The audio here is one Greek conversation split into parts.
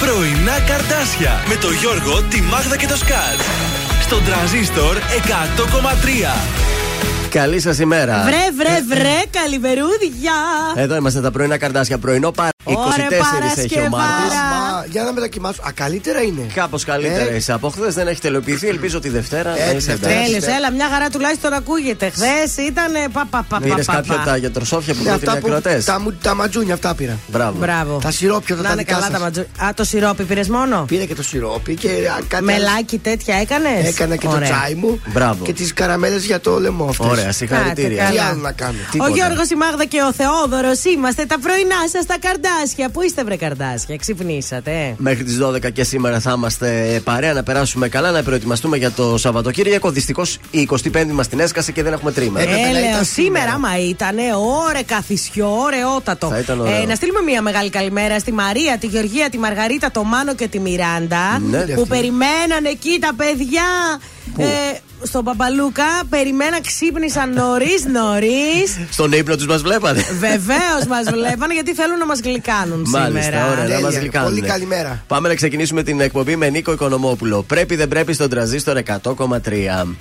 πρωινά καρτάσια με το Γιώργο, τη Μάγδα και το Σκάτ. Στον τραζίστορ 100,3. Καλή σας ημέρα. Βρε, βρε, βρε, καλημερούδια. Εδώ είμαστε τα πρωινά καρτάσια. Πρωινό παρά. 24 έχει ο Μάρτιο. Για να μετακοιμάσω. Α, καλύτερα είναι. Κάπως καλύτερα ε. είσαι. Από χθες δεν έχει τελειοποιηθεί. Ελπίζω τη Δευτέρα να είσαι Τέλειος, έλα, μια χαρά τουλάχιστον ακούγεται. Χθες ήταν. Πα, Πήρες κάποια από τα γιατροσόφια που δίνουν οι ακροατές; Τα μαντζούνια αυτά πήρα. Μπράβο. Τα σιρόπια τα δικά καλά τα μαντζούνια. Α, το σιρόπι πήρες μόνο; Πήρε και το σιρόπι και Μελάκι τέτοια έκανες; Έκανα και το τσάι μου. Και τις καραμέλες για το λαιμό αυτές. Ωραία, συγχαρητήρια. Τι άλλο να κάνω. Ο Γιώργος, η Μάγδα και ο Θεόδωρος είμαστε τα πρωινά σας τα καρδάσια. Πού είστε, βρε καρδάσια, ξυπνήσατε. Μέχρι τις 12 και σήμερα θα είμαστε παρέα να περάσουμε καλά, να προετοιμαστούμε για το Σαββατοκύριακο. Δυστυχώς η 25η μας την έσκασε και δεν έχουμε τρίμα. Ε, λέω, σήμερα, μα ήταν ωρε καθισιό, ωραιότατο. Ε, να στείλουμε μια μεγάλη καλημέρα στη Μαρία, τη Γεωργία, τη Μαργαρίτα, το Μάνο και τη Μιράντα ναι, που περιμέναν εκεί τα παιδιά. Ε, στον Παπαλούκα, περιμένα, ξύπνησαν νωρίς νωρίς. Στον ύπνο τους μας βλέπανε. Βεβαίως μας βλέπανε γιατί θέλουν να μας γλυκάνουν Μάλιστα, σήμερα. Ωραία, να μας γλυκάνουν. Πολύ καλημέρα. Πάμε να ξεκινήσουμε την εκπομπή με Νίκο Οικονομόπουλο. Πρέπει δεν πρέπει στον τραζίστορ 100,3.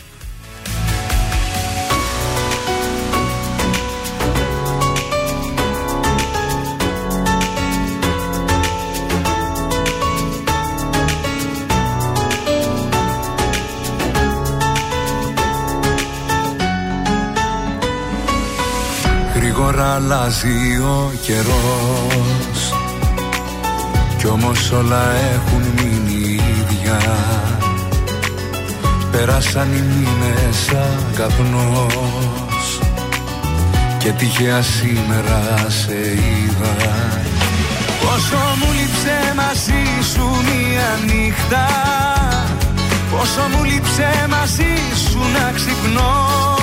Αλλάζει ο καιρός. Κι όμως όλα έχουν μείνει ίδια. Πέρασαν οι μήνες σαν καπνός. Και τυχαία σήμερα σε είδα. Πόσο μου λείψε μαζί σου μία νύχτα. Πόσο μου λείψε μαζί σου να ξυπνώ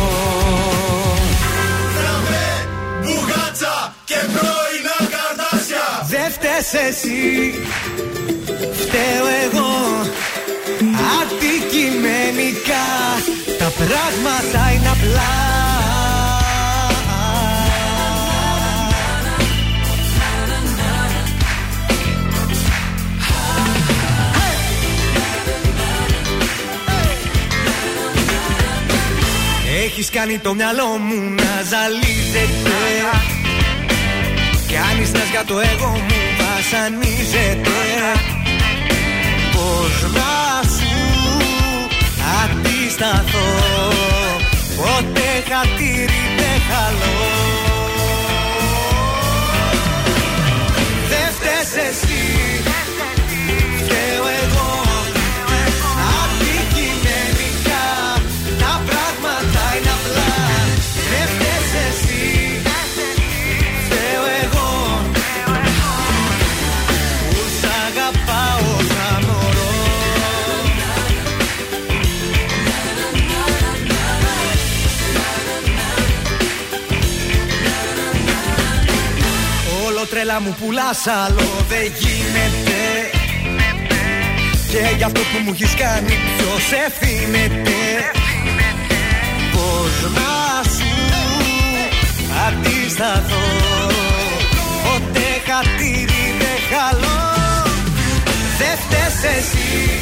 Πρώινα καρτάσια. Δεν φταίς εσύ, φταίω εγώ. Αντικειμενικά τα πράγματα είναι απλά. Έχεις κάνει το μυαλό μου να ζαλίζεται Κι αν για το εγώ μου βασανίζεται. Πώς να σου αντισταθώ. Ποτέ χατήρι δεν χαλώ τρέλα μου πουλάς άλλο δεν γίνεται. Και για αυτό που μου έχεις κάνει ποιος ευθύνεται. Πώς να σου αντισταθώ. Ποτέ χατήρι δεν χαλώ Δεν φταίς εσύ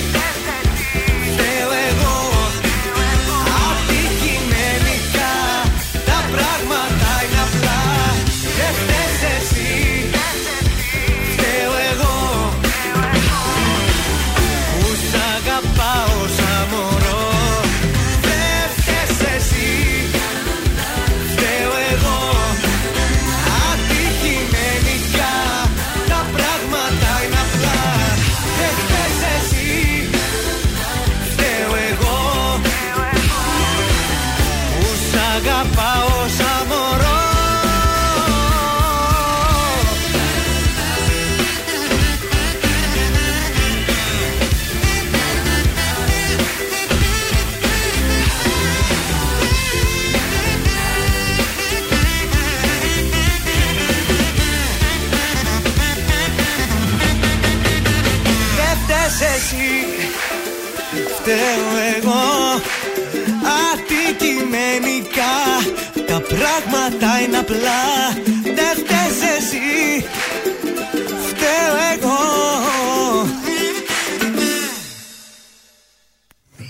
φταίω εγώ. Αντικειμενικά τα πράγματα είναι απλά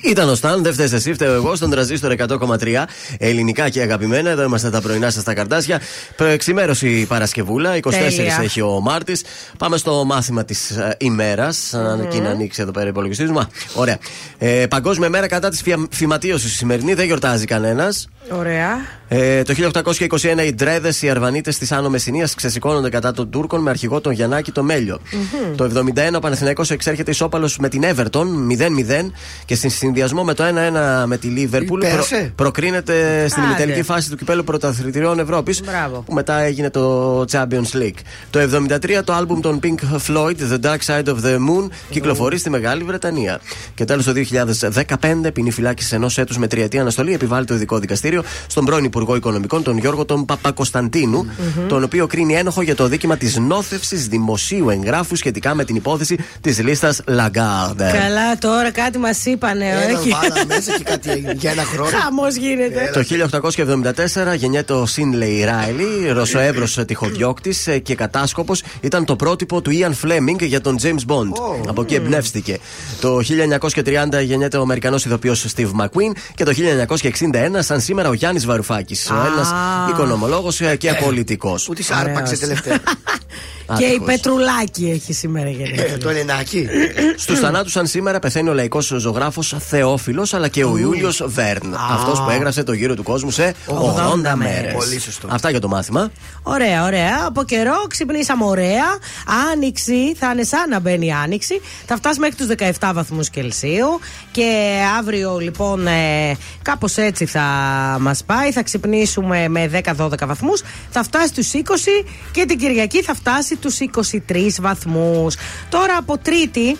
Ήταν ο Σταν, δεν φταίει εσύ, φταίω εγώ στον τραζίστορ 100,3 ελληνικά και αγαπημένα. Εδώ είμαστε τα πρωινά σας στα καρτάσια. Προεξημέρωση Παρασκευούλα, 24 Τέλεια. έχει ο Μάρτης. Πάμε στο μάθημα της uh, ημέρας. Αν εκεί να ανοίξει εδώ πέρα υπολογιστή μου. Ωραία. Ε, παγκόσμια μέρα κατά της φυματίωσης σημερινή, δεν γιορτάζει κανένας. Ωραία. Ε, το 1821 οι Ντρέδες, οι Αρβανίτες της Άνω Μεσσηνίας ξεσηκώνονται κατά των Τούρκων με αρχηγό τον Γιαννάκη το Μέλιο. Mm-hmm. Το 71 ο Παναθηναϊκός εξέρχεται ισόπαλος με την Everton 0-0 και στην συνδυασμό με το 1-1 με τη Λίβερπουλ προ, προκρίνεται στην ημιτελική φάση του κυπέλου πρωταθλητριών Ευρώπης που μετά έγινε το Champions League. Το 73 το άλμπουμ των Pink Floyd The Dark Side of the Moon κυκλοφορεί στη Μεγάλη Βρετανία. Και τέλος το 2015 ποινή φυλάκιση ενός έτους με τριετή αναστολή επιβάλλει το ειδικό δικαστήριο στον πρώην Υπουργό Οικονομικών, τον Γιώργο τον Παπακοσταντίνου, mm-hmm. τον οποίο κρίνει ένοχο για το δίκημα της νόθευσης δημοσίου εγγράφου σχετικά με την υπόθεση της λίστας Λαγκάρντε. Καλά, τώρα κάτι μας είπανε. Ένα βάλα μέσα και κάτι για ένα χρόνο. Χαμός γίνεται. Το 1874 γεννιέται ο Σίνλεϊ Ράιλι, Ρωσοεύρο τυχοδιώκτης και κατάσκοπος. Ήταν το πρότυπο του Ιαν Φλέμινγκ για τον James Bond. Oh. Από εκεί εμπνεύστηκε. Το 1930 γεννιέται ο Αμερικανός ηθοποιός Steve McQueen και το 1961 σαν σήμερα ο Γιάννης Βαρουφάκης. Ο ένα οικονομολόγος και πολιτικός. Που της άρπαξε τελευταία. Και η Πετρουλάκη έχει σήμερα γεννηθεί. Ε, το Ελενάκι. Στους θανάτους, σαν σήμερα, πεθαίνει ο λαϊκός ζωγράφος Θεόφιλος αλλά και ο Ιούλιος Βέρν. Αυτός που έγραψε το γύρο του κόσμου σε 80 μέρες. Πολύ σωστό. Αυτά για το μάθημα. Ωραία, ωραία. Από καιρό ξυπνήσαμε ωραία. Άνοιξη, θα είναι σαν να μπαίνει άνοιξη. Θα φτάσει μέχρι τους 17 βαθμούς Κελσίου. Και αύριο λοιπόν ε, κάπως έτσι θα μας πάει. Θα ξυπνήσουμε με 10-12 βαθμούς. Θα φτάσει στους 20 και την Κυριακή θα φτάσει του 23 βαθμούς. Τώρα από Τρίτη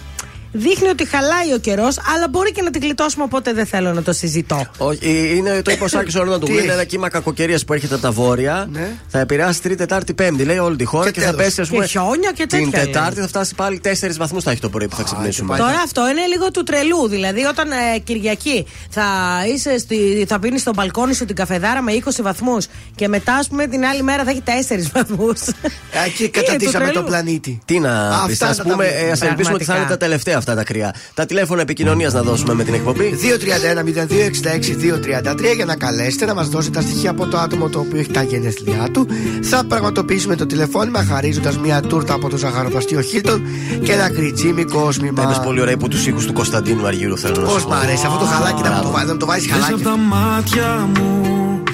δείχνει ότι χαλάει ο καιρός, αλλά μπορεί και να την κλειτώσουμε, οπότε δεν θέλω να το συζητώ. Όχι, ε, είναι το είπε ο Σάκης ο του Είναι ένα κύμα κακοκαιρίας που έρχεται από τα βόρεια. Ναι. Θα επηρεάσει Τρίτη, Τετάρτη, Πέμπτη, λέει όλη τη χώρα και, και θα πέσει, ας πούμε. Και χιόνια και τέτοια. Την Τετάρτη θα φτάσει πάλι 4 βαθμούς θα έχει το πρωί που θα ξυπνήσουμε. Τώρα αυτό είναι λίγο του τρελού. Δηλαδή, όταν ε, Κυριακή θα, είσαι στη, θα πίνεις στο μπαλκόνι σου την καφεδάρα με 20 βαθμούς και μετά, ας πούμε, την άλλη μέρα θα έχει 4 βαθμούς. Εκεί κατατήσαμε τον πλανήτη. Τι να πεις, ας πούμε, ας ελπίσουμε ότι θα είναι τα τελευταία αυτά τα κρυά. Τα τηλέφωνα επικοινωνίας να δώσουμε με την εκπομπή. 231-0266-233 για να καλέσετε να μας δώσετε τα στοιχεία από το άτομο το οποίο έχει τα γενέθλιά του. Θα πραγματοποιήσουμε το τηλεφώνημα χαρίζοντας μια τούρτα από το ζαχαροπαστείο Χίλτον και ένα κριτζίμι κόσμημα. Ένα πολύ ωραίο που του ήχου του Κωνσταντίνου Αργύρου θέλω να Πώς μ' αρέσει αυτό το χαλάκι να το, το, το βάζεις χαλάκι. από τα μάτια μου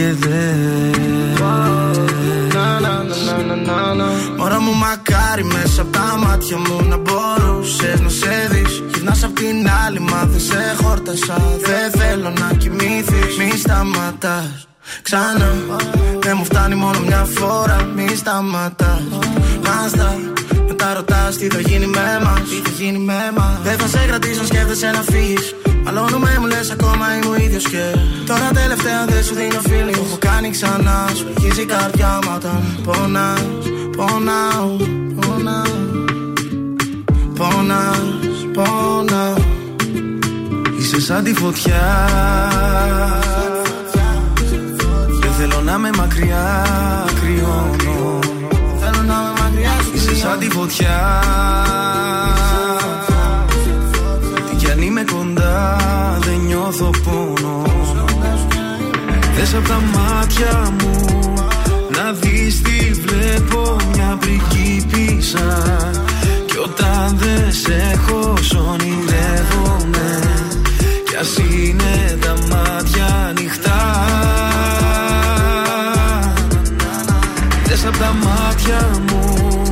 και δες. Μωρά μου μακάρι μέσα από τα μάτια μου να μπορούσες να σε δεις. Γυρνάς απ' την άλλη μα δεν σε χόρτασα. Δεν θέλω να κοιμήθεις Μη σταματάς. Ξανά. Δεν μου φτάνει μόνο μια φορά. Μη σταματάς. Να Μετά ρωτάς τι θα γίνει με μας. Τι θα γίνει με μας. Δεν θα σε κρατήσω σκέφτεσαι να φύγεις Μαλώνουμε μου λες ακόμα είμαι ο ίδιος και Τώρα τελευταία δεν σου δίνω φίλη Έχω κάνει ξανά Σου η καρδιά μου όταν πονάς. Πονάω, πονάω Πονάς, πονάω. Είσαι σαν τη φωτιά. Δεν θέλω να με μακριά Κρυώνω. Θέλω να με μακριά Είσαι σαν τη φωτιά νιώθω πόνο. Δες από τα μάτια μου να δεις τι βλέπω μια πριγκίπισσα Κι όταν δεν σε έχω ονειρεύομαι Κι ας είναι τα μάτια ανοιχτά. Δες από τα μάτια μου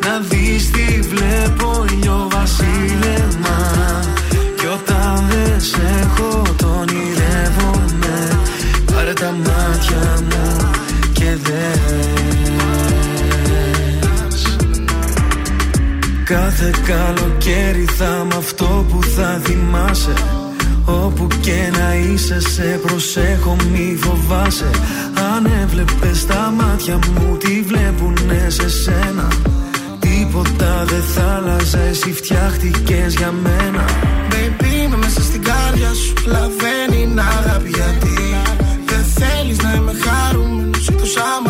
να δεις τι βλέπω βασίλεμα. Όταν δεν σε Κάθε καλοκαίρι θα είμαι αυτό που θα θυμάσαι. Όπου και να είσαι σε προσέχω μη φοβάσαι. Αν έβλεπες τα μάτια μου τι βλέπουνε σε σένα; Τίποτα δεν θα άλλαζε εσύ φτιάχτηκες για μένα. Baby είμαι μέσα στην κάρδια σου Λαβαίνει είναι αγάπη γιατί Δεν θέλεις να είμαι χαρούμενος Εκτός άμα με κάνεις εσύ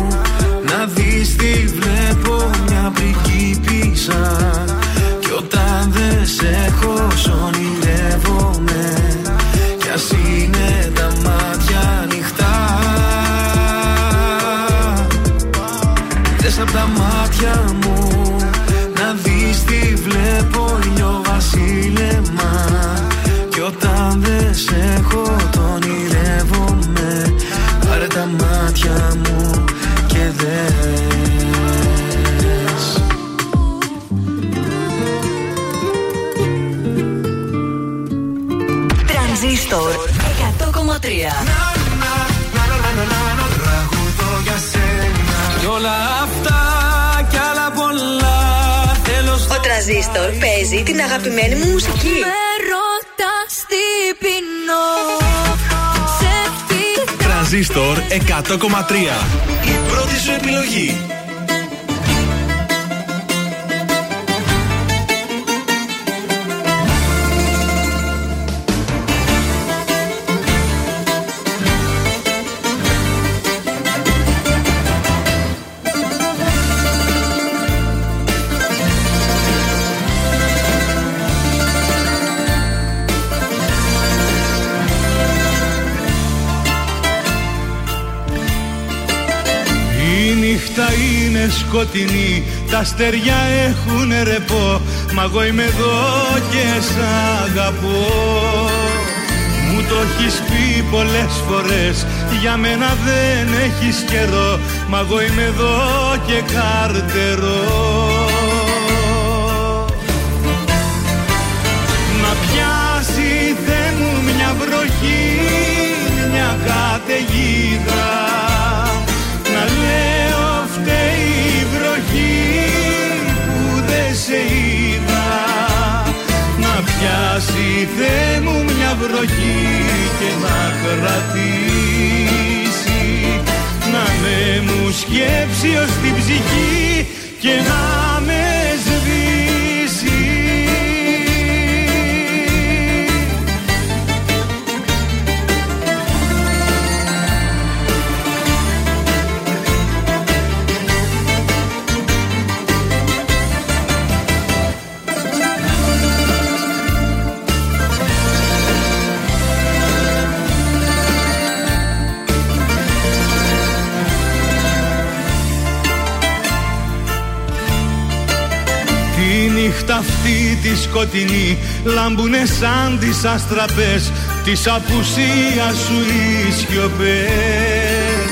να δεις τι βλέπω μια πριγκίπισσα Κι όταν δεν σε έχω ονειρεύομαι. Κι ας είναι τα μάτια ανοιχτά. Δες από τα μάτια μου να δεις τι βλέπω βασίλεμα. Κι όταν δεν σε έχω 100,3 Τραγουδώ για σένα Κι όλα αυτά κι άλλα πολλά. Θέλω Ο Τρανζίστορ παίζει την αγαπημένη μου μουσική. Τρανζίστορ 100,3 Η πρώτη σου επιλογή είναι σκοτεινή. Τα αστέρια έχουν ρεπό Μα εγώ είμαι εδώ και σ' αγαπώ. Μου το έχεις πει πολλές φορές Για μένα δεν έχεις καιρό Μα εγώ είμαι εδώ και καρτερώ Θεέ μου μια βροχή Και να κρατήσει. Να με μου σκέψει ως την ψυχή Και να με αυτή τη σκοτεινή Λάμπουνε σαν τις αστραπές Της απουσίας σου οι σιωπές.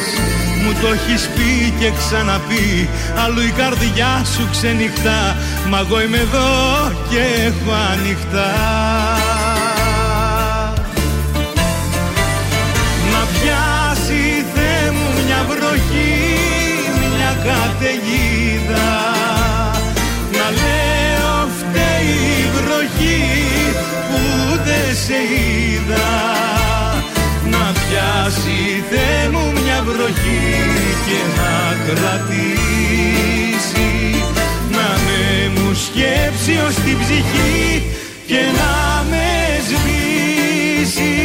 Μου το έχεις πει και ξαναπεί Αλλού η καρδιά σου ξενυχτά Μα εγώ είμαι εδώ και έχω ανοιχτά Θεέ μου μια βροχή Και να κρατήσει. Να με μου σκέψει ως την ψυχή Και να με σβήσει.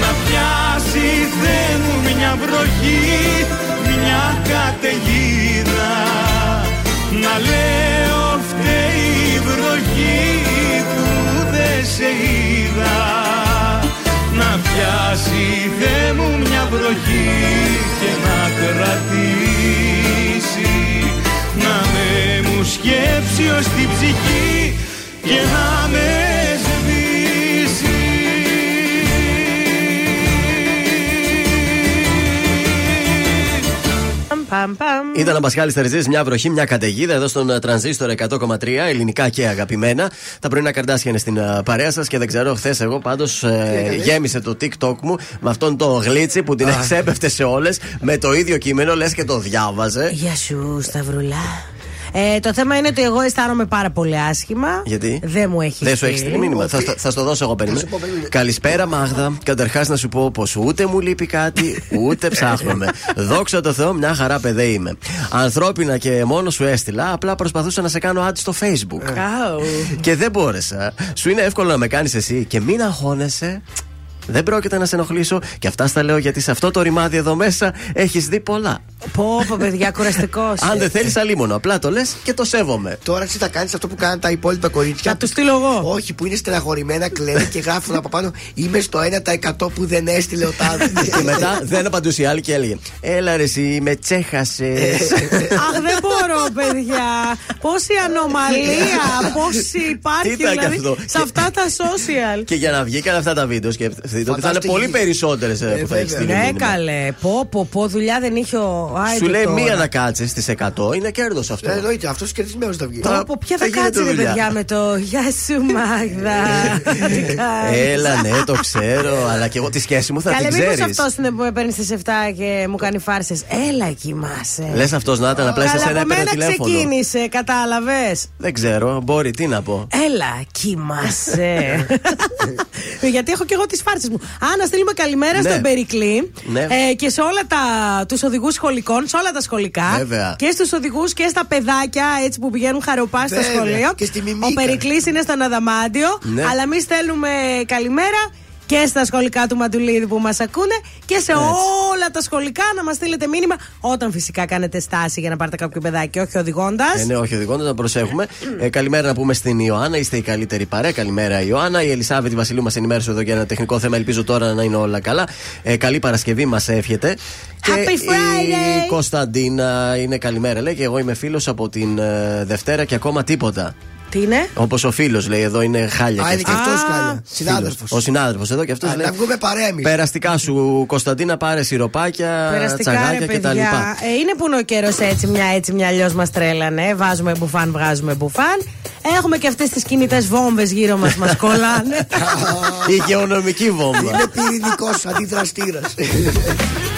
Να πιάσει Θεέ μου μια βροχή, μια καταιγίδα. Να λέω φταίει η βροχή που δεν σε είδα Να πιάσει Θεέ μου μια βροχή και να κρατήσει. Να με μου σκέψει ως την ψυχή και να με Παμ, παμ, παμ. Ήταν ο Πασχάλης Τερζής, μια βροχή, μια καταιγίδα εδώ στον ε, τρανζίστορ 100,3, ελληνικά και αγαπημένα. Τα πρωινά καρτάσια είναι στην ε, παρέα σας και δεν ξέρω, χθες εγώ πάντως γέμισε το TikTok μου με αυτόν το γλίτσι που την εξέπεφτε σε όλες με το ίδιο κείμενο, λες και το διάβαζε. Γεια σου, Σταυρουλά. Ε, το θέμα είναι ότι εγώ αισθάνομαι πάρα πολύ άσχημα. Γιατί; Δεν μου έχει Δεν σου έχεις στείλει. στείλει μήνυμα. Θα, στο- θα στο δώσω εγώ περίμενα. σου πω, περίμενε. Καλησπέρα, Μάγδα. Καταρχάς να σου πω πως ούτε μου λείπει κάτι, ούτε ψάχνομαι. Δόξα τω Θεώ, μια χαρά παιδί είμαι. Ανθρώπινα και μόνο σου έστειλα, απλά προσπαθούσα να σε κάνω ad στο Facebook. Αου. Και δεν μπόρεσα. Σου είναι εύκολο να με κάνεις εσύ και μην αγχώνεσαι. Δεν πρόκειται να σε ενοχλήσω και αυτά στα λέω γιατί σε αυτό το ρημάδι εδώ μέσα έχεις δει πολλά. Πω, πω, παιδιά, κουραστικός. Αν δεν θέλεις αλίμονο, απλά το λες και το σέβομαι. Τώρα εσύ θα κάνεις αυτό που κάνουν τα υπόλοιπα κορίτσια. Θα τους στείλω εγώ. Όχι, που είναι στεναχωρημένα, κλαίνε και γράφουν από πάνω. Είμαι στο 1% που δεν έστειλε ο τάδε. και μετά δεν απαντούσε η άλλη και έλεγε Έλα ρε εσύ, με τσέχασες. Αχ, δεν μπορώ, παιδιά. Πόση ανομαλία, πόση υπάρχει Τι ήταν δηλαδή, αυτό; σε αυτά τα social. και για να βγήκαν αυτά τα βίντεο, σκεφτείτε ότι θα είναι Φανταστική. πολύ περισσότερες που θα βέβαια. έχει στείλει. Ναι, μήνυμα. καλέ. Πω, πω, πω, δουλειά δεν είχε ο Άιντε Σου λέει τώρα. μία να κάτσεις στις 100, είναι κέρδος αυτό. Ε, Εννοείται, αυτός κερδισμένος θα βγει. Πω, πω, ποια θα Δεν γίνεται κάτσεις, ρε δουλειά. παιδιά, με το Γεια σου, Μάγδα. Τι κάνεις; Έλα, ναι, το ξέρω, αλλά και εγώ τη σχέση μου θα Καλέ, την μήπως ξέρεις. αυτός είναι που με παίρνει στις 7 και μου κάνει φάρσες. Έλα, κοιμάσαι. Λες αυτός να ήταν απλά σε Καλά, ένα από έπαιρνε μένα τηλέφωνο. ξεκίνησε, κατάλαβες. Δεν ξέρω, μπορεί, τι να πω. Έλα, κοιμάσαι. Γιατί έχω και εγώ τις φάρσες μου. Α, να στείλουμε καλημέρα Ναι. στον Περικλή Ναι. ε, και σε όλα τα τους οδηγούς σχολικών, σε όλα τα σχολικά. Βέβαια. Και στους οδηγούς και στα παιδάκια έτσι που πηγαίνουν χαροπά στο Βέβαια. σχολείο. Και στη Μιμίκα. Ο Περικλής είναι στον Αδαμάντιο. Ναι. Αλλά εμείς στέλνουμε καλημέρα και στα σχολικά του Μαντουλίδη που μας ακούνε και σε όλα τα σχολικά να μας στείλετε μήνυμα όταν φυσικά κάνετε στάση για να πάρετε κάποιο παιδάκι, όχι οδηγώντας. Ε, ναι, όχι οδηγώντας, να προσέχουμε. ε, καλημέρα να πούμε στην Ιωάννα, είστε η καλύτερη παρέα. Καλημέρα, Ιωάννα. Η Ελισάβετ Βασιλείου μας ενημέρωσε εδώ για ένα τεχνικό θέμα. Ελπίζω τώρα να είναι όλα καλά. Ε, καλή Παρασκευή μας εύχεται. Happy Friday! Η Κωνσταντίνα είναι καλημέρα, λέει και εγώ είμαι φίλος από την ε, Δευτέρα και ακόμα τίποτα. Τι είναι; Όπως ο φίλος λέει εδώ είναι χάλια. Α, είναι και αυτός χάλια. Συνάδελφος. Ο συνάδελφος εδώ και αυτός λέει. Να βγούμε παρέμει. Περαστικά σου, Κωνσταντίνα, πάρε σιροπάκια, Περαστικά, ρε τσαγάκια κτλ. παιδιά. Ε, είναι που είναι ο καιρός έτσι, μια έτσι, μια αλλιώς μας τρέλανε. Βάζουμε μπουφάν, βγάζουμε μπουφάν. Έχουμε και αυτές τις κινητές βόμβες γύρω μας, μας κολλάνε. Η γεωνομική βόμβα. Είναι πυρηνικός αντιδραστήρας.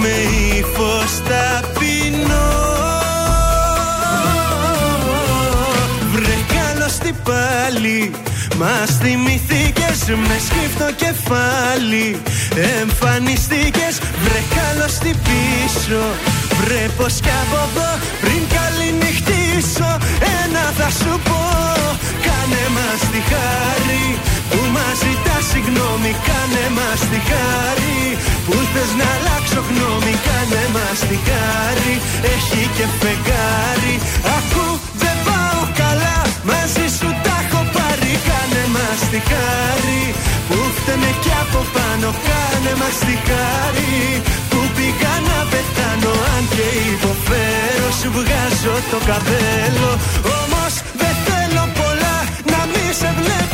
με ύφος ταπεινό Βρε καλώς τι πάλι Μας θυμηθήκες με σκύφτο κεφάλι. Εμφανιστήκες βρε καλώς τι πίσω. Βρε πως κι από εδώ πριν καληνυχτήσω Ένα θα σου πω Κάνε μας τη χάρη που μας ζητά συγγνώμη Κάνε μας τη χάρη. Που θες να αλλάξω γνώμη Κάνε μας τη χάρη. Έχει και φεγγάρι. Ακού δεν πάω καλά μαζί σου τα έχω πάρει. Κάνε μας τη χάρη. Που φταίμε κι από πάνω Κάνε μας τη χάρη. Που πήγα να πεθάνω Αν και υποφέρω σου βγάζω το καπέλο. Όμως δεν θέλω πολλά να μη σε βλέπω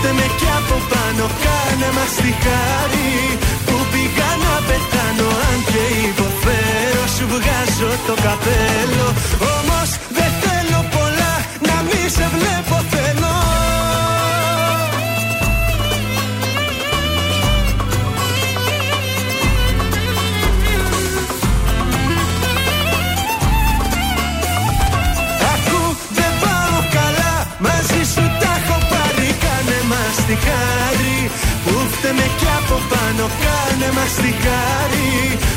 φταίμε κι από πάνω Κάνε μας τη χάρη. Που πήγα να πεθάνω Αν και υποφέρω σου βγάζω το καπέλο. Όμως δεν θέλω πολλά να μη σε βλέπω θέλω μας τη χάρη Που φταίμε κι από πάνω Κάνε μας τη χάρη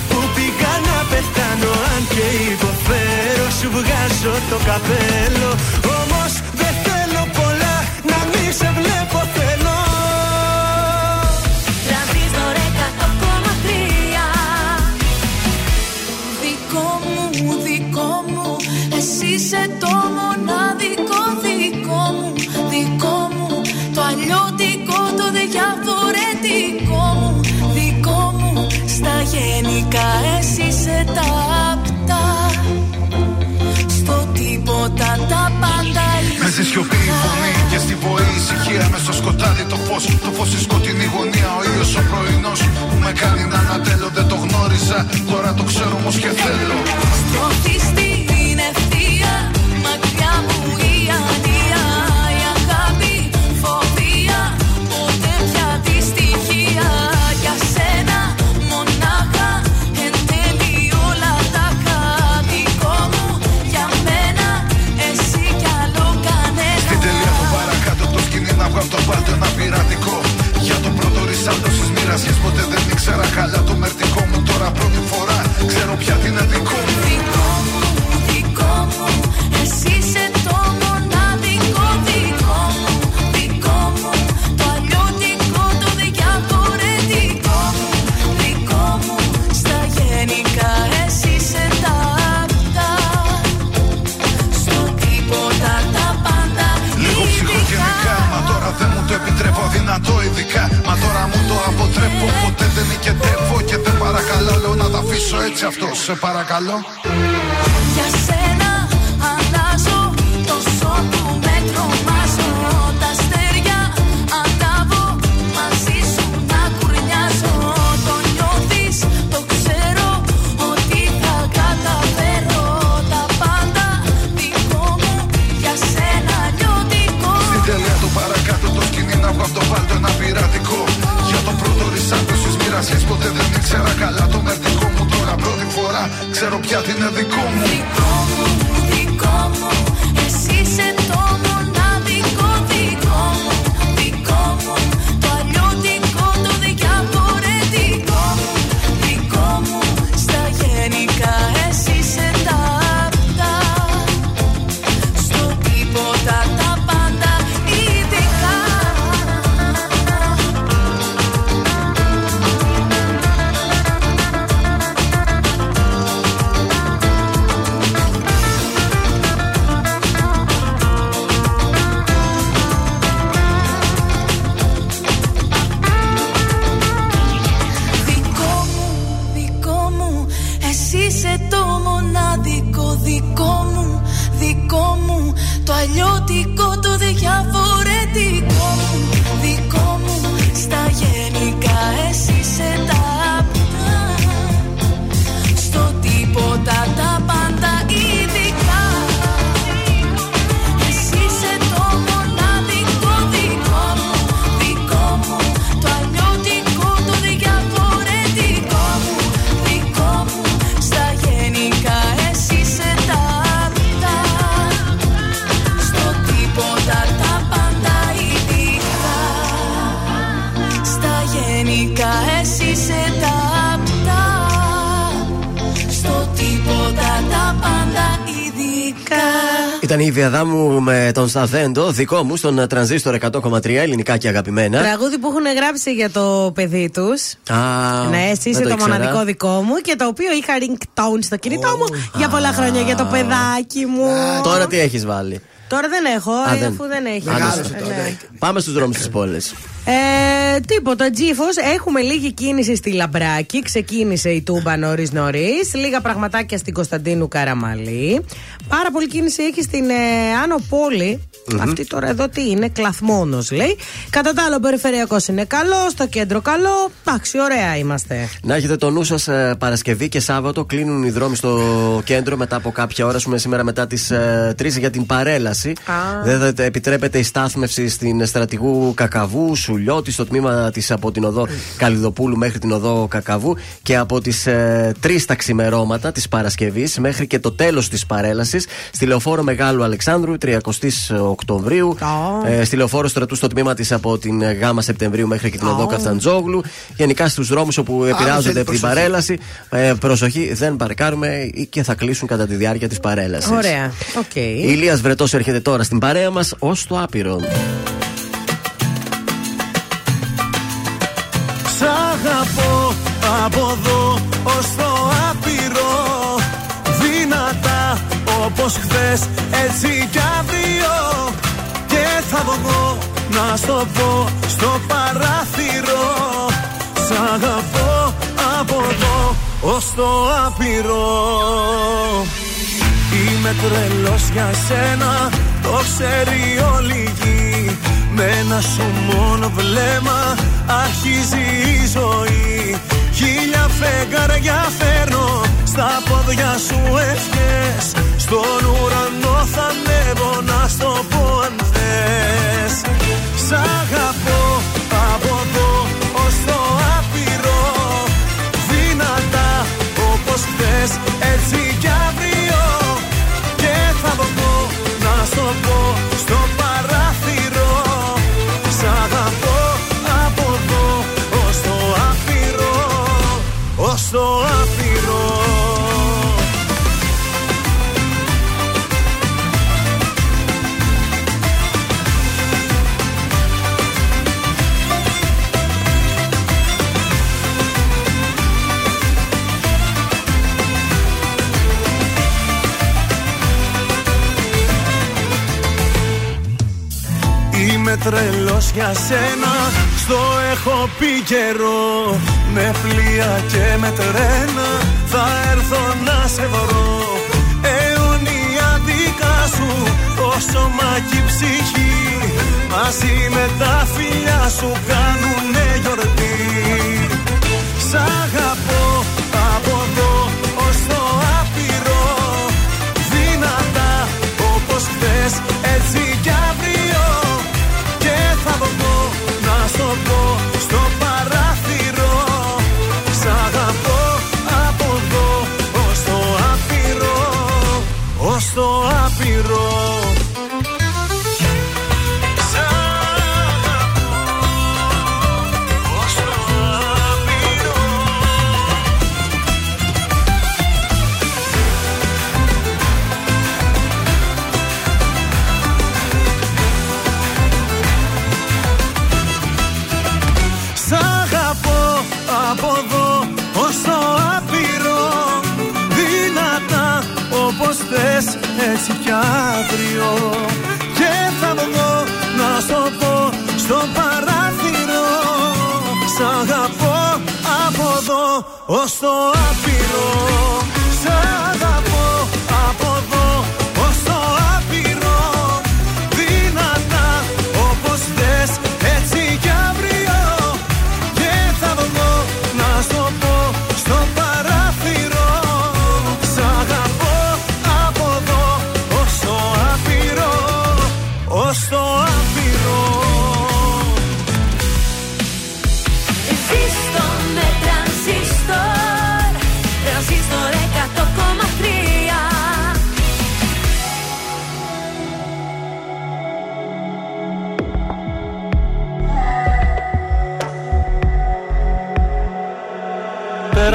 Που πήγα να πεθάνω Αν και υποφέρω Σου βγάζω το καπέλο. Όμως δεν θέλω πολλά Να μη σε βλέπω θέλω. Τρανζίστορ 100,3 Δικό μου, δικό μου Εσύ είσαι το μοναδικό διαφορετικό μου Δικό μου Στα γενικά εσύ είσαι τα απτά Στο τίποτα τα πάντα Με στη σιωπή η φωνή και στη βοή η ησυχία. Με στο σκοτάδι το φως, το φως στη σκοτεινή γωνία. Ο ήλιος ο πρωινός που με κάνει να ανατέλω Δεν το γνώριζα, τώρα το ξέρω όμως και θέλω. Στροφή Κρασιές ποτέ δεν ήξερα καλά το μερτικό μου τώρα πρώτη φορά Ξέρω πια την αδικό. μου έτσι αυτός σε παρακαλώ. Ξέρω πια τι είναι δικό μου. Δικό μου, δικό μου, εσύ είσαι το με τον Σταθέντο, δικό μου, στον τρανζίστορ 100,3 ελληνικά και αγαπημένα. Τραγούδι που έχουν γράψει για το παιδί τους. Α, Ναι, εσύ δεν είσαι το, ήξερα. μοναδικό δικό μου και το οποίο είχα ringtone στο κινητό μου για πολλά χρόνια για το παιδάκι μου. Τώρα τι έχεις βάλει; Τώρα δεν έχω, Α, ε, δεν. αφού δεν έχει. Μεγάλωσε Ε, ναι. Πάμε στους δρόμους της πόλης. Ε, τίποτα, Τζίφος. Έχουμε λίγη κίνηση στη Λαμπράκη. Ξεκίνησε η Τούμπα νωρί νωρί. Λίγα πραγματάκια στην Κωνσταντίνου Καραμαλή. Πάρα πολύ κίνηση έχει στην ε, Άνω Πόλη. Αυτή τώρα εδώ τι είναι, κλαθμόνος λέει. Κατά τα άλλο, ο περιφερειακός είναι καλός, στο κέντρο καλό. Εντάξει, ωραία είμαστε. Να έχετε το νου σας Παρασκευή και Σάββατο. Κλείνουν οι δρόμοι στο κέντρο μετά από κάποια ώρα. Ας πούμε σήμερα μετά τις 3 για την παρέλαση. Α. Δεν θα επιτρέπεται η στάθμευση στην στρατηγού Κακαβού, Σουλιώτη, στο τμήμα της από την οδό Καλιδοπούλου μέχρι την οδό Κακαβού και από τις 3 τα ξημερώματα της Παρασκευής μέχρι και το τέλος της παρέλασης στη λεωφόρο Μεγάλου Αλεξάνδρου 30 Οκτωβρίου. Ε, στη λεωφόρο στρατού στο τμήμα της από την ε, Γάμα Σεπτεμβρίου μέχρι και την οδό Καφταντζόγλου. Γενικά στους δρόμους όπου επηρεάζονται θέλει από την προσοχή. παρέλαση. Ε, προσοχή, δεν παρκάρουμε και θα κλείσουν κατά τη διάρκεια της παρέλασης. Ωραία. Οκ. Η Ηλίας Βρετός έρχεται τώρα στην παρέα μας ως το άπειρο. Σ' αγαπώ από εδώ ως το άπειρο Δυνατά όπως χθες έτσι κι αύριο. Και θα βγω να στο πω στο παράθυρο. Σ' αγαπώ από εδώ ως το άπειρο. Είμαι τρελός για σένα, το ξέρει όλη η γη. Με ένα σου μόνο βλέμμα αρχίζει η ζωή. Χίλια φεγγάρια φέρνω στα πόδια σου ευχές Στον ουρανό θα ανέβω να στο πω αν θες. Σ' αγαπώ από εδώ ως το άπειρο. Δυνατά όπως χθες έτσι τρελός για σένα. Στο έχω πει καιρό Με πλοία και με τρένα. Θα έρθω να σε βρω. Αιώνια δικά σου Το σώμα και η ψυχή. Μαζί με τα φιλιά σου κάνουνε γιορτή. Σ' αγαπώ εδώ ως το άπειρο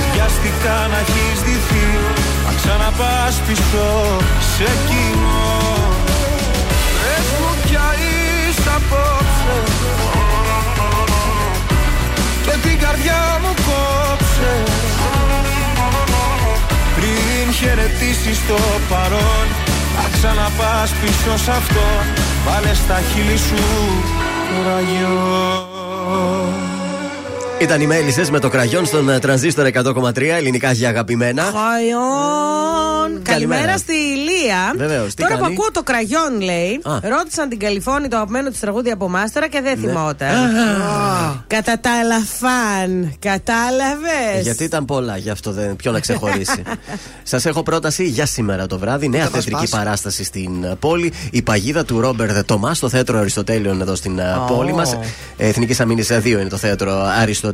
Και βιάστηκα να έχεις δυθεί Να ξαναπάς πίσω σε εκείνο Πες μου πια είσαι απόψε. Και την καρδιά μου κόψε. Πριν χαιρετήσεις το παρόν Να ξαναπάς πίσω σ' αυτό. Βάλε στα χείλη σου ραγιό Ήταν οι μέλισσες με το κραγιόν στον ε, τρανζίστορ 100,3 ελληνικά για αγαπημένα. Χαϊόν. Καλημέρα στη Ηλία. Βεβαίως, τι Τώρα που κάνει; ακούω το κραγιόν, λέει, Α. ρώτησαν την Καλιφώνη το αγαπημένο της τραγούδι από μάστερα και δεν θυμόταν. Α. Κατά τα άλλα φαν. Κατάλαβες; Γιατί ήταν πολλά, γι' αυτό δεν. Ποιο να ξεχωρίσει. Σας έχω πρόταση για σήμερα το βράδυ. Νέα μας θεατρική πας. παράσταση στην ε, πόλη. Η παγίδα του Ρόμπερ Τομάς στο θέατρο Αριστοτέλειων εδώ στην ε, πόλη μας. Εθνικής Αμήνης 2 είναι το θέατρο Αριστοτέλειων.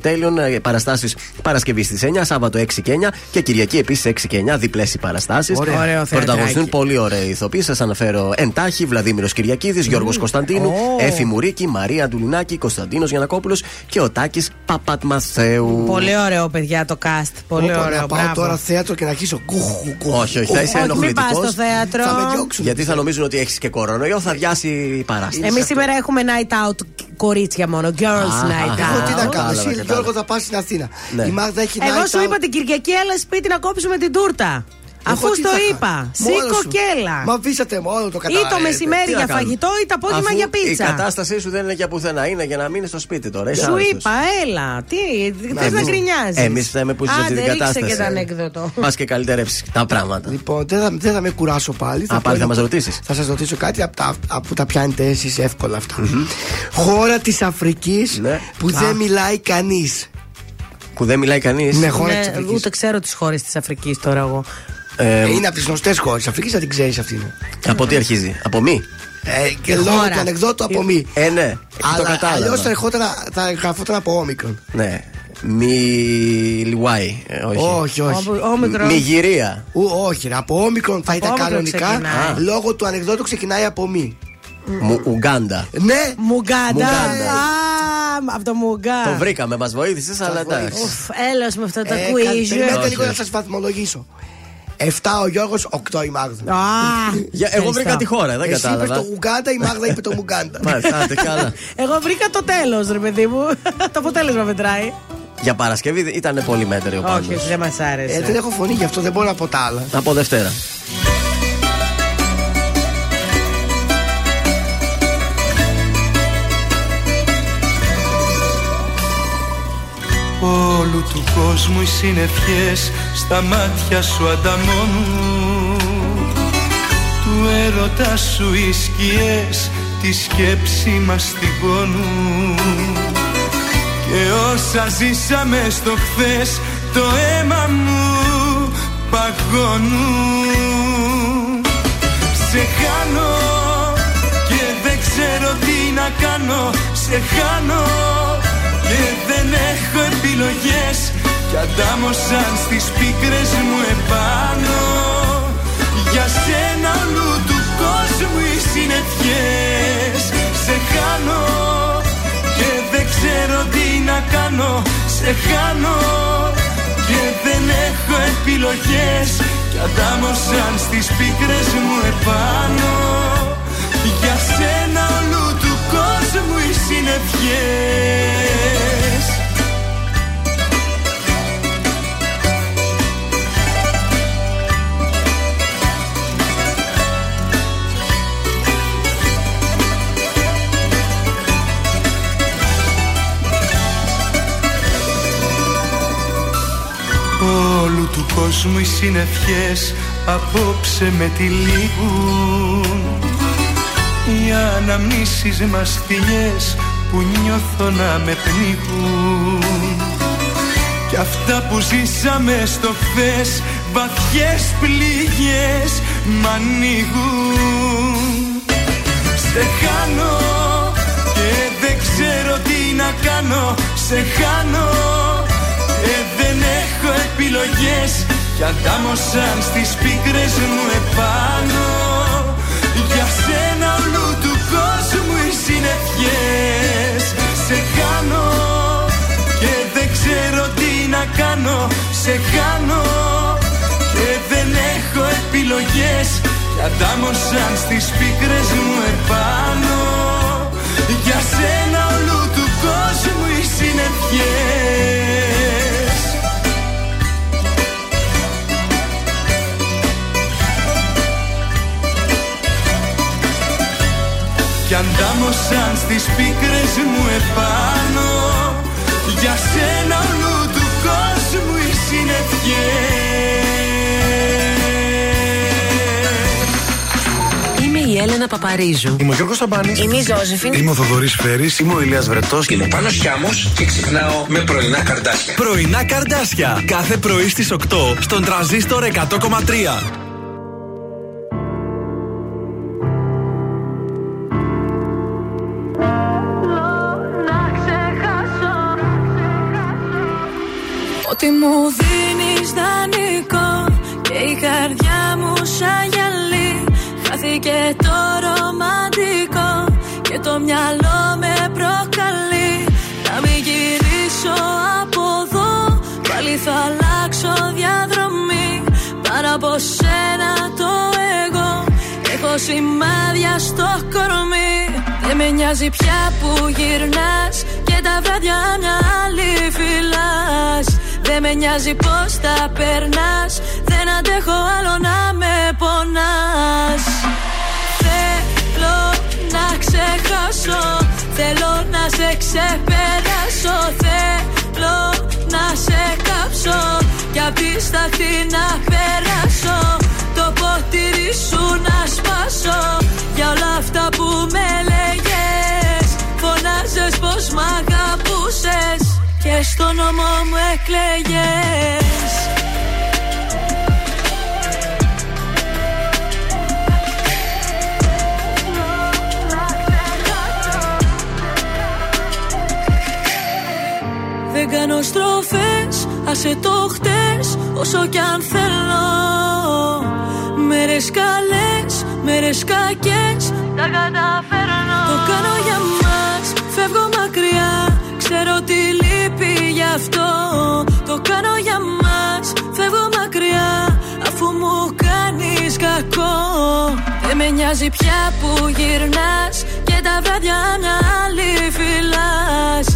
Παραστάσεις Παρασκευή στις 9, Σάββατο 6 και 9 και Κυριακή επίσης 6 και 9. Διπλές οι παραστάσεις. Ωραίο. Ωραίο Πρωταγωνιστούν θεατράκι. πολύ ωραίοι ηθοποιοί. Σας αναφέρω εντάχει Βλαδίμηρος Κυριακίδης, Γιώργος Κωνσταντίνου, Ω. Έφη Μουρίκη, Μαρία Αντουλινάκη, Κωνσταντίνος Γιανακόπουλος και ο Τάκης Παπατμαθέου. Πολύ ωραίο, παιδιά, το cast. Πολύ Πω, πω, ωραίο. Να πάω μπράβο. τώρα θέατρο και να αρχίσω. Κουχ, κουχ, Όχι, όχι, θα είσαι Όχι, μην πας ενοχλητικό. στο θέατρο. Θα με διώξουν. Γιατί θα νομίζουν ότι έχεις και κορονοϊό, θα διάσει η παράσταση. Εμείς σήμερα έχουμε night out κορίτσια μόνο. Girls Α, night Εγώ τι out. να κάνω, Κατάλαβα, εσύ κατάλαβα. Γιώργο θα πας στην Αθήνα. Ναι. Η Μάγδα έχει Εγώ night σου out. είπα την Κυριακή, έλα σπίτι να κόψουμε την τούρτα. Αφού τι στο θα κάνω. είπα. Μόνος Σήκω σου. και έλα. Μα αφήσατε μόνο το Ή το καταλαβαίνετε. μεσημέρι Τι να για κάνουμε; φαγητό ή το απόγευμα Αφού για πίτσα. Η κατάστασή σου δεν είναι για πουθενά, είναι για να μείνεις στο σπίτι τώρα. Είσαι Σου άρρωστος. είπα, έλα. Τι, θες να εμείς- γκρινιάζεις; Εμείς θέμε που είσαι σε αυτή την κατάσταση. και το ανέκδοτο. Πα και καλυτερεύσεις τα πράγματα. Λοιπόν, δεν θα, δεν θα με κουράσω πάλι. Α, πάλι πω θα ένα- μας ρωτήσεις. Θα σας ρωτήσω κάτι από τα, από τα πιάνετε εσείς εύκολα αυτά. Χώρα της Αφρικής Ναι. που δεν μιλάει κανείς. Που δεν μιλάει κανείς. Ναι, χώρα Ναι, της Αφρικής. ούτε ξέρω τις χώρες της Αφρικής τώρα εγώ. Είναι από τις γνωστές χώρες τη Αφρική, θα την ξέρεις αυτήν. από τι αρχίζει, Από μη; Ε, και λόγω χώρα. του ανεκδότου από μη. Ε, ναι, το Αλλά αλλιώς κατάλαβα. θα, ερχόταν- θα γραφόταν από όμικρον. Ναι. Μη λιουάι. ε, Όχι. Όχι, όχι. Ο- Όμικρον. Μη Ου, όχι, ρε, από όμικρον θα Από ήταν όμικρον κανονικά. ξεκινάει. Λόγω του ανεκδότου ξεκινάει από μη. Μου- Ουγκάντα. Ναι, Μουγκάντα. Μουγκάντα. Α, από το Μουγκά. Το βρήκαμε, μας βοήθησες, αλλά βοήθησε. εντάξει. Ουφ, έλεος με αυτό το Ε, κα- quiz. Περιμένετε Όχι, λίγο να όχι. σας βαθμολογήσω. 7 ο Γιώργος, 8 η Μάγδα. Α, Για- Εγώ βρήκα ευχαριστώ. τη χώρα, δεν Εσύ είπες κατάλαβα. το Ουγγάντα, η Μάγδα είπε το Μουγκάντα. Μάλιστα, άντε, καλά. Εγώ βρήκα το τέλος, ρε παιδί μου. το αποτέλεσμα μετράει. Για Παρασκευή ήταν πολύ μέτερο ο Όχι, Πάνος. δεν μας άρεσε. Ε, δεν έχω φωνή γι' αυτό, δεν μπορώ να πω τα άλλα. Από Δευτέρα. Όλου του κόσμου οι συνευχές στα μάτια σου ανταμώνουν. Του έρωτα σου οι σκιές τη σκέψη μας στιγώνουν Και όσα ζήσαμε στο χθες το αίμα μου παγώνουν. Σε χάνω και δεν ξέρω τι να κάνω Σε χάνω και δεν έχω επιλογές. Κι αντάμωσαν στις πίκρες μου επάνω. Για σένα όλου του κόσμου οι συννεφιές Σε χάνω και δεν ξέρω τι να κάνω. Σε χάνω και δεν έχω επιλογές. Κι αντάμωσαν στις πίκρες μου επάνω. Για σένα όλου του κόσμου οι συννεφιές Όλου του κόσμου οι συννεφιές απόψε με τυλίγουν Οι αναμνήσεις μας θηλιές που νιώθω να με πνίγουν. Κι αυτά που ζήσαμε στο χθες βαθιές πληγές μ' ανοίγουν. Σε χάνω και δεν ξέρω τι να κάνω. Σε χάνω και δεν έχω επιλογές. Κι αντάμωσαν στις πίκρες μου επάνω. Για σένα όλου του κόσμου οι συννεφιές Σε χάνω και δεν ξέρω σε χάνω Και δεν έχω επιλογές. Κι αντάμωσαν στις πίκρες μου επάνω. Για σένα όλου του κόσμου οι συννεφιές Κι αντάμωσαν στις πίκρες μου επάνω Για σένα όλου του κόσμου οι συννεφιές Είμαι η Έλενα Παπαρίζου. Είμαι ο Γιώργος Σταμπάνης. Είμαι η Ζώζεφιν. Είμαι ο Θοδωρής Φέρης. Είμαι ο Ηλίας Βρετός. Είμαι ο Πάνος Χιάμος και ξυπνάω με πρωινά καρδάσια. Πρωινά καρδάσια. Κάθε πρωί στις 8 στον τραζίστορ 100,3. Το μυαλό με προκαλεί. Να μην γυρίσω από εδώ. Πάλι θα αλλάξω διαδρομή. Πάνω από σένα το εγώ. Έχω σημάδια στο κορμί. Δεν με νοιάζει πια που γυρνάς. Και τα βράδια να άλλη φυλάς Δεν με νοιάζει πως τα περνάς. Δεν αντέχω άλλο να με πονάς. Θέλω να ξεχάσω Θέλω να σε ξεπεράσω. Θέλω να σε κάψω. Κι απ' τη στάχτη να περάσω. Το ποτήρι σου να σπάσω. Για όλα αυτά που με λέγες Φωνάζες πως μ' αγαπούσες. Και στο νόμο μου εκλέγες Δεν κάνω στροφές, άσε το χτες Όσο κι αν θέλω. Μέρες καλές, μέρες κακές Τα καταφέρνω. Το κάνω για μας, φεύγω μακριά Ξέρω τι λείπει γι' αυτό. Το κάνω για μας, φεύγω μακριά Αφού μου κάνεις κακό. Δεν με νοιάζει πια που γυρνάς Και τα βράδια να άλλη φυλάς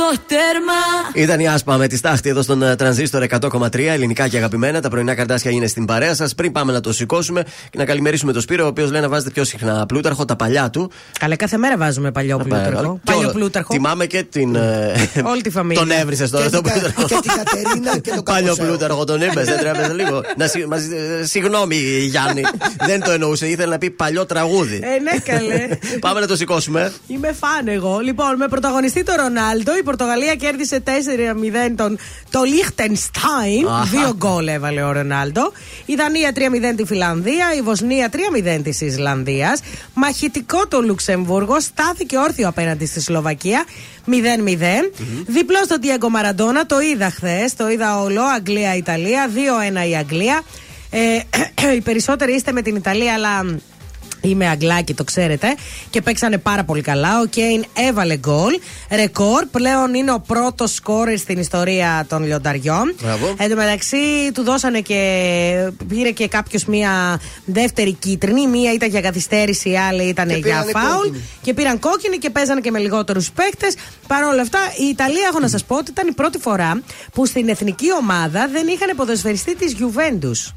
στο τέρμα Ήταν η Άσπα με τη στάχτη εδώ στον ε, τρανζίστορ 100,3 ελληνικά και αγαπημένα. Τα πρωινά καρτάσια είναι στην παρέα σας. Πριν πάμε να το σηκώσουμε και να καλημερίσουμε τον Σπύρο, ο οποίος λέει να βάζετε πιο συχνά πλούταρχο, τα παλιά του. Καλά, κάθε μέρα βάζουμε παλιό πλούταρχο. Και Παλιό όλο. πλούταρχο. Θυμάμαι και την. ε, Όλη τη φαμίλια. Τον έβρισε τώρα Και τον την Κα- πλούταρχο. και την Κατερίνα και τον Παλιό Καποσέο. πλούταρχο τον είπε, δεν τρέπεζε λίγο. Να συ- μας- ε, Συγγνώμη, Γιάννη. Δεν το εννοούσε, ήθελε να πει παλιό τραγούδι. Ε, ναι, καλέ. Πάμε να το σηκώσουμε. Είμαι φαν εγώ. Λοιπόν, με πρωταγωνιστή το Ρονάλντο, η Πορτογαλία κέρδισε 4-0 τον, το Λίχτενστάιν. Αχα. Δύο γκολ έβαλε ο Ρονάλντο. Η Δανία 3-0 τη Φιλανδία, η Βοσνία 3-0 της Ισλανδίας. Μαχητικό το Λουξεμβούργο, στάθηκε όρθιο απέναντι στη Σλοβακία 0-0. Διπλός στο Diego Μαραντόνα, το είδα χθες, το είδα όλο. Αγγλία-Ιταλία, 2-1 η Αγγλία. Ε, οι περισσότεροι είστε με την Ιταλία, αλλά Είμαι Αγγλάκι, το ξέρετε. Και παίξανε πάρα πολύ καλά. Ο Κέιν έβαλε γκολ. Ρεκόρ. Πλέον είναι ο πρώτος σκόρερ στην ιστορία των λιονταριών. Μπράβο. Εν τω μεταξύ του δώσανε και. πήρε και κάποιος μία δεύτερη κίτρινη. Μία ήταν για καθυστέρηση, η άλλη ήταν Και για πήρανε φάουλ. κόκκινη. Και πήραν κόκκινη και παίζανε και με λιγότερους παίκτες. Παρ' όλα αυτά, η Ιταλία, έχω να σας πω ότι ήταν η πρώτη φορά που στην εθνική ομάδα δεν είχαν ποδοσφαιριστή της Juventus.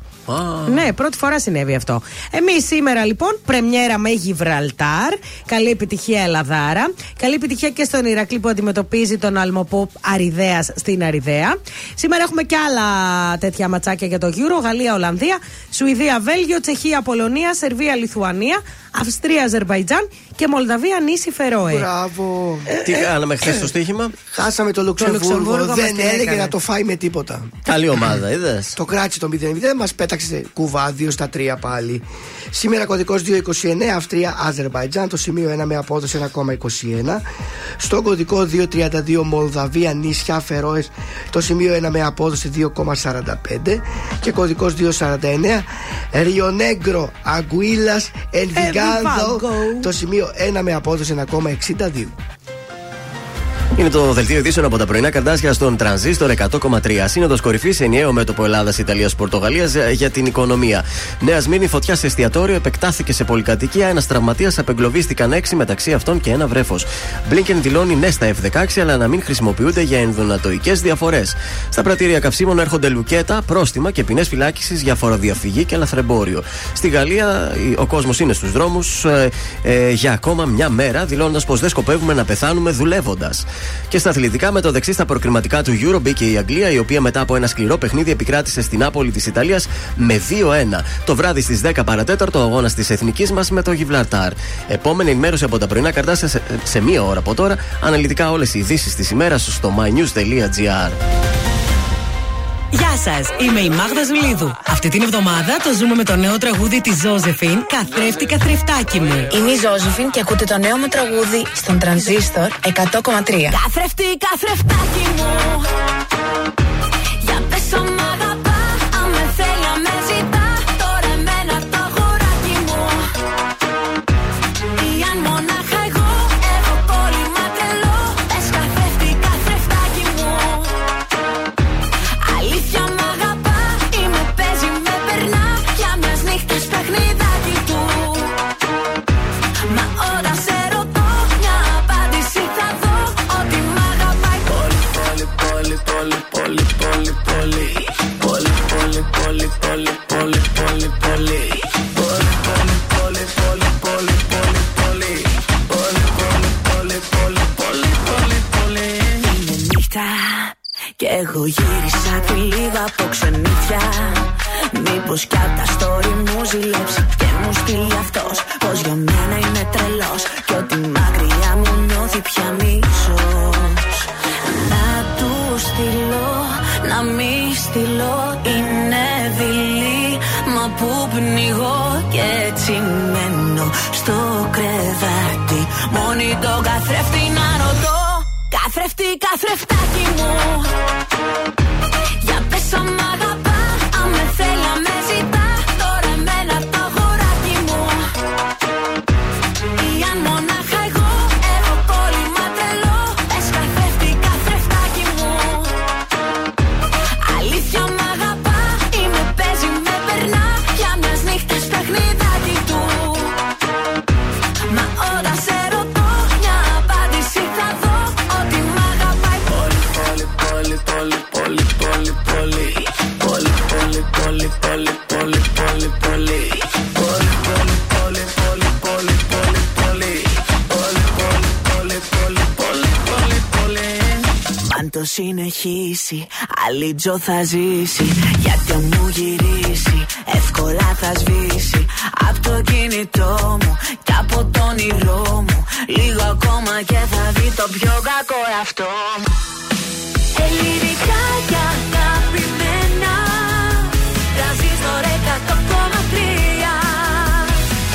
Ναι, πρώτη φορά συνέβη αυτό. Εμείς σήμερα λοιπόν, πρεμιέρα με Γιβραλτάρ. Καλή επιτυχία Ελλαδάρα. Καλή επιτυχία και στον Ηρακλή που αντιμετωπίζει τον Αλμοπόπ Αριδέας στην Αριδέα. Σήμερα έχουμε και άλλα τέτοια ματσάκια για το Euro. Γαλλία, Ολλανδία, Σουηδία, Βέλγιο, Τσεχία, Πολωνία, Σερβία, Λιθουανία, Αυστρία, Αζερβαϊτζάν και Μολδαβία, νήσι Φερόε. Μπράβο. Τι κάναμε χθες στο στοίχημα; Χάσαμε το Λουξεμβούργο. Λουξεμβούργο μας Δεν τι έλεγε έκανε. να το φάει με τίποτα. Καλή ομάδα, είδες. Το κράτησε το 0-0, μας πέταξε κουβά 2 στα 3 πάλι. Σήμερα κωδικός 229 Αυστρία Αζερβαϊτζάν, το σημείο 1 με απόδοση 1,21. Στο κωδικό 232 Μολδαβία νησιά Φερόες, το σημείο 1 με απόδοση 2,45. Και κωδικός 249 Ριονέγκρο Αγκουίλας Ενβιγκάδο, Envigado. το σημείο 1 με απόδοση 1,62. Είναι το δελτίο ειδήσεων από τα πρωινά καρτάσια στον Τρανζίστορ 100,3. Σύνοδος κορυφής ενιαίο μέτωπο Ελλάδα-Ιταλία-Πορτογαλία για την οικονομία. Νέας Σμύρνη φωτιά σε εστιατόριο επεκτάθηκε σε πολυκατοικία. Ένας τραυματίας απεγκλωβίστηκαν έξι μεταξύ αυτών και ένα βρέφος. Μπλίνκεν δηλώνει ναι στα F16 αλλά να μην χρησιμοποιούνται για ενδονατοικέ διαφορές. Στα πρατήρια καυσίμων έρχονται λουκέτα, πρόστιμα και ποινές φυλάκισης για φοροδιαφυγή και λαθρεμπόριο. Στη Γαλλία η- ο κόσμος είναι στους δρόμους ε, ε, για ακόμα μια μέρα, δηλώνοντας πως δεν σκοπεύουμε να πεθάνουμε δουλεύοντας. Και στα αθλητικά, με το δεξί στα προκριματικά του Euro μπήκε η Αγγλία, η οποία μετά από ένα σκληρό παιχνίδι επικράτησε στην Νάπολη της Ιταλίας με 2-1. Το βράδυ στις 10 παρατέταρτο ο αγώνας της εθνικής μας με το Γιβλαρτάρ. Επόμενη ενημέρωση από τα πρωινά καρτάσια σε, σε μία ώρα από τώρα. Αναλυτικά όλες οι ειδήσεις της ημέρας στο mynews.gr. Γεια σας, είμαι η Μάγδα Ζουλίδου. Αυτή την εβδομάδα το ζούμε με το νέο τραγούδι της Ζώζεφιν, Καθρέφτη Καθρεφτάκι μου. Είμαι η Ζώζεφιν και ακούτε το νέο μου τραγούδι στον Τρανζίστορ 100,3. Καθρεφτή, καθρεφτάκι μου Για πες αν πολύ πολύ πολύ πολύ. Πολύ Πολύ πολύ πολύ πολύ πολύ πολύ. Πολύ Πολύ πολύ πολύ πολύ πολύ πολύ. Πολύ Είναι νύχτα και εγώ γύρισα τη λίγα από ξενύχια Μήπως κι απ' τα story μου ζηλέψει Και μου στείλει αυτός. Πως για μένα είναι τρελός Και ότι μακριά μου νιώθει πια μίσος Και έτσι μένω Στο κρεβάτι. Μόνη το καθρέφτη να ρωτώ. Καθρέφτη, καθρεφτάκι μου συνεχίσει. Άλλη τζο θα ζήσει Γιατί αν μου γυρίσει. Εύκολα θα σβήσει. Απ' το κινητό μου και από το όνειρό μου. Λίγο ακόμα και θα δει το πιο κακό εαυτό μου. Ελληνικά και αγαπημένα Τρανζίστορ 100,3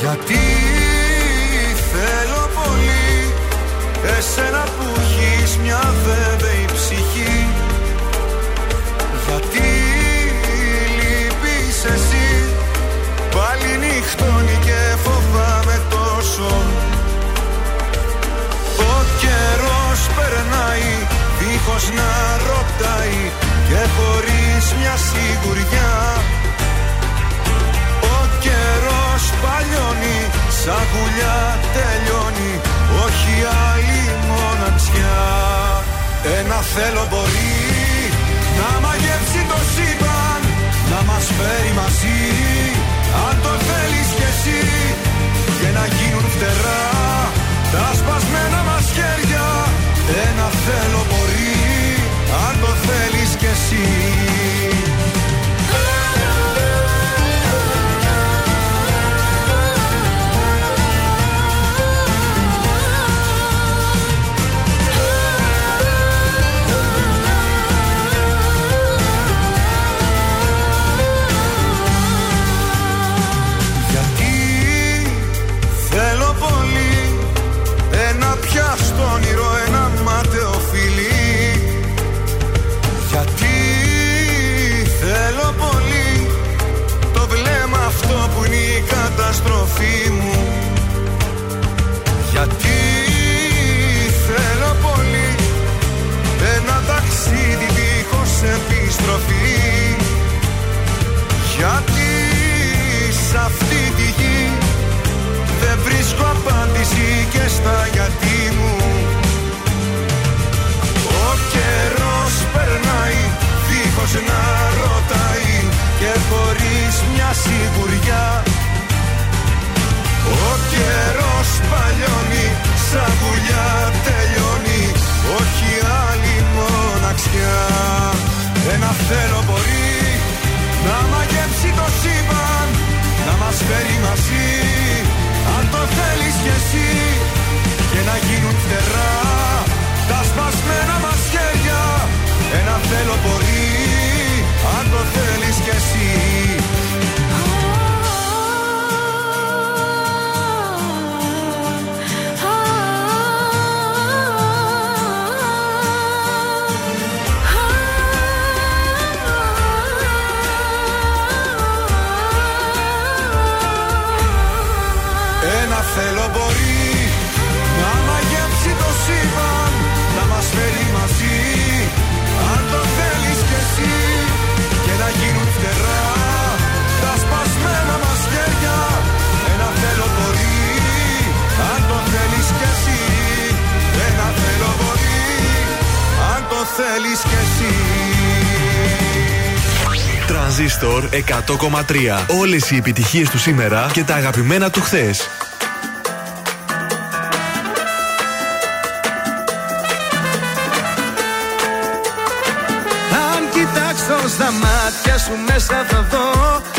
Γιατί θέλω πολύ Εσένα που έχεις μια βέβαιη ψυχή. Γιατί λείπεις εσύ. Πάλι νυχτώνει και φοβάμαι τόσο. Ο καιρός περνάει δίχως να ρωτάει Και χωρίς μια σιγουριά σαν γουλιά τελειώνει Όχι άλλη μοναξιά. Ένα θέλω μπορεί να μαγεύσει το σύμπαν Να μας φέρει μαζί αν το θέλεις κι εσύ. Και να γίνουν φτερά τα σπασμένα μας χέρια. Ένα θέλω μπορεί αν το θέλεις κι εσύ καταστροφή μου. Γιατί θέλω πολύ Ένα ταξίδι δίχως επιστροφή. Γιατί σ' αυτή τη γη δεν βρίσκω απάντηση και στα γιατί μου. Ο καιρός περνάει δίχως να ρωτάει και χωρίς μια σιγουριά. Ο καιρός παλιώνει σαν βουλιά τελειώνει. Όχι άλλη μοναξιά. Ένα θέλω μπορεί να μαγεύσει το σύμπαν Να μας φέρει μαζί. Αν το θέλεις κι εσύ Και να γίνουν μπορεί να μαγεύσει το σύμπαν Να μας φέρει μαζί Αν το θέλεις κι εσύ Και να γίνουν φτερά Τα σπασμένα μας χέρια Ένα θέλω μπορεί Αν το θέλεις κι εσύ Ένα θέλω μπορεί Αν το θέλεις κι εσύ Τρανζίστορ 100,3. Όλες οι επιτυχίες του σήμερα και τα αγαπημένα του χθες. Σου μέσα θα δω.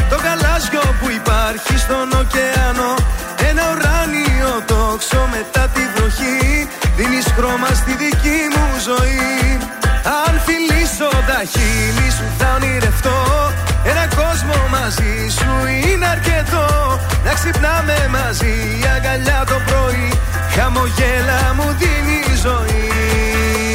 Το γαλάζιο που υπάρχει στον ωκεανό. Ένα ουράνιο τόξο μετά τη βροχή. Δίνεις χρώμα στη δική μου ζωή. Αν φιλήσω τα χείλη σου θα ονειρευτώ. Ένα κόσμο μαζί σου είναι αρκετό. Να ξυπνάμε μαζί η αγκαλιά το πρωί. Χαμογέλα μου δίνει ζωή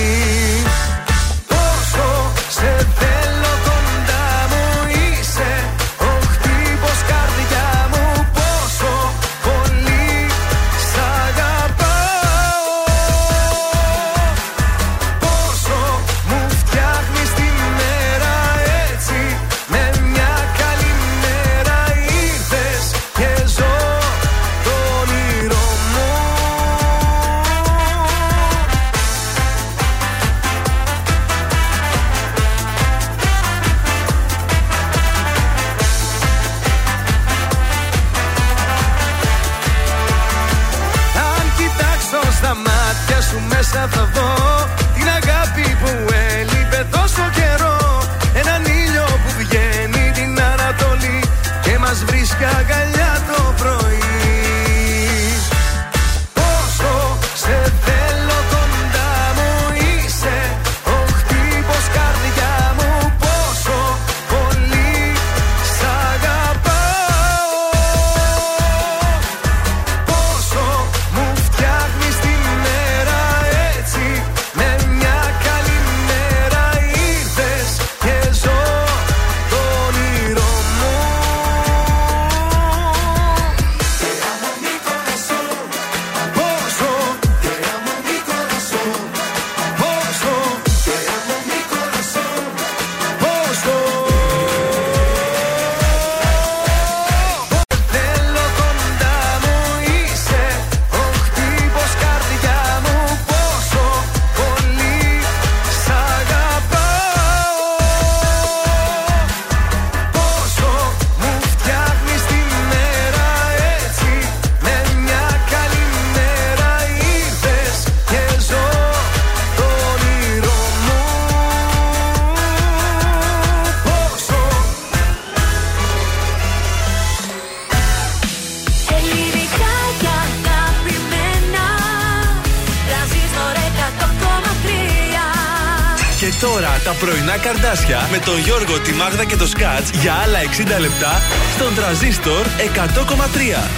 καρδάσια με τον Γιώργο, τη Μάγδα και το Σκάτς για άλλα 60 λεπτά στον τραζίστορ 100,3.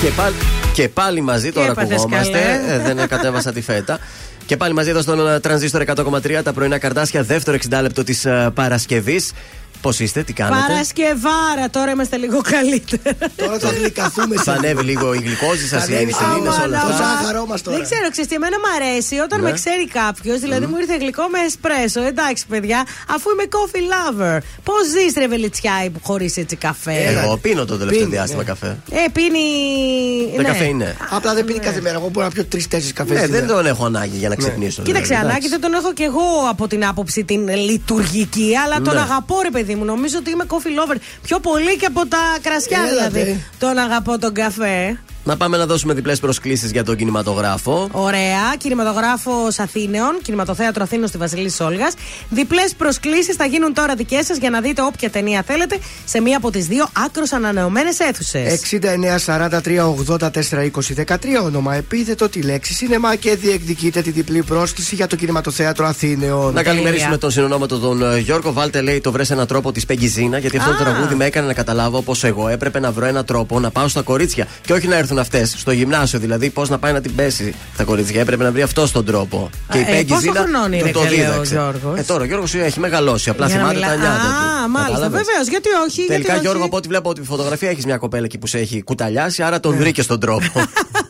Και πάλι, και πάλι μαζί τώρα έπαθες ακουγόμαστε. καλέ. Ε, δεν κατέβασα τη φέτα. Και πάλι μαζί εδώ στον ε, τρανζίστορ 100,3 τα πρωινά καρτάσια, δεύτερο 60 λεπτό της Παρασκευής. Πώς είστε, τι κάνετε; Παρασκευάρα, τώρα είμαστε λίγο καλύτερα. Τώρα θα γλυκαθούμε Θα ανέβει λίγο η γλυκόζη σας, οι ανέβει ενισχυλίνε, Άμα, όλα άμα. Το αυτά. ζάχαρό μα τώρα. Δεν ξέρω, ξέρεις τι, εμένα μου αρέσει όταν Ναι. με ξέρει κάποιος, δηλαδή μου ήρθε γλυκό με εσπρέσο. Εντάξει, παιδιά, αφού είμαι coffee lover. Πώς ζεις, ρε Βελιτσιάη, που χωρίς έτσι καφέ; Εγώ πίνω το τελευταίο Πίνει, διάστημα ναι. καφέ. Ε, πίνει. Δεν ναι. καφέ είναι. Απλά δεν πίνει κάθε μέρα. Εγώ μπορώ να πιω τρει-τέσσερι καφές. Ναι, δεν τον έχω ανάγκη για να ξυπνήσω. Κοίταξε, δηλαδή, ανάγκη εντάξει. δεν τον έχω κι εγώ από την άποψη την λειτουργική, αλλά τον Ναι. αγαπώ, ρε παιδί μου. Νομίζω ότι είμαι coffee lover. Πιο πολύ και από τα κρασιά, Έλατε. δηλαδή. Τον αγαπώ τον καφέ. Να πάμε να δώσουμε διπλές προσκλήσεις για τον κινηματογράφο. Ωραία. Κινηματογράφος Αθήνεων, κινηματοθέατρο Αθήνων στη Βασιλής Σόλγα. Διπλές προσκλήσεις θα γίνουν τώρα δικές σας για να δείτε όποια ταινία θέλετε σε μία από τις δύο άκρο ανανεωμένες αίθουσες. 69-43-84-20-13 όνομα επίθετο τη λέξη σινεμά και διεκδικείτε τη διπλή πρόσκληση για το κινηματοθέατρο Αθήνεων. Να καλημερίσουμε τον συνονόματο τον ε, Γιώργο. Βάλτε, λέει, το βρες ένα τρόπο της Πέγγιζίνα. Γιατί αυτό το Α. τραγούδι με έκανε να καταλάβω πως εγώ έπρεπε να βρω ένα τρόπο να πάω στα κορίτσια. Και όχι να έρθουν αυτές στο γυμνάσιο. Δηλαδή, πώς να πάει να την πέσει τα κορίτσια. Έπρεπε να βρει αυτός τον τρόπο. Και η ε, Πέγγιζίνα πόσο χρονών του είναι, το καλέ, ο δίδαξε. Γιώργος; Ε, τώρα ο Γιώργος έχει μεγαλώσει. Απλά Για να θυμάται τα μιλά- νιάτα του. Α, μάλιστα, Κατάλαβες; βεβαίως. Γιατί όχι. Τελικά, γιατί Γιώργο, όχι. από ό,τι βλέπω από τη φωτογραφία έχεις μια κοπέλα εκεί που σε έχει κουταλιάσει, άρα τον βρήκες τον τρόπο.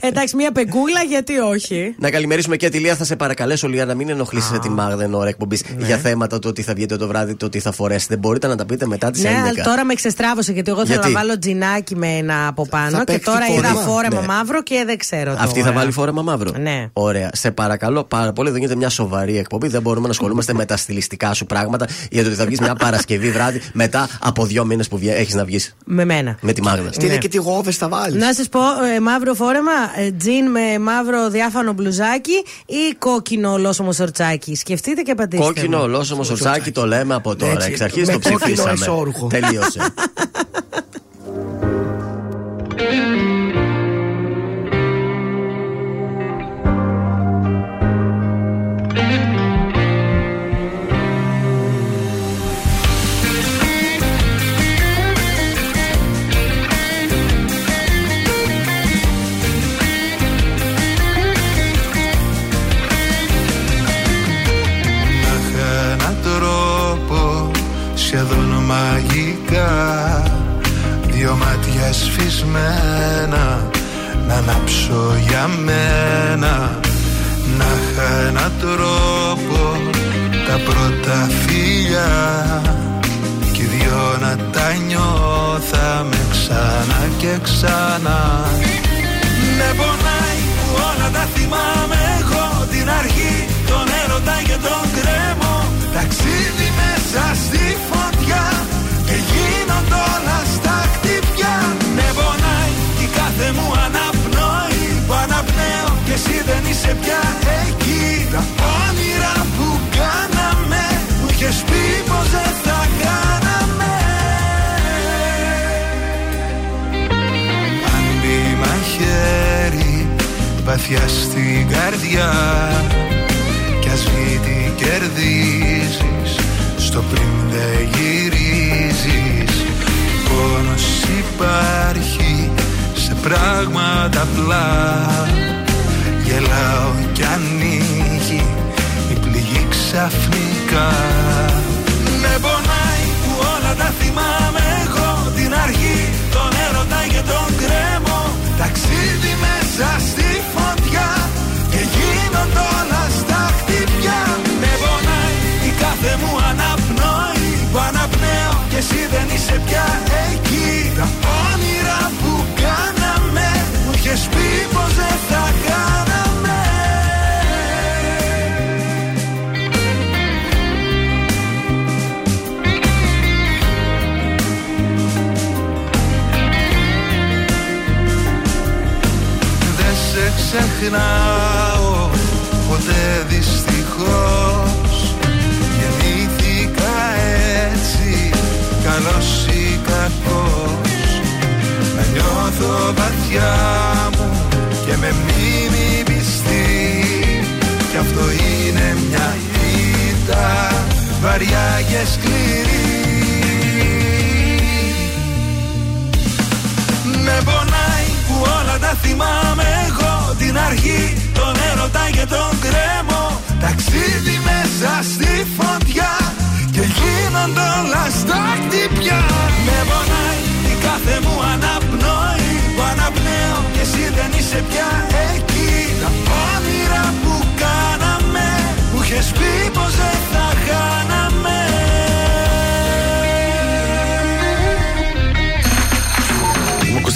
Εντάξει, μία πεγκούλα, γιατί όχι; Να καλημερίσουμε και τη Λία. Θα σε παρακαλέσω, Λία, να μην ενοχλήσει την Μάγδα εν ώρα εκπομπής για θέματα το ότι θα βγείτε το βράδυ, το ότι θα φορέσετε. Μπορείτε να τα πείτε μετά τις 11. Ναι, αλλά τώρα με ξεστράβωσε γιατί εγώ θέλω Γιατί; να βάλω τζινάκι με ένα από πάνω Θα και παίξει τώρα είδα φόρεμα. φόρεμα Ναι. μαύρο και δεν ξέρω. Αυτή τώρα. θα βάλει φόρεμα μαύρο. Ναι. Ωραία. Σε παρακαλώ πάρα πολύ. Δεν γίνεται μια σοβαρή εκπομπή. Δεν μπορούμε να ασχολούμαστε με τα στιλιστικά σου πράγματα. Για το ότι θα βγεις μια Παρασκευή βράδυ μετά από δύο μήνες που έχεις να βγεις Με μένα. με τη Μάγδα. Στείλε και τι γόβες θα βάλεις; Να σας πω, ε, μαύρο φόρεμα, ε, τζιν με μαύρο διάφανο μπλουζάκι ή κόκκινο ολόσωμο σορτσάκι. Σκεφτείτε και απαντήστε. Κόκκινο, μου. ολόσωμο σορτσάκι το λέμε από τώρα. Έτσι, Εξ αρχής με το κόκκινο ψηφίσαμε. εσώρουχο. Τελείωσε. μαγικά Δυο μάτια σφισμένα να ανάψω για μένα. Να είχα έναν τρόπο τα πρώτα φιλιά Κι οι δυο να τα νιώθαμε ξανά και ξανά. Με πονάει που όλα τα θυμάμαι εγώ Την αρχή, τον έρωτα και τον κρέμο. Ταξίδι μέσα στη φωτιά είσαι πια εκεί Τα όνειρα που κάναμε Μου είχες πει πως δεν θα κάναμε. Αν μπει μαχαίρι βαθιά στην καρδιά Κι ας βγει τι κερδίζεις Στο πριν δεν γυρίζεις. Πόνος υπάρχει σε πράγματα απλά Γελάω κι ανοίγει η πληγή ξαφνικά. Με πονάει που όλα τα θυμάμαι εγώ. Την αρχή, τον έρωτα και τον κρέμο Ταξίδι μέσα στη φωτιά Και γίνονται όλα στα χτυπιά. Με πονάει η κάθε μου αναπνοή. Που αναπνέω και εσύ δεν είσαι πια εκεί. Τα όνειρα που κάναμε Μου είχες πει πως δεν θα κάναμε ξεχνάω ποτέ δυστυχώς. Γεννήθηκα έτσι καλός ή κακός. Να νιώθω βαθιά μου και με μνήμη πιστή. Κι αυτό είναι μια ήττα βαριά και σκληρή. Με πονάει που όλα τα θυμάμαι εγώ Την αρχή, τον έρωτα και τον κρέμο. Ταξίδι μέσα στη φωτιά Και γίνονται όλα στα κτυπιά Με πονάει η κάθε μου αναπνοή. Που αναπνέω και εσύ δεν είσαι πια εκεί. Τα όνειρα που κάναμε Μου είχες πει πως δεν θα χάναμε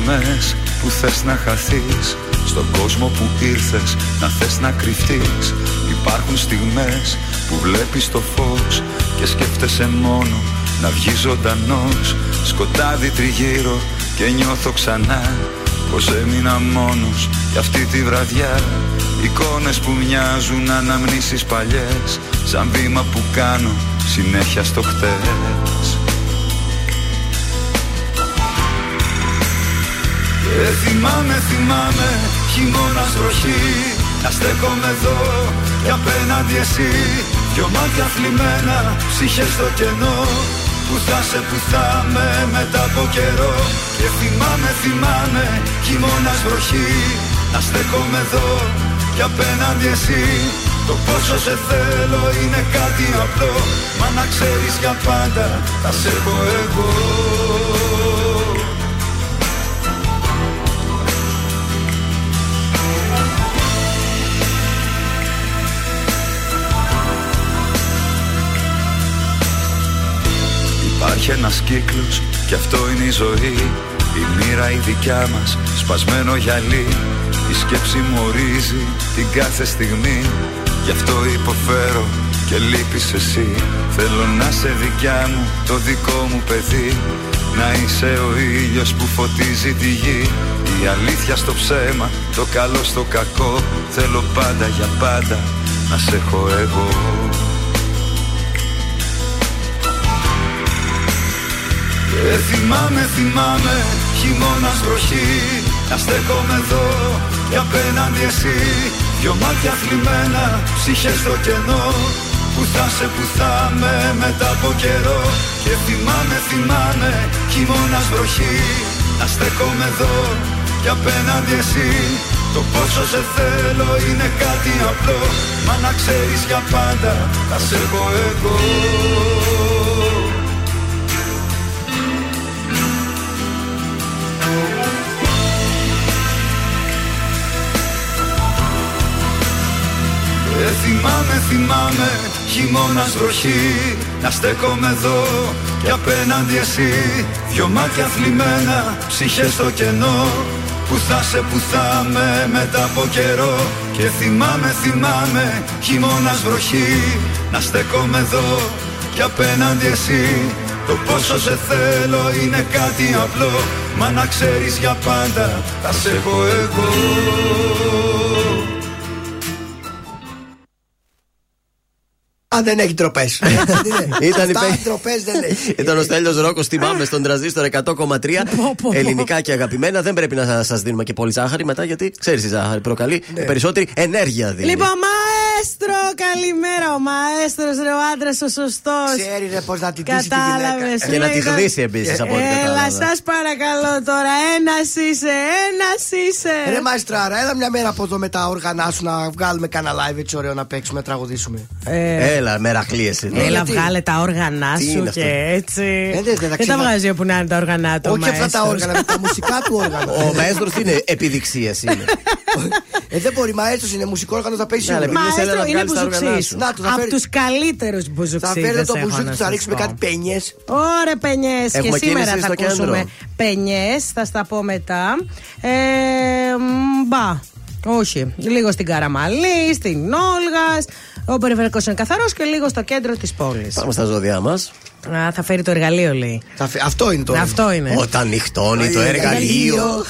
Στιγμές που θες να χαθείς. Στον κόσμο που ήρθες να θες να κρυφτείς. Υπάρχουν στιγμές που βλέπεις το φως Και σκέφτεσαι μόνο να βγεις ζωντανός. Σκοτάδι τριγύρω και νιώθω ξανά Πως έμεινα μόνος. Για αυτή τη βραδιά Εικόνες που μοιάζουν αναμνήσεις παλιές. Σαν βήμα που κάνω συνέχεια στο χτες Ε, θυμάμαι, θυμάμαι, χειμώνας βροχή. Να στέκομαι εδώ και απέναντι εσύ. Δυο μάτια θλιμμένα, ψυχές στο κενό. Που θα σε που θα με μετά από καιρό. Και θυμάμαι, θυμάμαι, χειμώνας βροχή. Να στέκομαι εδώ και απέναντι εσύ. Το πόσο σε θέλω είναι κάτι απλό. Μα να ξέρεις για πάντα θα σε έχω εγώ Υπάρχει ένας κύκλος και αυτό είναι η ζωή. Η μοίρα η δικιά μας σπασμένο γυαλί. Η σκέψη μου ορίζει την κάθε στιγμή. Γι' αυτό υποφέρω και λείπεις εσύ. Θέλω να σε δικιά μου το δικό μου παιδί. Να είσαι ο ήλιος που φωτίζει τη γη. Η αλήθεια στο ψέμα, το καλό στο κακό. Θέλω πάντα για πάντα να σε έχω εγώ Ε, θυμάμαι, θυμάμαι, χειμώνας βροχή. Να στέκομαι εδώ και απέναντι εσύ. Δυο μάτια θλιμμένα, ψυχές στο κενό. Που θα σε που θα με μετά από καιρό. Και θυμάμαι, θυμάμαι, χειμώνας βροχή. Να στέκομαι εδώ και απέναντι εσύ. Το πόσο σε θέλω είναι κάτι απλό. Μα να ξέρεις για πάντα θα σε έχω εγώ Ε, θυμάμαι, θυμάμαι, χειμώνας βροχή. Να στέκομαι εδώ και απέναντι εσύ. Δυο μάτια θλιμμένα, ψυχές στο κενό. Που θα σε που θα με μετά από καιρό. Και θυμάμαι, θυμάμαι, χειμώνας βροχή. Να στέκομαι εδώ και απέναντι εσύ. Το πόσο σε θέλω είναι κάτι απλό. Μα να ξέρεις για πάντα θα σε έχω εγώ Αν δεν έχει τροπές. Ήταν Αυτά υπέ- τροπές δεν έχει. Ήταν ο Στέλιος Ρόκος θυμάμαι στον τραζίστορ 100,3 ελληνικά και αγαπημένα. Δεν πρέπει να σα δίνουμε και πολύ ζάχαρη μετά γιατί ξέρεις η ζάχαρη προκαλεί Ναι. περισσότερη ενέργεια δίνει. Λοιπόν, μαέστρο, καλημέρα. Ο μαέστρος, ρε, ο άντρας ο σωστός. Ξέρει ρε πώς να την τύσει τη Κατάλαβες. γυναίκα. Και να τη χδίσει επίσης από ό,τι Έλα, κατάλαβα. σας παρακαλώ τώρα. Ένας είσαι, ένας είσαι. Ρε Μαεστράρα, έλα μια μέρα από εδώ με τα όργανά σου να βγάλουμε κανένα live έτσι ωραίο να παίξουμε, να τραγουδήσουμε. Ε, Έλα, μερακλείε. Έλα, γιατί; βγάλε τα όργανα Τι σου είναι και αυτό; έτσι. Ε, δεν- δεν τα δεν τα ξεχα- βγάζει όπου να είναι τα όργανα του. Όχι αυτά τα μαέστρος. όργανα, με τα μουσικά του όργανα. Ο μαέστρος είναι επιδειξία είναι. Ε, δεν μπορεί, μαέστρο είναι μουσικό όργανος, θα παίζει Ναι, αλλά σίγουρα. επειδή θέλει Μαέστρο να είναι βγάλεις τα όργανά μπουζουξής. σου. Να του, θα Από φέρει- τους καλύτερους Θα μπουζουξίδες φέρετε το έχω μπουζούκι, να θα σας ρίξουμε πω. κάτι πενιέ. Ωραία, πενιέ. Και Έχουμε σήμερα κίνηση θα στο κέντρο. ακούσουμε πενιέ. Θα στα πω μετά. Ε, μ, μπα. Όχι. Λίγο στην Καραμαλή, στην Όλγας. Ο περιφερειακός είναι καθαρός και λίγο στο κέντρο της πόλης. Πάμε στα ζώδια μας. Α, θα φέρει το εργαλείο, λέει. Θα φε- Αυτό είναι το. Αυτό είναι. Όταν νυχτώνει το εργαλείο.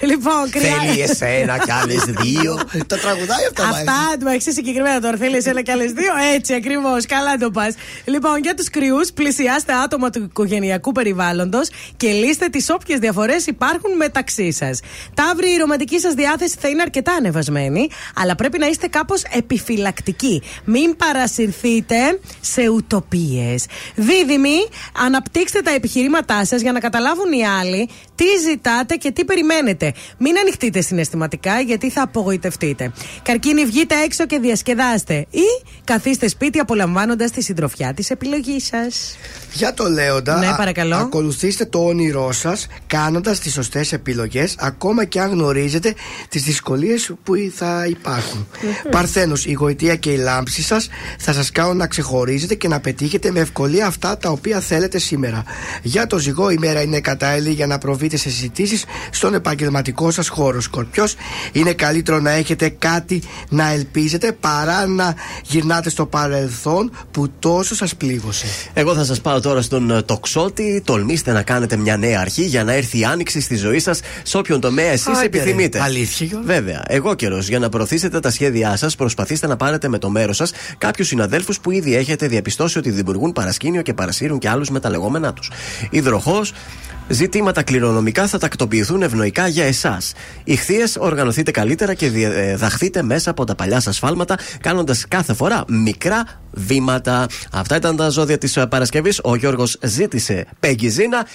λοιπόν, κρυά... Θέλει εσένα κι άλλες δύο. Τα τραγουδάει αυτά. Αυτά, το εξή συγκεκριμένα τώρα. Θέλει ένα και άλλες δύο. Έτσι ακριβώς. Καλά το πας. Λοιπόν, για τους κρυούς, πλησιάστε άτομα του οικογενειακού περιβάλλοντος και λύστε τις όποιες διαφορές υπάρχουν μεταξύ σας. Ταύρη, η ρομαντική σας διάθεση θα είναι αρκετά ανεβασμένη, αλλά πρέπει να είστε κάπως επιφυλακτικοί. Μην παρασυρθείτε σε ουτοπίες. Δίδυμοι, αναπτύξτε τα επιχειρήματά σας για να καταλάβουν οι άλλοι τι ζητάτε και τι περιμένετε. Μην ανοιχτείτε συναισθηματικά γιατί θα απογοητευτείτε. Καρκίνη, βγείτε έξω και διασκεδάστε. Ή καθίστε σπίτι απολαμβάνοντας τη συντροφιά της επιλογής σας. Για το Λέοντα, Ναι, α- παρακαλώ. ακολουθήστε το όνειρό σας κάνοντας τις σωστές επιλογές, ακόμα και αν γνωρίζετε τις δυσκολίες που θα υπάρχουν. Παρθένος, η γοητεία και η λάμψη σας θα σας κάνουν να ξεχωρίζετε και να πετύχετε με ευκολία αυτά τα οποία θέλετε σήμερα. Για το ζυγό, η μέρα είναι κατάλληλη για να προβείτε σε συζητήσεις στον επαγγελματικό σας χώρο. Σκορπιό, είναι καλύτερο να έχετε κάτι να ελπίζετε παρά να γυρνάτε στο παρελθόν που τόσο σας πλήγωσε. Εγώ θα σας πάω τώρα στον ε, τοξότη. Τολμήστε να κάνετε μια νέα αρχή για να έρθει η άνοιξη στη ζωή σας σε όποιον τομέα εσείς Άντε, ρε. επιθυμείτε. Αλήθεια, Γιώργο; Βέβαια. Εγώ καιρός. Για να προωθήσετε τα σχέδιά σας, προσπαθήστε να πάρετε με το μέρος σας κάποιους συναδέλφους που ήδη έχετε διαπιστώσει ότι δημιουργούν παρασκήνιο και παρασύρουν και άλλους με τα λεγόμενά τους. Υδροχός. Ζητήματα κληρονομικά θα τακτοποιηθούν ευνοϊκά για εσάς. Ηχθείε, οργανωθείτε καλύτερα και διδαχθείτε μέσα από τα παλιά σας σφάλματα, κάνοντας κάθε φορά μικρά βήματα. Αυτά ήταν τα ζώδια της Παρασκευής. Ο Γιώργος ζήτησε Πέγγι Ζήνα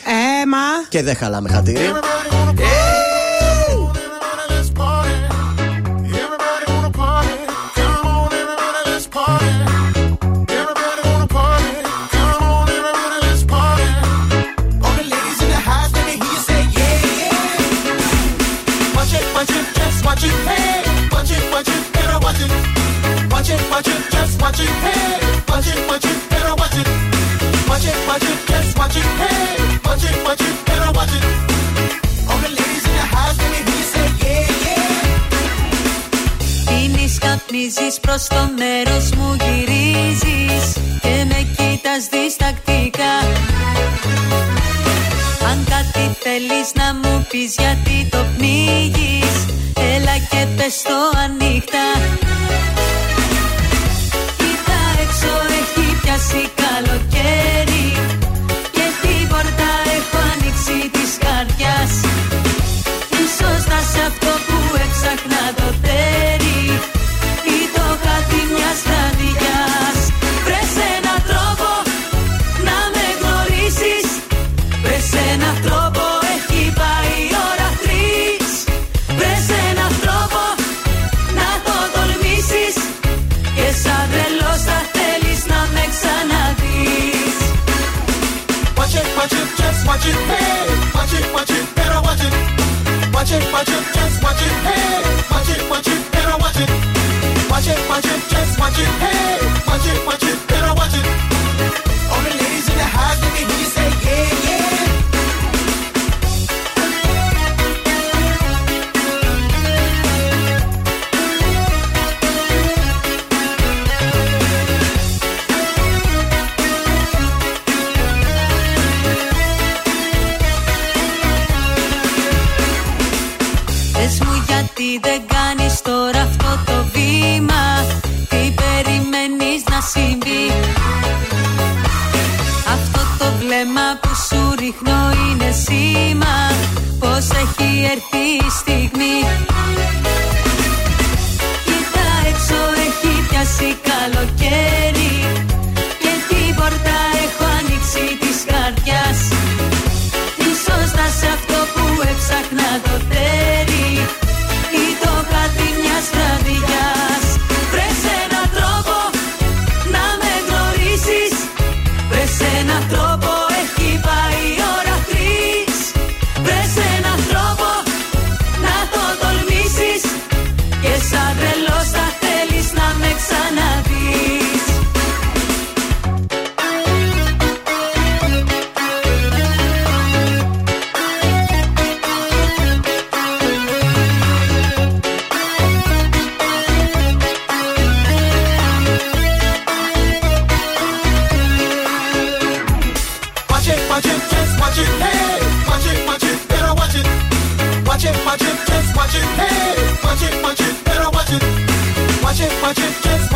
Έμα. και δεν χαλάμε χατήρι. Watch it, watch it, just watch it, hey, watch it, watch it, better watch it. Watch it, watch it, just watch it, hey, watch it, watch it, better watch it. All the ladies in the house, let me hear you say yeah, yeah. Πίνεις, καπνίζεις προς το μέρος μου γυρίζεις Και με κοίτας διστακτικά Αν κάτι θέλεις να μου πεις γιατί το πνίγεις Έλα και πες το ανοιχτά πιάσει καλοκαίρι. Και την πόρτα έχω ανοίξει της καρδιάς. Ίσως να σε αυτό που έψαχνα το τέρι Watch it, just watch it, hey. Watch it, watch it, better watch it. Watch it, watch it, just watch it, hey. Watch it, watch it, better watch it. Watch it, watch it, just watch it, hey. Watch it, watch it, δεν κάνεις τώρα αυτό το βήμα. Τι περιμένεις να συμβεί. Αυτό το βλέμμα που σου ρίχνω είναι σήμα. Πως έχει έρθει η στιγμή. Κοίτα έξω έχει πιάσει καλοκαίρι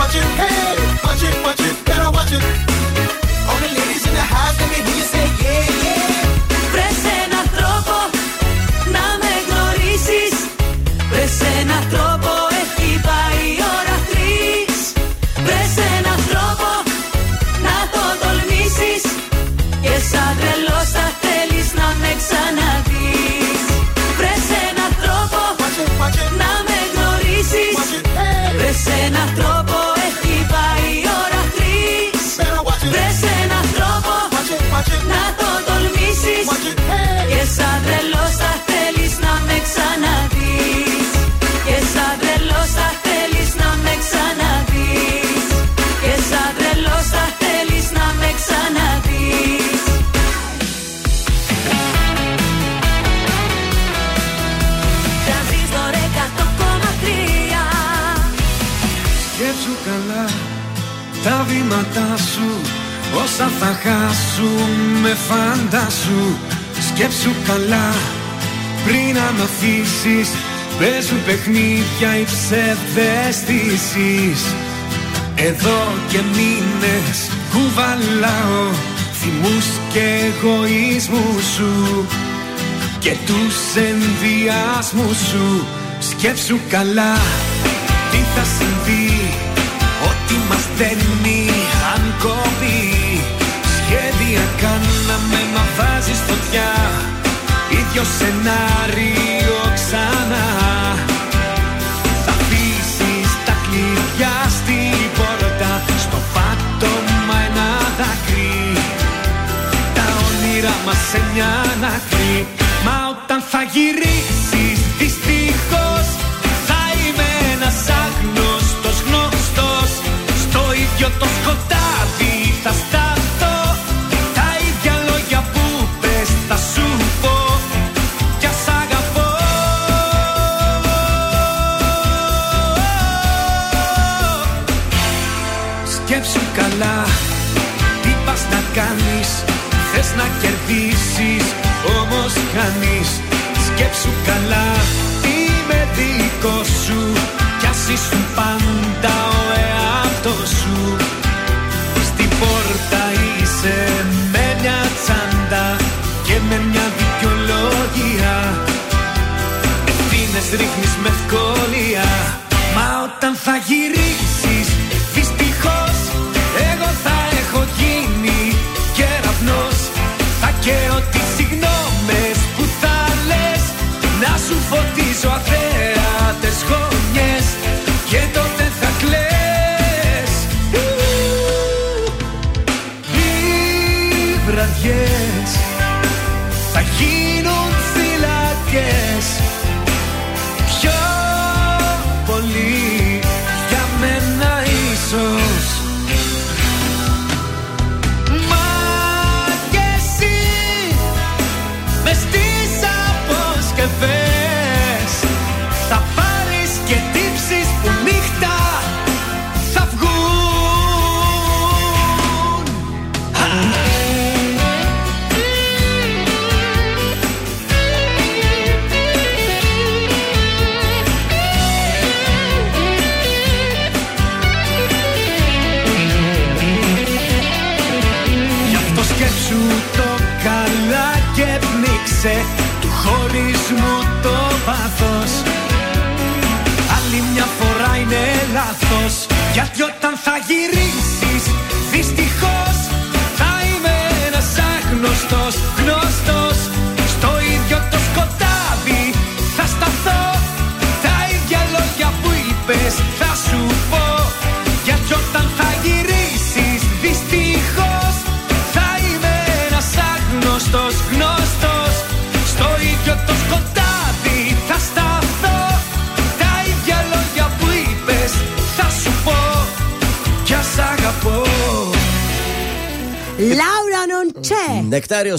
watching, it, watching, it. Όσα θα χάσουμε φαντάσου. Σκέψου καλά πριν ανωθήσεις Παίζουν παιχνίδια οι ψευδεστήσεις. Εδώ και μήνες κουβαλάω Θυμούς και εγωισμούς σου. Και τους ενδιασμούς σου Σκέψου καλά. Τι θα συμβεί Ό,τι μας δένει. ίδιο σενάριο ξανά. Θα αφήσεις τα κλειδιά στην πόρτα Στο πάτωμα ένα δάκρυ. Τα όνειρα μας σε μια Μα όταν θα γυρίσει καλά. Είμαι δικός σου.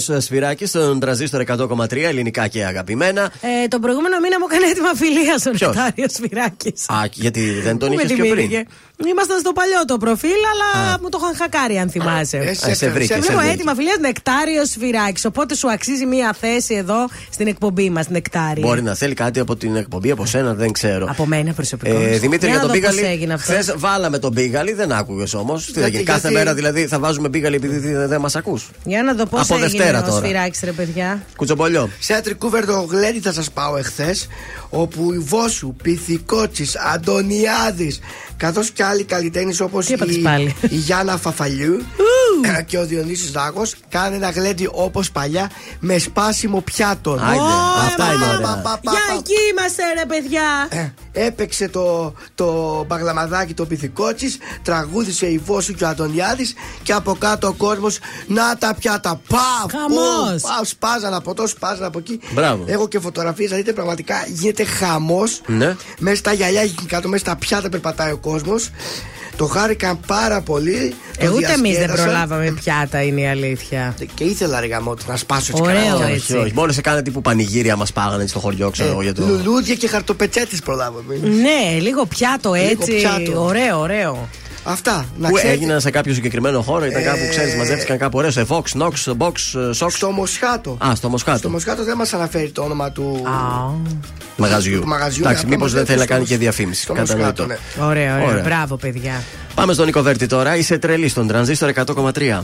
Ε, Σφυράκη, τον στον τραζίστορ ελληνικά και αγαπημένα. Ε, τον προηγούμενο μήνα μου έκανε έτοιμα φιλία ο Νεκτάριο Σφυράκη. Α, γιατί δεν τον είχες πιο πριν; Ήμασταν στο παλιό το προφίλ, αλλά μου το είχαν χακάρει, αν θυμάσαι. Ε, σε Α, σε βρήκε, σε Βλέπω βρήκε. έτοιμα φιλία νεκτάριο σφυράκι. Οπότε σου αξίζει μία θέση εδώ στην εκπομπή μας, νεκτάριο. Μπορεί να θέλει κάτι από την εκπομπή, από σένα, δεν ξέρω. Από μένα προσωπικό. Ε, Δημήτρη, για να τον δω πώς Μπίγαλη. έγινε αυτό. Χθες βάλαμε τον Μπίγαλη, δεν άκουγες όμως. Τι θα Γιατί- γίνει, κάθε γιατί- μέρα δηλαδή θα βάζουμε Μπίγαλη επειδή δεν δεν μας ακούς. Για να δω πώς Από έγινε Δευτέρα ο τώρα. σφυράκι, ρε παιδιά. Κουτσομπολιό. Σε ένα τρικούβερτο γλέντι θα σας πάω εχθές, όπου η Βόσου, Πυθικότσι, Αντωνιάδης, καθώς και άλλοι καλλιτέχνες όπως Τι έπαθες η, πάλι; η Γιάννα Φαφαλιού ε, και ο Διονύσης Δάγος κάνουν ένα γλέντι όπως παλιά με σπάσιμο πιάτων. Άιντε, Ω, αυτά ε, είναι μα, ωραία. πα, πα, πα, Για πα. εκεί είμαστε, ρε παιδιά. Ε, έπαιξε το, το μπαγλαμαδάκι το πυθικότσι, τραγούδισε η Βόσου και ο Αντωνιάδης και από κάτω ο κόσμος να τα πιάτα. Παφ! Χαμός. που, Παφ! Σπάζαν από εδώ, σπάζαν από εκεί. Μπράβο. Έχω και φωτογραφίες, θα δείτε πραγματικά γίνεται χαμός. Ναι. Μέσα στα γυαλιά εκεί κάτω, μέσα στα πιάτα περπατάει ο κόσμος. Το χάρηκαν πάρα πολύ. Ε, το ούτε εμείς δεν διασκέδασαν. προλάβαμε πιάτα, είναι η αλήθεια. Και ήθελα ρε γαμώτη να σπάσω έτσι Ωραίο, κανένα. έτσι. Όχι, όχι. Μόνο σε κάνα τύπου πανηγύρια μας πάγανε στο χωριό, ξέρω εγώ για το. Λουλούδια και χαρτοπετσέτης προλάβαμε. Ναι, λίγο πιάτο Λίγο έτσι. πιάτο. Ωραίο, ωραίο. Αυτά. Να Που ξέρετε. έγιναν σε κάποιο συγκεκριμένο χώρο, ήταν κάπου, ξέρεις, μαζεύτηκαν κάπου ωραίο. Σε Vox, Nox, Box, Sox. Στο Μοσχάτο. Α, στο Μοσχάτο. Στο Μοσχάτο δεν μας αναφέρει το όνομα του. Μαγαζιού. του μαγαζιού. Εντάξει, ναι, μήπως απλά δεν θέλει να στο κάνει Μοσ- και διαφήμιση. στο Κατανοητό. Μοσχάτο, ναι. Ωραία, ωραία. Ωραία. Μπράβο, παιδιά. Πάμε στον Νίκο Βέρτη τώρα. Είσαι τρελή στον τρανζίστορ 100,3.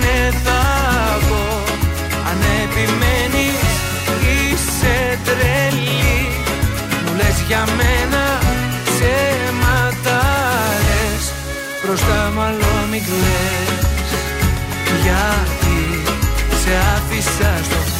πως ναι θα πω Αν επιμένεις είσαι τρελή. Μου λες για μένα ψέματα λες Μπροστά μάλλον μην κλαις. Γιατί σε άφησα στο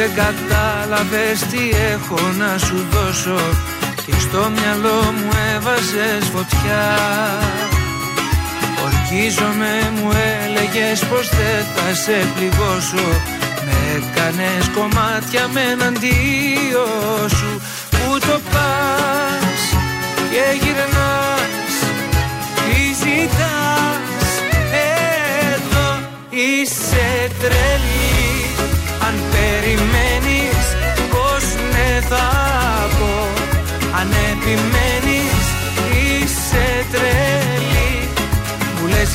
δεν κατάλαβες τι έχω να σου δώσω. Και στο μυαλό μου έβαζες φωτιά. Ορκίζομαι μου έλεγες πως δεν θα σε πληγώσω. Με έκανες κομμάτια με εναντίο σου. Πού το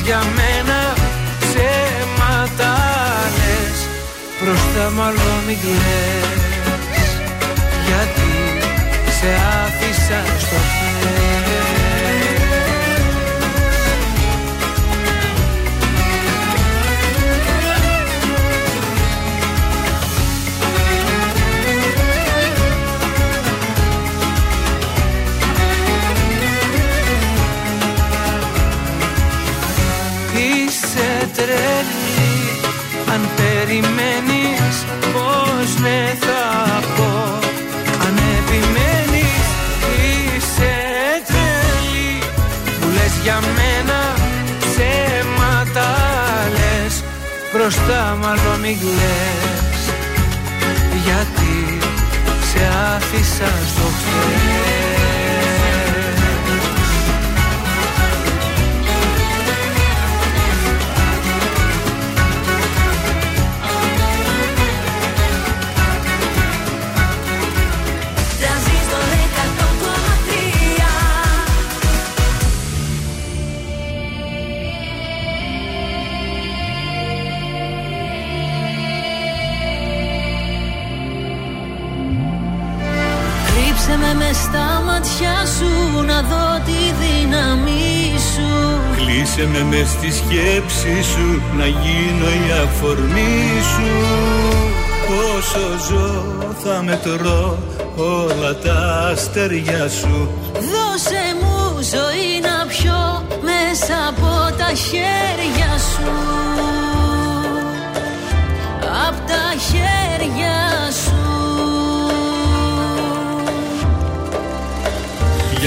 για μένα ψέματα λες Μπροστά μάλλον μην κλαις. Γιατί σε άφησα στο χέρι Αν περιμένεις πως ναι θα πω. Αν επιμένεις είσαι τρελή Μου λες για μένα ψέματα λες. Μπροστά μάλλον μην κλαις. Γιατί σε άφησα στο χέρι μάτια σου να δω τη δύναμή σου. Κλείσε με μες στη σκέψη σου Να γίνω η αφορμή σου. Όσο ζω θα μετρώ όλα τα αστέρια σου. Δώσε μου ζωή να πιω μέσα από τα χέρια σου. Απ' τα χέρια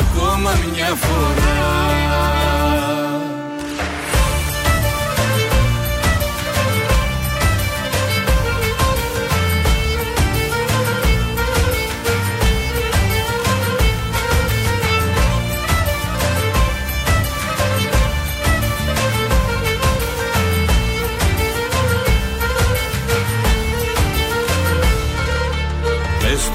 ακόμα μια φορά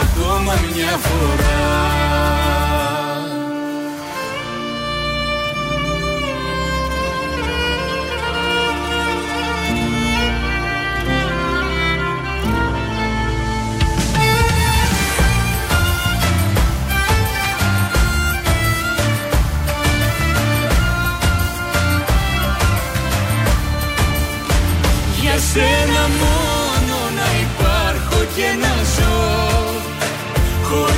ακόμα μια φορά. Για σένα μόνο να υπάρχω και να ζω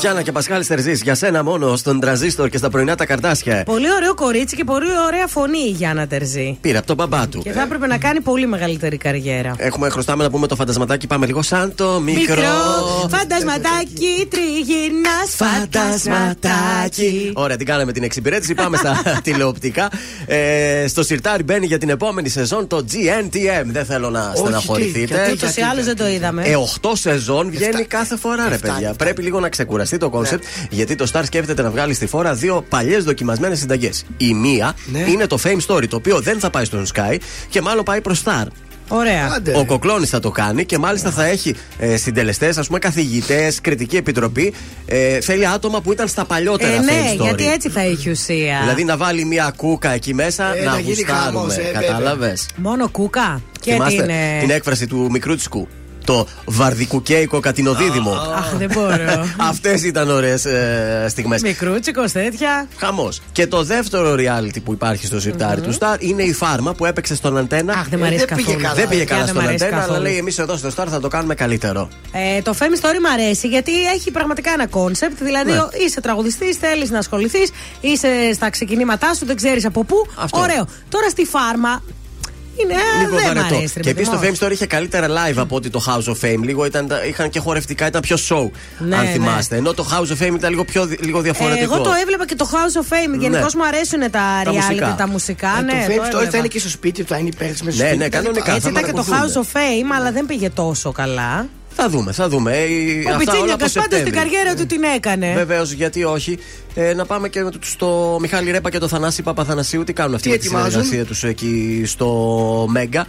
Γιάννα και Πασχάλη Τερζή, για σένα μόνο στον τραζίστορ και στα πρωινά τα καρτάσια. Πολύ ωραίο κορίτσι και πολύ ωραία φωνή η Γιάννα Τερζή. Πήρε από τον μπαμπά του. Και θα έπρεπε να κάνει πολύ μεγαλύτερη καριέρα. Έχουμε χρωστάμε να πούμε το φαντασματάκι. Πάμε λίγο σαν το μικρό. φαντασματάκι τριγυρνάς φαντασματάκι. Ωραία, την κάναμε την εξυπηρέτηση. Πάμε στα τηλεοπτικά. Ε, στο σιρτάρι μπαίνει για την επόμενη σεζόν το GNTM. Δεν θέλω να στεναχωρηθείτε. Ούτως ή άλλως δεν το είδαμε. Ε, 8 σεζόν βγαίνει κάθε φορά, ρε παιδιά. Πρέπει λίγο να ξεκουραστεί το κόνσεπτ, γιατί το Star σκέφτεται να βγάλει στη φόρα δύο παλιές δοκιμασμένες συνταγές. Η μία είναι το Fame Story, το οποίο δεν θα πάει στον Sky και μάλλον πάει προς Star. Ωραία. Ο Κοκλώνης θα το κάνει και μάλιστα θα έχει ε, συντελεστές, ας πούμε, καθηγητές, κριτική επιτροπή. Ε, θέλει άτομα που ήταν στα παλιότερα Ε, Fame ναι, Story. γιατί έτσι θα έχει ουσία. Δηλαδή να βάλει μια Κούκα εκεί μέσα Ε, να να γίνει γουστάρουμε. χαμός, ε, Κατάλαβες; Μόνο Κούκα; Και Θυμάστε την. ε, την έκφραση του Μικρούτσικου. Το βαρδικουκέικο κατινοδίδυμο. Αχ, δεν μπορώ. Αυτές ήταν ωραίες ε, στιγμές. Μικρούτσικος, τέτοια. Χαμός. Και το δεύτερο reality που υπάρχει στο σιρτάρι του Star είναι η φάρμα που έπαιξε στον Αντένα. Αχ, δεν μ' αρέσει δεν πήγε καθόλου. καλά. Δεν πήγε Παιδιά, καλά δεν στον μ' αρέσει Αντένα, αλλά καθόλου. λέει εμείς εδώ στο Star θα το κάνουμε καλύτερο. Ε, το Fame Story μου αρέσει γιατί έχει πραγματικά ένα κόνσεπτ. Δηλαδή, Ναι. ο- είσαι τραγουδιστής, θέλεις να ασχοληθείς, είσαι στα ξεκινήματά σου, δεν ξέρεις από πού. Αυτό. Ωραίο. Τώρα στη φάρμα Είναι, Λίγο δεν μ' βαρετό. αρέσει. ρε Και παιδί επίσης το μου. Fame Store είχε καλύτερα live από ότι το House of Fame. Λίγο ήταν, είχαν και χορευτικά, ήταν πιο show. Ναι, αν ναι. θυμάστε. Ενώ το House of Fame ήταν λίγο, πιο, λίγο διαφορετικό. Ε, εγώ το έβλεπα και το House of Fame. Γενικώς Ναι. μου αρέσουν τα Τα reality, μουσικά. τα μουσικά. Ε, ναι, το Fame Story έβλεπα. θα είναι και στο σπίτι του, θα είναι υπέρ της Ναι, ναι, κανονικά. Έτσι θα ήταν και το παρακολουθούνται. House of Fame, αλλά δεν πήγε τόσο καλά. Θα δούμε, θα δούμε. Ε, Ο αυτά όλα Πιτσίνιακας από πάντως στην Σεπτέμβρη. καριέρα του την έκανε. Βεβαίως, γιατί όχι. Ε, να πάμε και με το- στο Μιχάλη Ρέπα και το Θανάση Παπαθανασίου. Τι κάνουν αυτοί Τι με τη ετοιμάζουν; συνεργασία τους εκεί στο Μέγκα;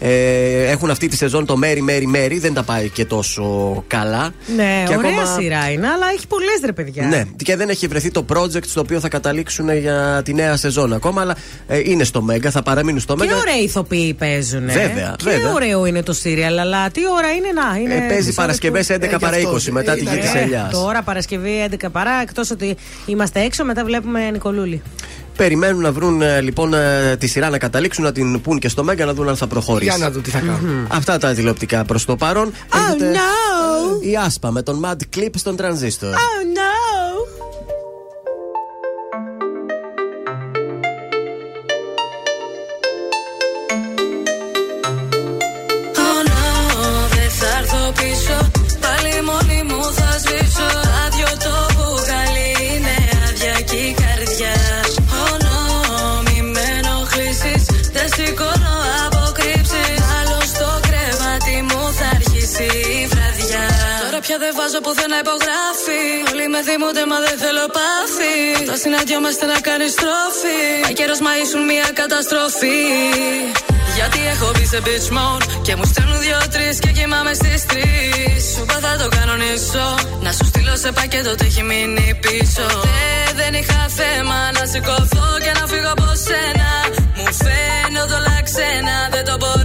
Ε, έχουν αυτή τη σεζόν το Μέρι Μέρι Μέρι, δεν τα πάει και τόσο καλά. Ναι, Και ωραία ακόμα- σειρά είναι, αλλά έχει πολλές ρε παιδιά. Ναι, και δεν έχει βρεθεί το project στο οποίο θα καταλήξουν για τη νέα σεζόν ακόμα, αλλά ε, είναι στο Μέγκα, θα παραμείνουν στο Και Μέγκα. ωραίοι ηθοποιοί παίζουν. Βέβαια, και βέβαια. ωραίο είναι το σύριαλ, αλλά τι ώρα είναι να. Είναι Ε, παίζει μισό Παρασκευές λεπτό. 11 παρά 20 μετά τη γη της Ε, Ελιάς. Τώρα Παρασκευή 11 παρά, εκτός ότι είμαστε έξω, μετά βλέπουμε Νικολούλη. Περιμένουν να βρουν ε, λοιπόν ε, τη σειρά να καταλήξουν, να την πούν και στο Μέγκα να δουν αν θα προχωρήσει. Για να δω τι θα κάνουν. Αυτά τα τηλεοπτικά προς το παρόν. Oh Έρχεται no! Η Άσπα με τον Mad Clip στον τρανζίστορ. Oh no! Πια δεν βάζω πουθενά υπογράφει. Όλοι με θυμούνται, μα δεν θέλω πάθη. Τα συναντιόμαστε να κάνει στροφή. Μα καιρός μα ήσουν μια καταστροφή. Γιατί έχω μπει σε bitch mode Και μου στέλνουν δυο-τρει και κοιμάμαι στις τρεις. Σου είπα θα το κανονίσω Να σου στείλω σε πακέτο το έχει μείνει πίσω Ε, δεν είχα θέμα να σηκωθώ και να φύγω από σένα Μου φαίνονται όλα ξένα Δεν το μπορώ,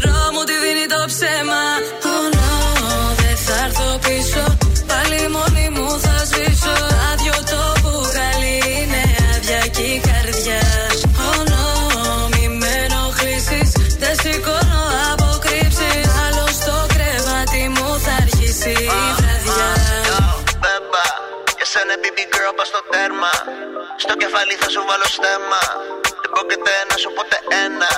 baby girl πας στο τέρμα. Στο κεφάλι θα σου βάλω στέμα. Δεν πρόκειται να σου ποτέ ένα.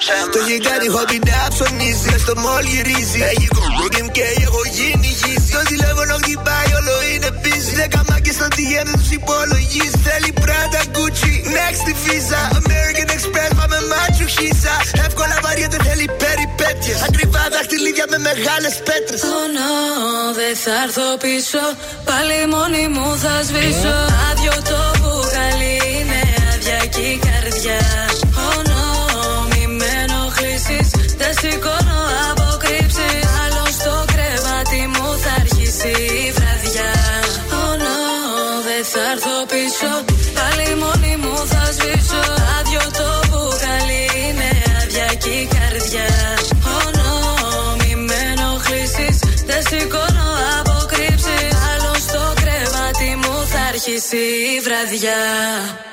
Ψέμα. Το γιγάρι χόμπι να ψωνίζει Μες στο μόλ γυρίζει. Έχει κουρούγκιμ και έχω γίνει γύση Το τηλέφωνο χτυπάει όλο είναι busy. Δέκα μάκες στο DM δεν τους υπολογίζει. Θέλει πράτα Gucci Next τη Visa American Express πάμε μάτσου χίσα Εύκολα βαριέται θέλει περιπέτειες Ακριβά δαχτυλίδια με μεγάλες πέτρες. Oh no, δεν θα έρθω πίσω. Πάλι μόνη μου θα σβήσω. Άδειο το μπουκάλι είναι άδεια και η καρδιά. Oh no, μη με ενοχλήσεις. Δεν σηκώνω θα αρχίσει η βραδιά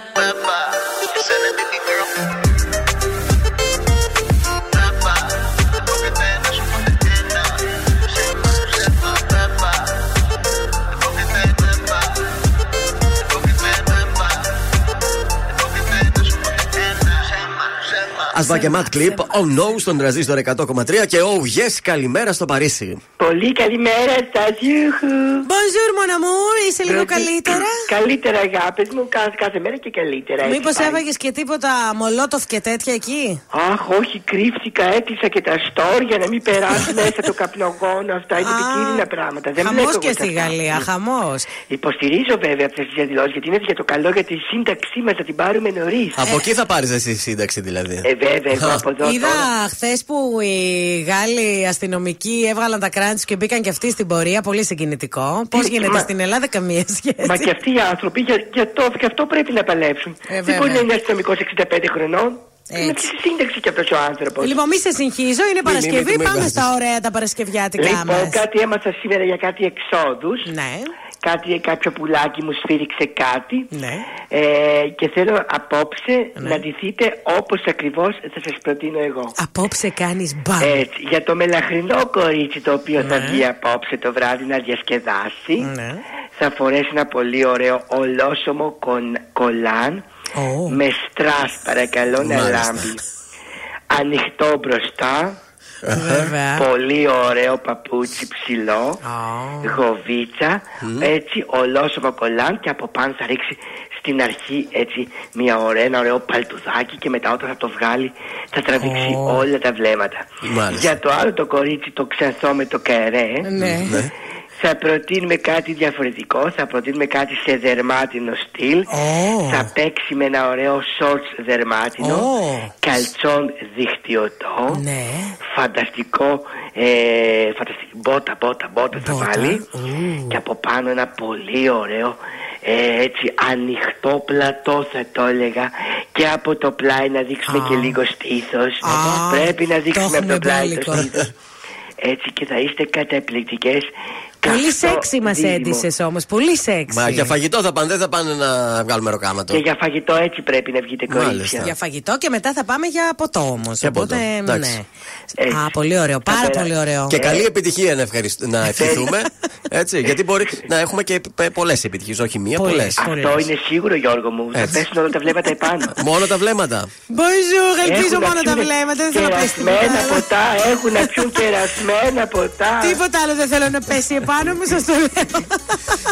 ψέμα Άσπα και Mad Clip, Oh No στον τραζίστορ 100,3 και Oh Yes, καλημέρα στο Παρίσι. Πολύ καλημέρα, Σταζιούχου. Bonjour, mon amour, είσαι λίγο καλύτερα; Καλύτερα, αγάπη μου, κάθε, κάθε μέρα και καλύτερα. έτσι Μήπως πάει. έβαγε και τίποτα μολότοφ και τέτοια εκεί; Αχ, όχι, κρύφτηκα, έκλεισα και τα στόρ για να μην περάσει μέσα το καπνογόνο. Αυτά είναι Α, επικίνδυνα πράγματα. Δεν Χαμός βλέπω και εγώ στη αυτά. Γαλλία, χαμός. Υποστηρίζω βέβαια αυτές τις διαδηλώσεις γιατί είναι για το καλό για τη σύνταξή μας να την πάρουμε νωρίς. Από εκεί θα πάρεις εσύ σύνταξη δηλαδή. Ε, βέβαια, εγώ από εδώ. Είδα τώρα. χθες που οι Γάλλοι αστυνομικοί έβγαλαν τα κράνη του και μπήκαν και αυτοί στην πορεία. Πολύ συγκινητικό. Πώς Τι, γίνεται μα- στην Ελλάδα, καμία σχέση; Μα και αυτοί οι άνθρωποι για, για το, και αυτό πρέπει να παλέψουν. Ε, Δεν βέβαια. μπορεί να είναι αστυνομικός 65 χρονών. Έτσι. Είναι στη σύνταξη κι αυτός ο άνθρωπος. Λοιπόν, μη σε συγχύζω, είναι Παρασκευή. μην με Πάμε βάζεις. στα ωραία τα Παρασκευιάτικα Λοιπόν, μας. κάτι έμαθα σήμερα για κάτι εξόδους. Ναι. Κάτι, κάποιο πουλάκι μου σφύριξε κάτι. Ναι. Ε, και θέλω απόψε να ντυθείτε όπως ακριβώς θα σας προτείνω εγώ. Απόψε κάνεις μπαμ. Έτσι, για το μελαχρινό κορίτσι το οποίο θα Ναι. βγει απόψε το βράδυ να διασκεδάσει Ναι. θα φορέσει ένα πολύ ωραίο ολόσωμο κον, κολάν Ω. με στρας παρακαλώ να Μάλιστα. λάμπει. ανοιχτό μπροστά. Βέβαια. Πολύ ωραίο παπούτσι ψηλό. Γοβίτσα. Έτσι, ολόσωμο κολλάν και από πάνω θα ρίξει στην αρχή έτσι μια ωραία, ένα ωραίο παλτουδάκι και μετά όταν θα το βγάλει θα τραβήξει Ω. όλα τα βλέμματα. Μάλιστα. Για το άλλο το κορίτσι το ξανθό με το κερέ. Ναι. Θα προτείνουμε κάτι διαφορετικό, θα προτείνουμε κάτι σε δερμάτινο στυλ. Ω. Θα παίξει με ένα ωραίο σόρτς δερμάτινο, Ω. καλτσόν διχτυωτό, Ναι. φανταστικό, ε, φανταστική μπότα, μπότα, μπότα θα βάλει και από πάνω ένα πολύ ωραίο ε, έτσι ανοιχτό πλατό θα το έλεγα και από το πλάι να δείξουμε και λίγο στήθος πρέπει να δείξουμε από έχουμε το πλάι μπέλικο. το στήθος έτσι και θα είστε καταπληκτικές Πολύ Καυτό σεξι μας δίδυμο. έντυσε όμως. Πολύ σεξι. Μα για φαγητό θα πάνε, δεν θα πάνε να βγάλουμε ροκάματο. Και για φαγητό έτσι πρέπει να βγείτε κορίτσια. Για φαγητό και μετά θα πάμε για ποτό όμως. Για ποτό, εντάξει. Ναι. Α, πολύ ωραίο. Πάρα πολύ ωραίο. Και καλή επιτυχία να, ευχαριστ- να ευχηθούμε. Έτσι, γιατί μπορεί να έχουμε και πολλές επιτυχίες, όχι μία, πολλές. Αυτό είναι σίγουρο Γιώργο μου. Θα Έτσι. πέσουν όλα τα βλέμματα επάνω. Μόνο τα βλέμματα. Bonjour, ελπίζω Έχουν να μόνο τα πιούνε βλέμματα. Δεν θέλω να πέσει Κερασμένα τίποτα. ποτά, έχουν να πιούν κερασμένα ποτά. Τίποτα άλλο δεν θέλω να πέσει επάνω μου, σας το λέω.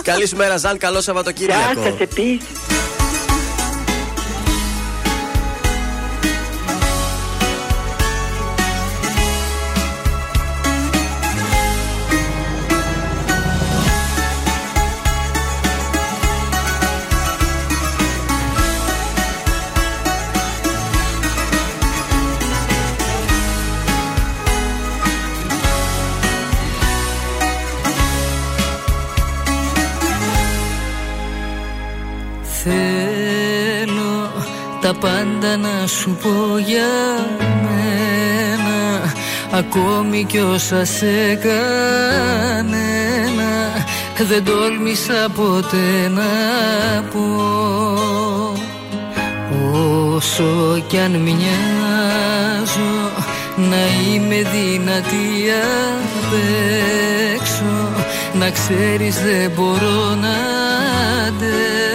Καλή σου μέρα, Ζαν. Καλό Σαββατοκύριακο. Γεια σας επίσης. Θέλω τα πάντα να σου πω για μένα. Ακόμη κι όσα σε κανένα Δεν τόλμησα ποτέ να πω. Όσο κι αν μοιάζω να είμαι δυνατή απ' έξω. Να ξέρεις δεν μπορώ να αντέξω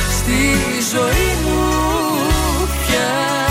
στη ζωή μου πια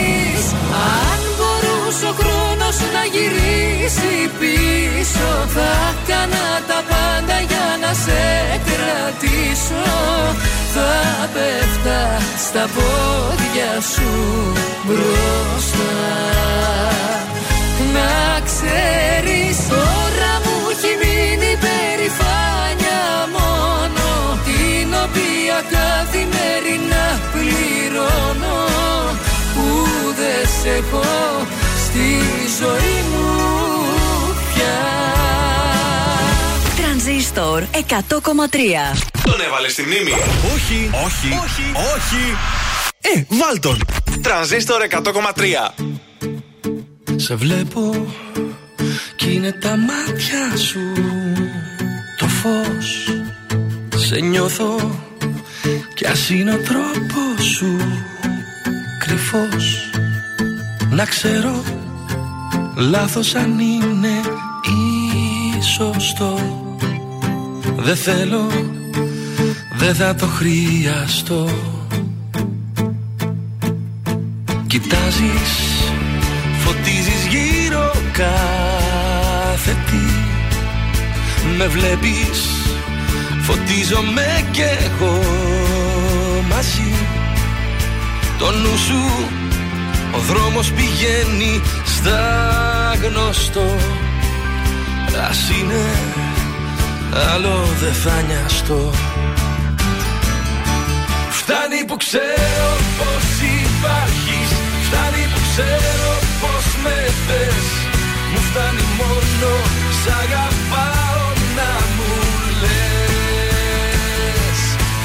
αν μπορούσε ο χρόνος να γυρίσει πίσω Θα έκανα τα πάντα για να σε κρατήσω. Πέφτα στα πόδια σου μπροστά. Να ξέρεις τώρα μου έχει μείνει περηφάνια μόνο Την οποία καθημερινά πληρώνω. Που δεν σε έχω στη ζωή μου πια Τρανζίστορ 100,3. Τον έβαλε στη μνήμη. Όχι, όχι, όχι, όχι. Ε, βάλ τον. Τρανζίστορ 100,3. Σε βλέπω κι είναι τα μάτια σου το φως Σε νιώθω κι ας είναι ο τρόπος σου κρυφός Να ξέρω λάθος αν είναι ή σωστό Δεν θέλω, δεν θα το χρειαστώ. Κοιτάζεις, φωτίζεις γύρω κάθε τι. Με βλέπεις, φωτίζομαι κι εγώ μαζί. Το νου σου, ο δρόμος πηγαίνει στα γνωστό. Ας είναι, άλλο δεν θα νοιαστώ. Φτάνει που ξέρω πως υπάρχεις Φτάνει που ξέρω πως με θες. Μου φτάνει μόνο σ' αγαπάω να μου λες.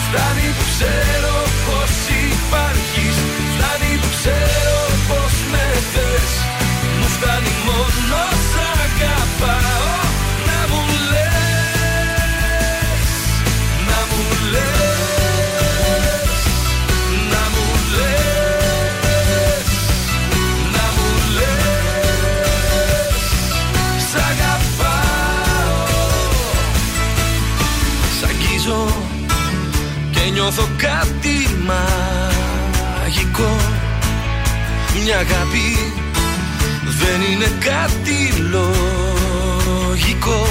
Φτάνει που ξέρω νιώθω κάτι μαγικό. Μια αγάπη δεν είναι κάτι λογικό.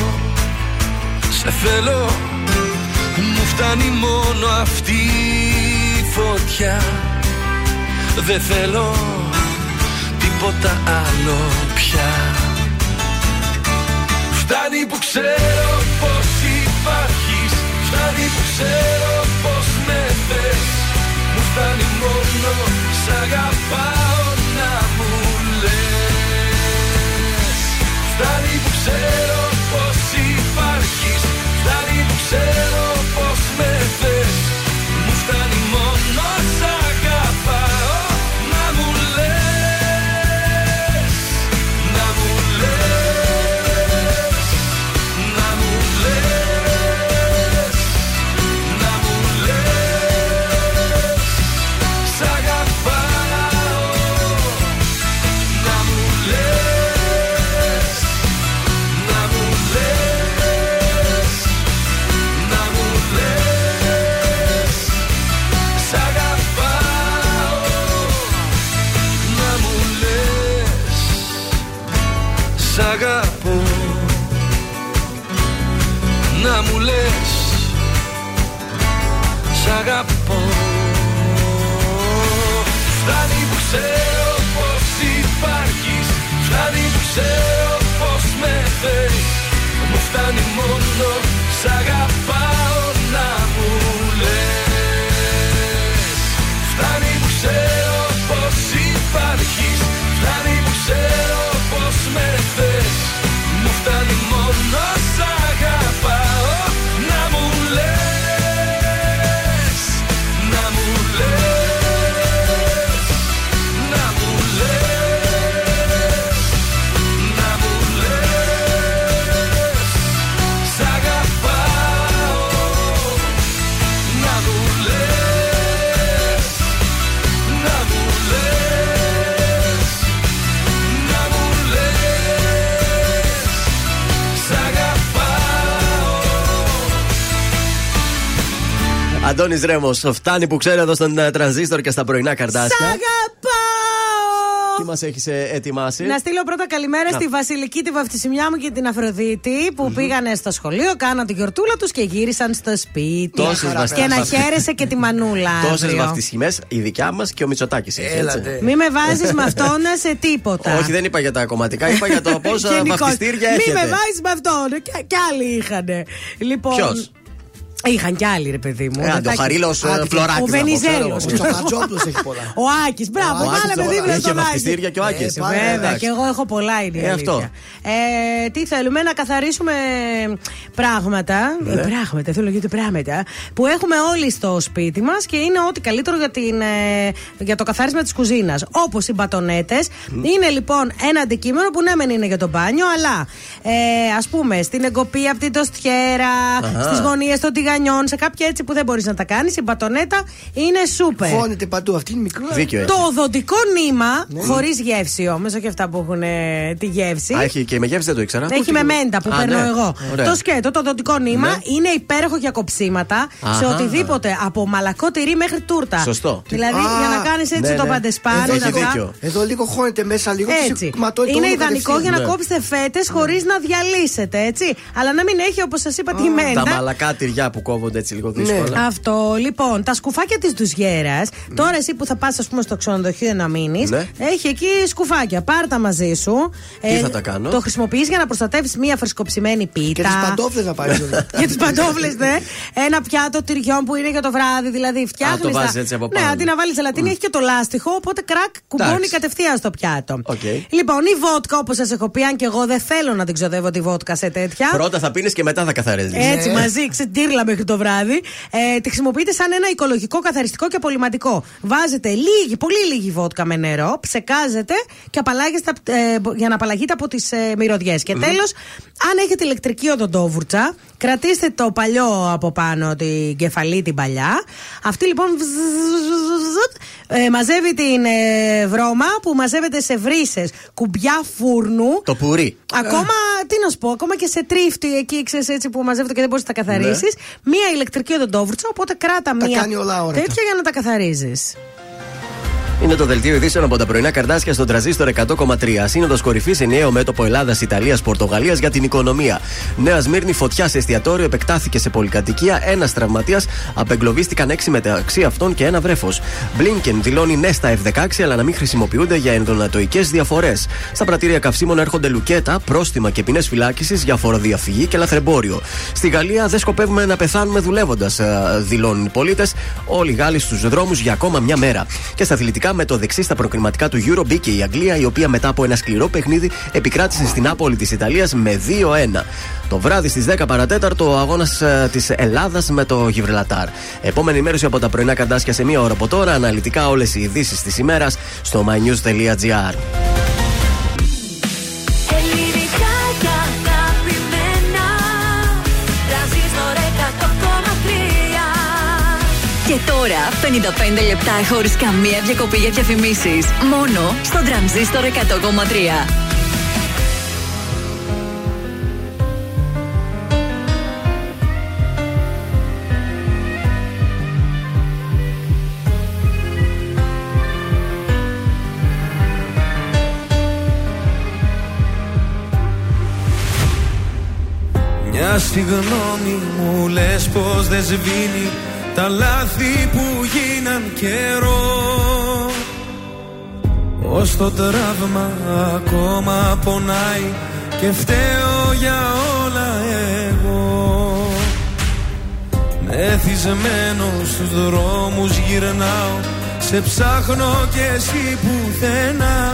Σε θέλω μου φτάνει μόνο αυτή η φωτιά. Δεν θέλω τίποτα άλλο πια. Φτάνει που ξέρω πως υπάρχεις. Φτάνει που ξέρω πως με θες. Μου φτάνει μόνο σ' αγαπάω να μου λες. Φτάνει που ξέρω Σ' αγαπώ. Να μου λες Σ' αγαπώ. Φτάνει που ξέρω πως υπάρχεις Φτάνει που ξέρω πως με θες. Μου φτάνει μόνο Σ' αγαπάω Αντώνης Ρέμος, φτάνει που ξέρω εδώ στον ε, τρανζίστορ και στα πρωινά Σ' καρτάσια. αγαπάω! Τι μας έχεις ετοιμάσει; Να στείλω πρώτα καλημέρα Να. στη Βασιλική, τη βαφτισιμιά μου και την Αφροδίτη που πήγανε στο σχολείο, κάναν την γιορτούλα τους και γύρισαν στο σπίτι. Τόσες και βαφτισιμιές. να χαίρεσαι και τη μανούλα. Τόσες αύριο. βαφτισιμέ, η δικιά μας και ο Μητσοτάκης. Μη με βάζεις με αυτόν σε τίποτα. Όχι, δεν είπα για τα κομματικά, είπα για το πόσα Γενικώς. βαφτιστήρια Μη έχετε. με βάζεις με αυτόν. Και, κι άλλοι είχαν. Λοιπόν. Ποιος; Είχαν κι άλλοι, ρε παιδί μου. Ε, άντε, ο Εντάξει. Χαρίλαος, ε, Άντε, Φλωράκης Ο να πω, Βενιζέλος. ξέρω εγώ. Ο Τσοχατζόπουλος έχει πολλά. Ο Άκης, μπράβο, Ο Άκης βάλαμε τώρα δίπλα έχει στον Άκη. βαφτιστήρια και ο Άκης. Ε, Ε, Βέβαια, εντάξει. και εγώ έχω πολλά είναι η Ε, αλήθεια. αυτό. Ε, τι θέλουμε, να καθαρίσουμε πράγματα. Ναι. ε, Πράγματα, θέλω γιατί πράγματα. Που έχουμε όλοι στο σπίτι μας και είναι ό,τι καλύτερο για, την, ε, για το καθάρισμα της κουζίνας. Όπως οι μπατονέτες. Είναι λοιπόν ένα αντικείμενο που ναι, μεν είναι για το μπάνιο, αλλά ε, ας πούμε στην εγκοπή από την τοστιέρα, Αχα. στις γωνίες των τηγανιών, σε κάποια έτσι που δεν μπορείς να τα κάνεις, η μπατονέτα είναι σούπερ. Φώνεται παντού, αυτή είναι μικρό. Δίκιο Το οδοντικό νήμα, Ναι. χωρίς γεύση όμως, όχι αυτά που έχουν ε, τη γεύση. Α, έχει και με γεύση, δεν το ήξερα. Έχει με μέντα που Α, παίρνω ναι. εγώ. Ωραία. Το σκέτο, το οδοντικό νήμα Ναι. είναι υπέροχο για κοψίματα σε Αχα. οτιδήποτε από μαλακό τυρί μέχρι τούρτα. Σωστό. Δηλαδή Α, για να κάνεις έτσι ναι, το ναι. παντεσπάνι. Έχει να τα- δίκιο. Εδώ λίγο χώνεται μέσα λίγο και Έτσι. σε ματώνει το Είναι όλο ιδανικό κατευθείαν. για να Ναι. κόψετε φέτες χωρίς να διαλύσετε, έτσι. Αλλά να μην έχει, όπως σας είπα, τη μέντα. Τα μαλακά τυριά που κόβονται έτσι λίγο δύσκολα. Αυτό λοιπόν, τα σκουφάκια της ντουζιέρας. Τώρα εσύ που θα πας, ας πούμε, στο ξενοδοχείο να μείνεις, Ναι. έχει εκεί σκουφάκια. Πάρ τα μαζί σου. Ε, Τι θα τα κάνω; Το χρησιμοποιείς για να προστατεύεις μία φρεσκοψημένη πίτα. Και τις παντόφλες να πάρεις. για τις παντόφλες, ναι. Ένα πιάτο τυριών που είναι για το βράδυ. Δηλαδή φτιάχνεις. το βάζεις έτσι από πάνω. Ναι, αντί να βάλεις ζελατίνη, έχει και το λάστιχο. Οπότε κρακ κουμπώνει Εντάξει. κατευθείαν στο πιάτο. Οκ. Λοιπόν, η βότκα, όπως σας έχω πει, αν και εγώ δεν θέλω να την ξοδεύω τη βότκα σε τέτοια. Πρώτα θα πίνεις και μετά θα καθαρίζεις. Έτσι μαζί, ξετήρλα μέχρι το βράδυ. Ε, τη χρησιμοποιείτε σαν ένα οικολογικό, καθαριστικό και απολυματικό. Βάζετε λίγη, πολύ λίγη βότκα με νερό, ψεκάζετε και απαλλάγεστε, απ- ε, για να απαλλαγείτε από τις ε, μυρωδιές. Και Μμμ. τέλος, αν έχετε ηλεκτρική οδοντόβουρτσα, κρατήστε το παλιό από πάνω, την κεφαλή την παλιά. Αυτή λοιπόν ε, μαζεύει την ε, βρώμα που μαζεύεται σε βρύσες κουμπιά φούρνου. Το πουρί. Ακόμα, τι να σου πω, ακόμα και σε τρίφτη εκεί, ξέρεις έτσι που μαζεύεται και δεν μπορείς να τα καθαρίσεις. Μία ηλεκτρική οδοντόβουρτσα, οπότε κράτα Τα μία κάνει όλα όρατα. τέτοια για να τα καθαρίζεις. Είναι το δελτίο ειδήσεων από τα πρωινά καρδάσια στον τραζίστορ 100,3. Σύνοδος κορυφής σε νέο μέτωπο Ελλάδα-Ιταλία-Πορτογαλία για την οικονομία. Νέα Σμύρνη φωτιά σε εστιατόριο επεκτάθηκε σε πολυκατοικία. Ένας τραυματίας απεγκλωβίστηκαν έξι μεταξύ αυτών και ένα βρέφος. Μπλίνκεν δηλώνει ναι στα F16 αλλά να μην χρησιμοποιούνται για ενδονατοικέ διαφορές. Στα πρατήρια καυσίμων έρχονται λουκέτα, πρόστιμα και ποινές φυλάκισης για φοροδιαφυγή και λαθρεμπόριο. Στη Γαλλία δεν σκοπεύουμε να πεθάνουμε δουλεύοντας, δηλώνουν οι πολίτες. Όλοι οι Γάλλοι στους δρόμους για ακόμα μια μέρα. Και στα αθλητικά με το δεξί στα προκριματικά του Euro μπήκε η Αγγλία, η οποία μετά από ένα σκληρό παιχνίδι επικράτησε στην Άπολη της Ιταλίας με 2-1. Το βράδυ στις 10 παρατέταρτο ο αγώνας της Ελλάδας με το Γιβρελατάρ. Επόμενη ενημέρωση από τα πρωινά καντάσια σε μία ώρα από τώρα. Αναλυτικά όλες οι ειδήσεις της ημέρας στο mynews.gr. λεπτά χωρίς καμία διακοπή για διαφημίσεις. Μόνο στο τρανζίστορ 100,3. Μια συγγνώμη μου λες πως δεν σβήνει Τα λάθη που γίναν καιρό Ως το τραύμα ακόμα πονάει Και φταίω για όλα εγώ. Μεθυσμένο στους δρόμους γυρνάω Σε ψάχνω κι εσύ πουθενά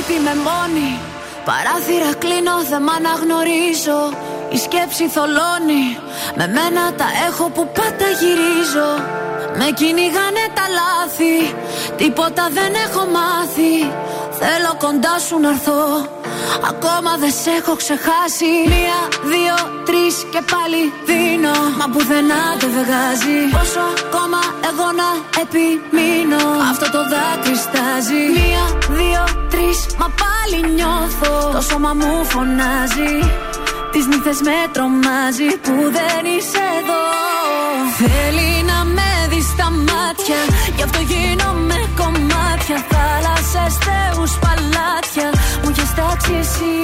σπίτι με μόνη. Παράθυρα κλείνω, δεν μ' αναγνωρίζω. Η σκέψη θολώνει. Με μένα τα έχω που πάντα γυρίζω. Με κυνηγάνε τα λάθη. Τίποτα δεν έχω μάθει. Θέλω κοντά σου να έρθω Ακόμα δεν σε έχω ξεχάσει. Μία, δύο, τρεις και πάλι δίνω. Μα πουθενά δεν βγάζει. Πόσο ακόμα εγώ να επιμείνω. Αυτό το δάκρυ στάζει Μία, δύο, τρεις Μα πάλι νιώθω. Το σώμα μου φωνάζει. Τις νύχτες με τρομάζει Που δεν είσαι εδώ. Θέλει να με δει στα μάτια. Γι' αυτό γίνομαι κομμάτια Θάλασσες, θεούς, παλάτια Μου έχεις τάξει εσύ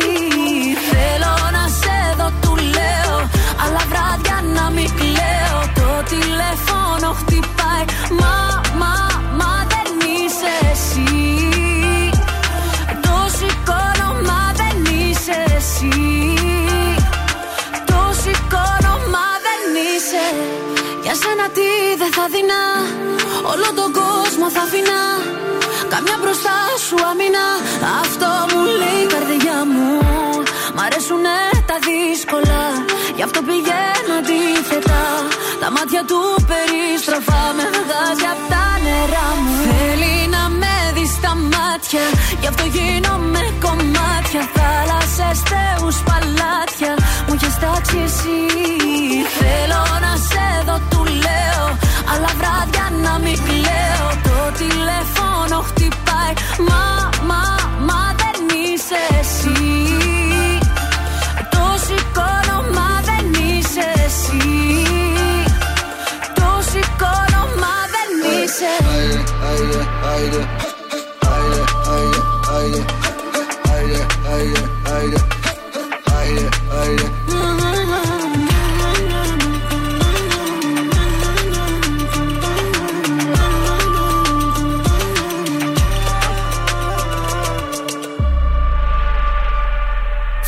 Θέλω να σε δω, του λέω Αλλά βράδια να μην κλαίω. Το τηλέφωνο χτυπάει Μα, μα, μα δεν είσαι εσύ. Το σηκώνω, μα δεν είσαι εσύ. Το σηκώνω, μα δεν είσαι. Για σένα τι δεν θα δεινά. Όλο τον κόσμο θα αφήνα Καμιά μπροστά σου αμήνα Αυτό μου λέει η καρδιά μου. Μ' αρέσουνε τα δύσκολα. Γι' αυτό πηγαίνω αντίθετα. Τα μάτια του περιστροφά Με βγάζει απ' τα νερά μου. Θέλει να με δεις στα μάτια. Γι' αυτό γίνομαι κομμάτια. Θάλασσες, θεούς, παλάτια. Μου έχεις τάξει εσύ. Θέλω να σε δω, του λέω. Αλλά βράδια είσαι εσύ. Το σηκώνω, μα δεν είσαι εσύ. Το σηκώνω, μα δεν είσαι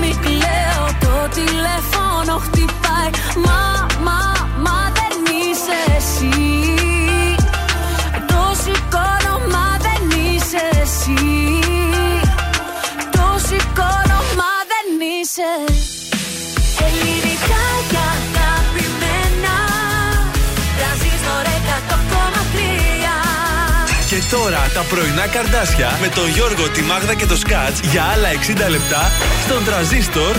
μην κλαίω. Το τηλέφωνο χτυπάει. Μα, μα, μα δεν είσαι εσύ. Το σηκώνω μα δεν είσαι εσύ. Το σηκώνω μα δεν είσαι τώρα τα πρωινά καρδάσια με τον Γιώργο, τη Μάγδα και το Σκάτς για άλλα 60 λεπτά στον τραζίστορ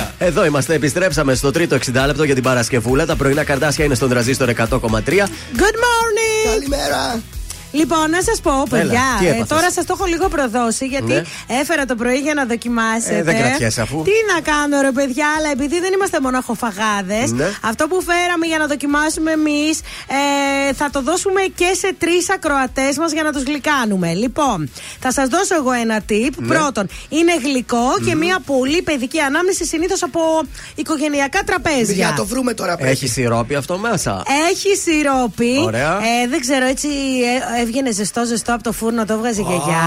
100,3. Εδώ είμαστε, επιστρέψαμε στο τρίτο 60 λεπτό για την Παρασκευούλα. Τα πρωινά καρδάσια είναι στον τραζίστορ 100,3. Good morning! Καλημέρα! Λοιπόν, να σας πω, παιδιά, τι ε, έπαθες; τώρα σας το έχω λίγο προδώσει γιατί Ναι. έφερα το πρωί για να δοκιμάσετε. Ε, δεν κρατιέσαι αφού. Τι να κάνω, ρε παιδιά, αλλά επειδή δεν είμαστε μοναχοφαγάδε, Ναι. αυτό που φέραμε για να δοκιμάσουμε εμείς ε, θα το δώσουμε και σε τρεις ακροατές μας για να τους γλυκάνουμε. Λοιπόν, θα σας δώσω εγώ ένα tip. Ναι. Πρώτον, είναι γλυκό και μια πολύ παιδική ανάμνηση συνήθως από οικογενειακά τραπέζια. Για να το βρούμε τώρα πρέπει. Έχει σιρόπι αυτό μέσα; Έχει σιρόπι. Ωραία. Ε, δεν ξέρω, έτσι ε, έβγαινε ζεστό ζεστό από το φούρνο, το έβγαζε η γιαγιά.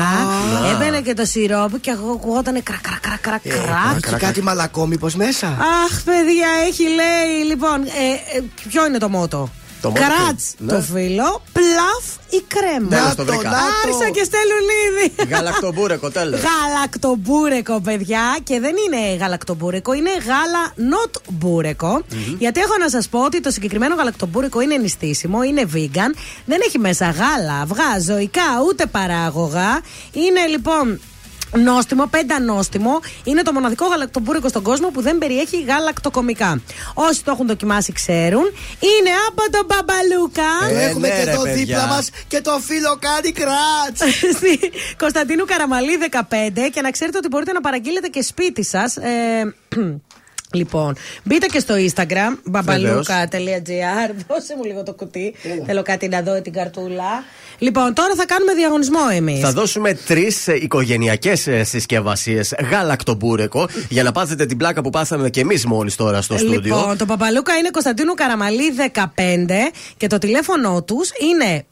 να. Έμπαινε και το σιρόπι και εγώ ακουγόταν κρακ, κρακ, κρακ, κρακ, κρακ. Έχει κάτι μαλακό μήπως μέσα. Αχ, παιδιά, έχει λέει. Λοιπόν, ε, ε, ποιο είναι το μότο; Το μότο Κράτ ποιο- το ναι. φύλλο, πλαφ η κρέμα. Τέλος το βρήκα. Άρχισα και στέλνουν ήδη. Γαλακτομπούρεκο, τέλος. Γαλακτομπούρεκο, παιδιά. Και δεν είναι γαλακτομπούρεκο, είναι γάλα not μπούρεκο. Γιατί έχω να σας πω ότι το συγκεκριμένο γαλακτομπούρεκο είναι νηστίσιμο, είναι vegan. Δεν έχει μέσα γάλα, αυγά, ζωικά, ούτε παράγωγα. Είναι λοιπόν. Νόστιμο, πεντανόστιμο. Είναι το μοναδικό γαλακτομπούρεκο στον κόσμο που δεν περιέχει γαλακτοκομικά. Όσοι το έχουν δοκιμάσει ξέρουν. Είναι από τον Μπαμπαλούκα. Το Ε, έχουμε ναι, και ρε, εδώ παιδιά. δίπλα μας και το φίλο κάνει κράτς. Στη Κωνσταντίνου Καραμαλή 15 και να ξέρετε ότι μπορείτε να παραγγείλετε και σπίτι σας. Ε, Λοιπόν, μπείτε και στο Instagram babaluka.gr. Δώσε μου λίγο το κουτί. Θέλω κάτι να δω την καρτούλα. Λοιπόν, τώρα θα κάνουμε διαγωνισμό εμείς. Θα δώσουμε τρεις οικογενειακές συσκευασίες γαλακτομπούρεκο για να πάθετε την πλάκα που πάθαμε και εμείς μόλις τώρα στο στούντιο. Λοιπόν, το Παπαλούκα είναι Κωνσταντίνου Καραμαλή 15 και το τηλέφωνο τους είναι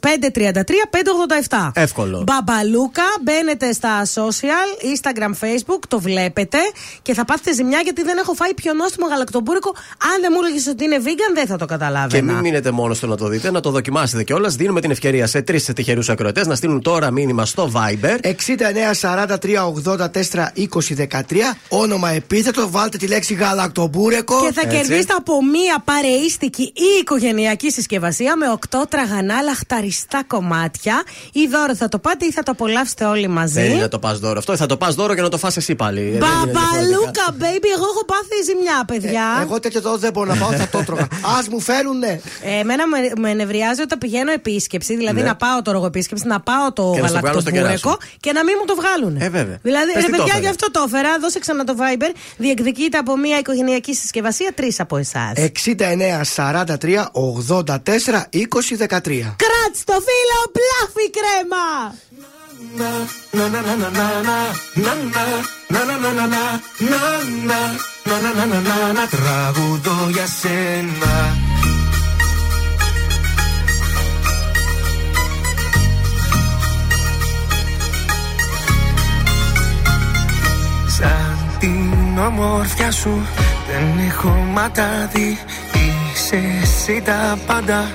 533-587. Εύκολο. Μπαμπαλούκα, μπαίνετε στα social, Instagram, Facebook, το βλέπετε και θα πάθετε ζημιά γιατί δεν έχω φάει πιο νόστιμο γαλακτομπούρικο. Αν δεν μου έλεγες ότι είναι vegan, δεν θα το Και καταλάβαινα. μην μείνετε μόνο στο να το δείτε, να το δοκιμάσετε κιόλας. Δίνουμε την ευκαιρία σε τρεις τυχερούς ακροατές να στείλουν τώρα μήνυμα στο Viber. 69 43 84 20 13 Όνομα επίθετο, βάλτε τη λέξη γαλακτομπούρεκο. Και θα Έτσι. κερδίσετε από μία παρείστικη ή οικογενειακή συσκευασία με 8 τραγανά λαχταριστά κομμάτια. Ή δώρο θα το πάτε ή θα το απολαύσετε όλοι μαζί. Δεν είναι το πας δώρο αυτό. Θα το πας δώρο και να το φας εσύ πάλι. Δεν είναι διαφορετικά. Μπαμπαλούκα, baby, εγώ έχω πάθει ζημιά, παιδιά. Ε, εγώ τέτοιο εδώ δεν μπορώ να πάω, θα το τρώγα. Α μου φέρουνε. Ε, εμένα με, με ενευριάζει όταν πηγαίνω επίσκεψη, δηλαδή Ναι. να πάω το ρογοεπίσκεψη, να πάω το Και να στο βγάλουν στο γαλακτομπούρεκο κεράσι. και να μην μου το βγάλουν. Ε, βέβαια. Δηλαδή, Πες ρε τι το παιδιά, έφερε. γι' αυτό το έφερα. Δώσε ξανά το Viber. Διεκδικείται από μια οικογενειακή συσκευασία τρεις από εσάς. 69 43 84 20 13. Κράτ το φίλο, πλάφι κρέμα! Τραγουδώ για σένα. Σαν την ομορφιά σου δεν έχω ματάδι. Είσαι εσύ τα πάντα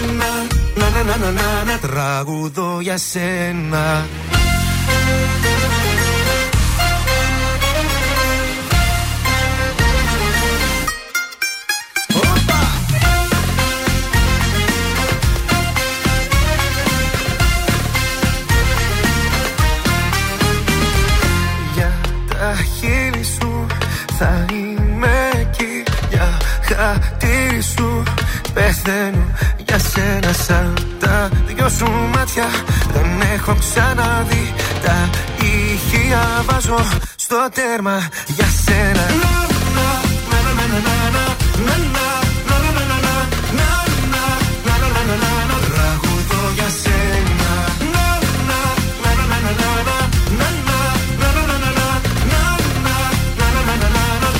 να να να να τραγουδώ για σένα Για τα χείλη σου θα είμαι εκεί για χατήρι σου πεθαίνω για σένα Σαν τα δυο σου μάτια. Δεν έχω ξαναδεί Τα ηχεία βάζω στο τέρμα για σένα. Τραγουδώ για σένα.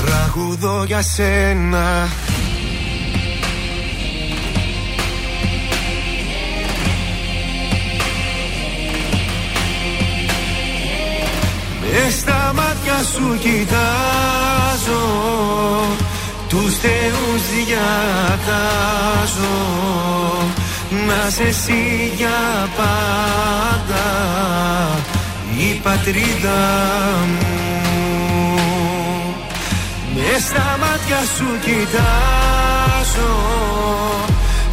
Τραγουδώ για σένα Και στα μάτια σου κοιτάζω Τους θεούς διατάζω. Να σε εσύ για πάντα Η πατρίδα μου. Με στα μάτια σου κοιτάζω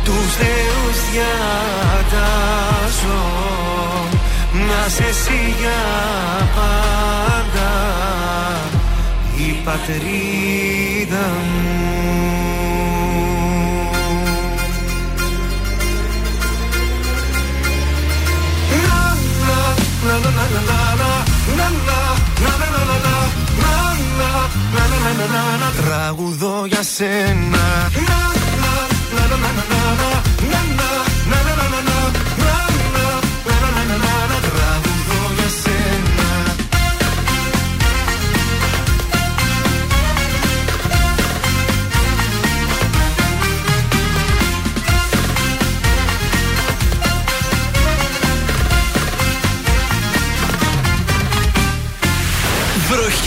Τους θεούς διατάζω να σε εσύ για πάντα η πατρίδα μου. Τραγουδώ για σένα. Τραγουδώ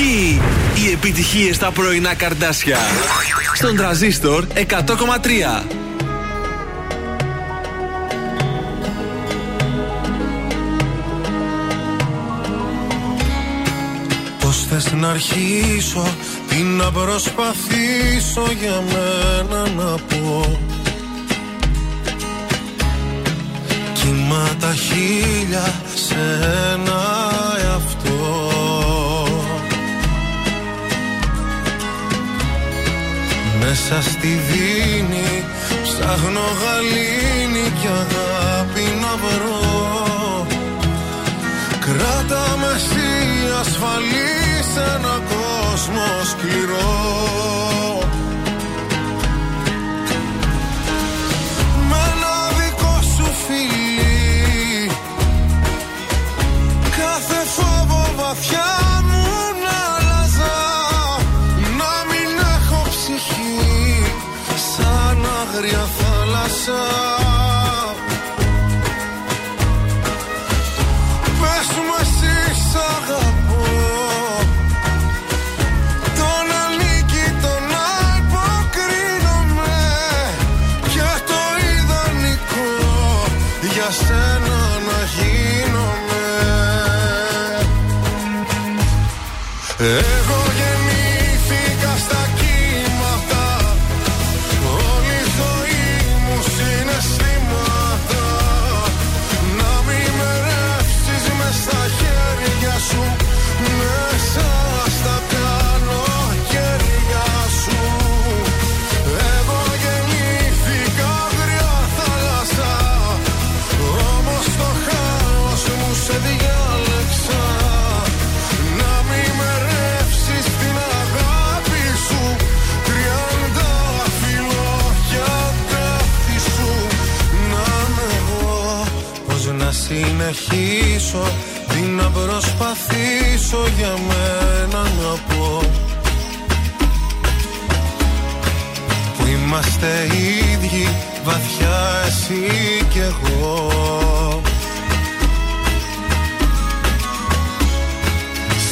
Βροχή! Οι επιτυχίες στα πρωινά καρδάσια. Στον τραζίστορ 100,3. Πώς θες να αρχίσω Τι να προσπαθήσω για μένα να πω Κύμα τα χίλια σε ένα Μέσα στη δίνη ψάχνω γαλήνη και αγάπη να βρω. Κράτα με εσύ ασφαλή σε ένα κόσμο σκληρό. Με ένα δικό σου φιλί Κάθε φόβο βαθιά άγρια θάλασσα συνεχίσω Τι να προσπαθήσω για μένα να πω Που είμαστε ίδιοι βαθιά εσύ κι εγώ.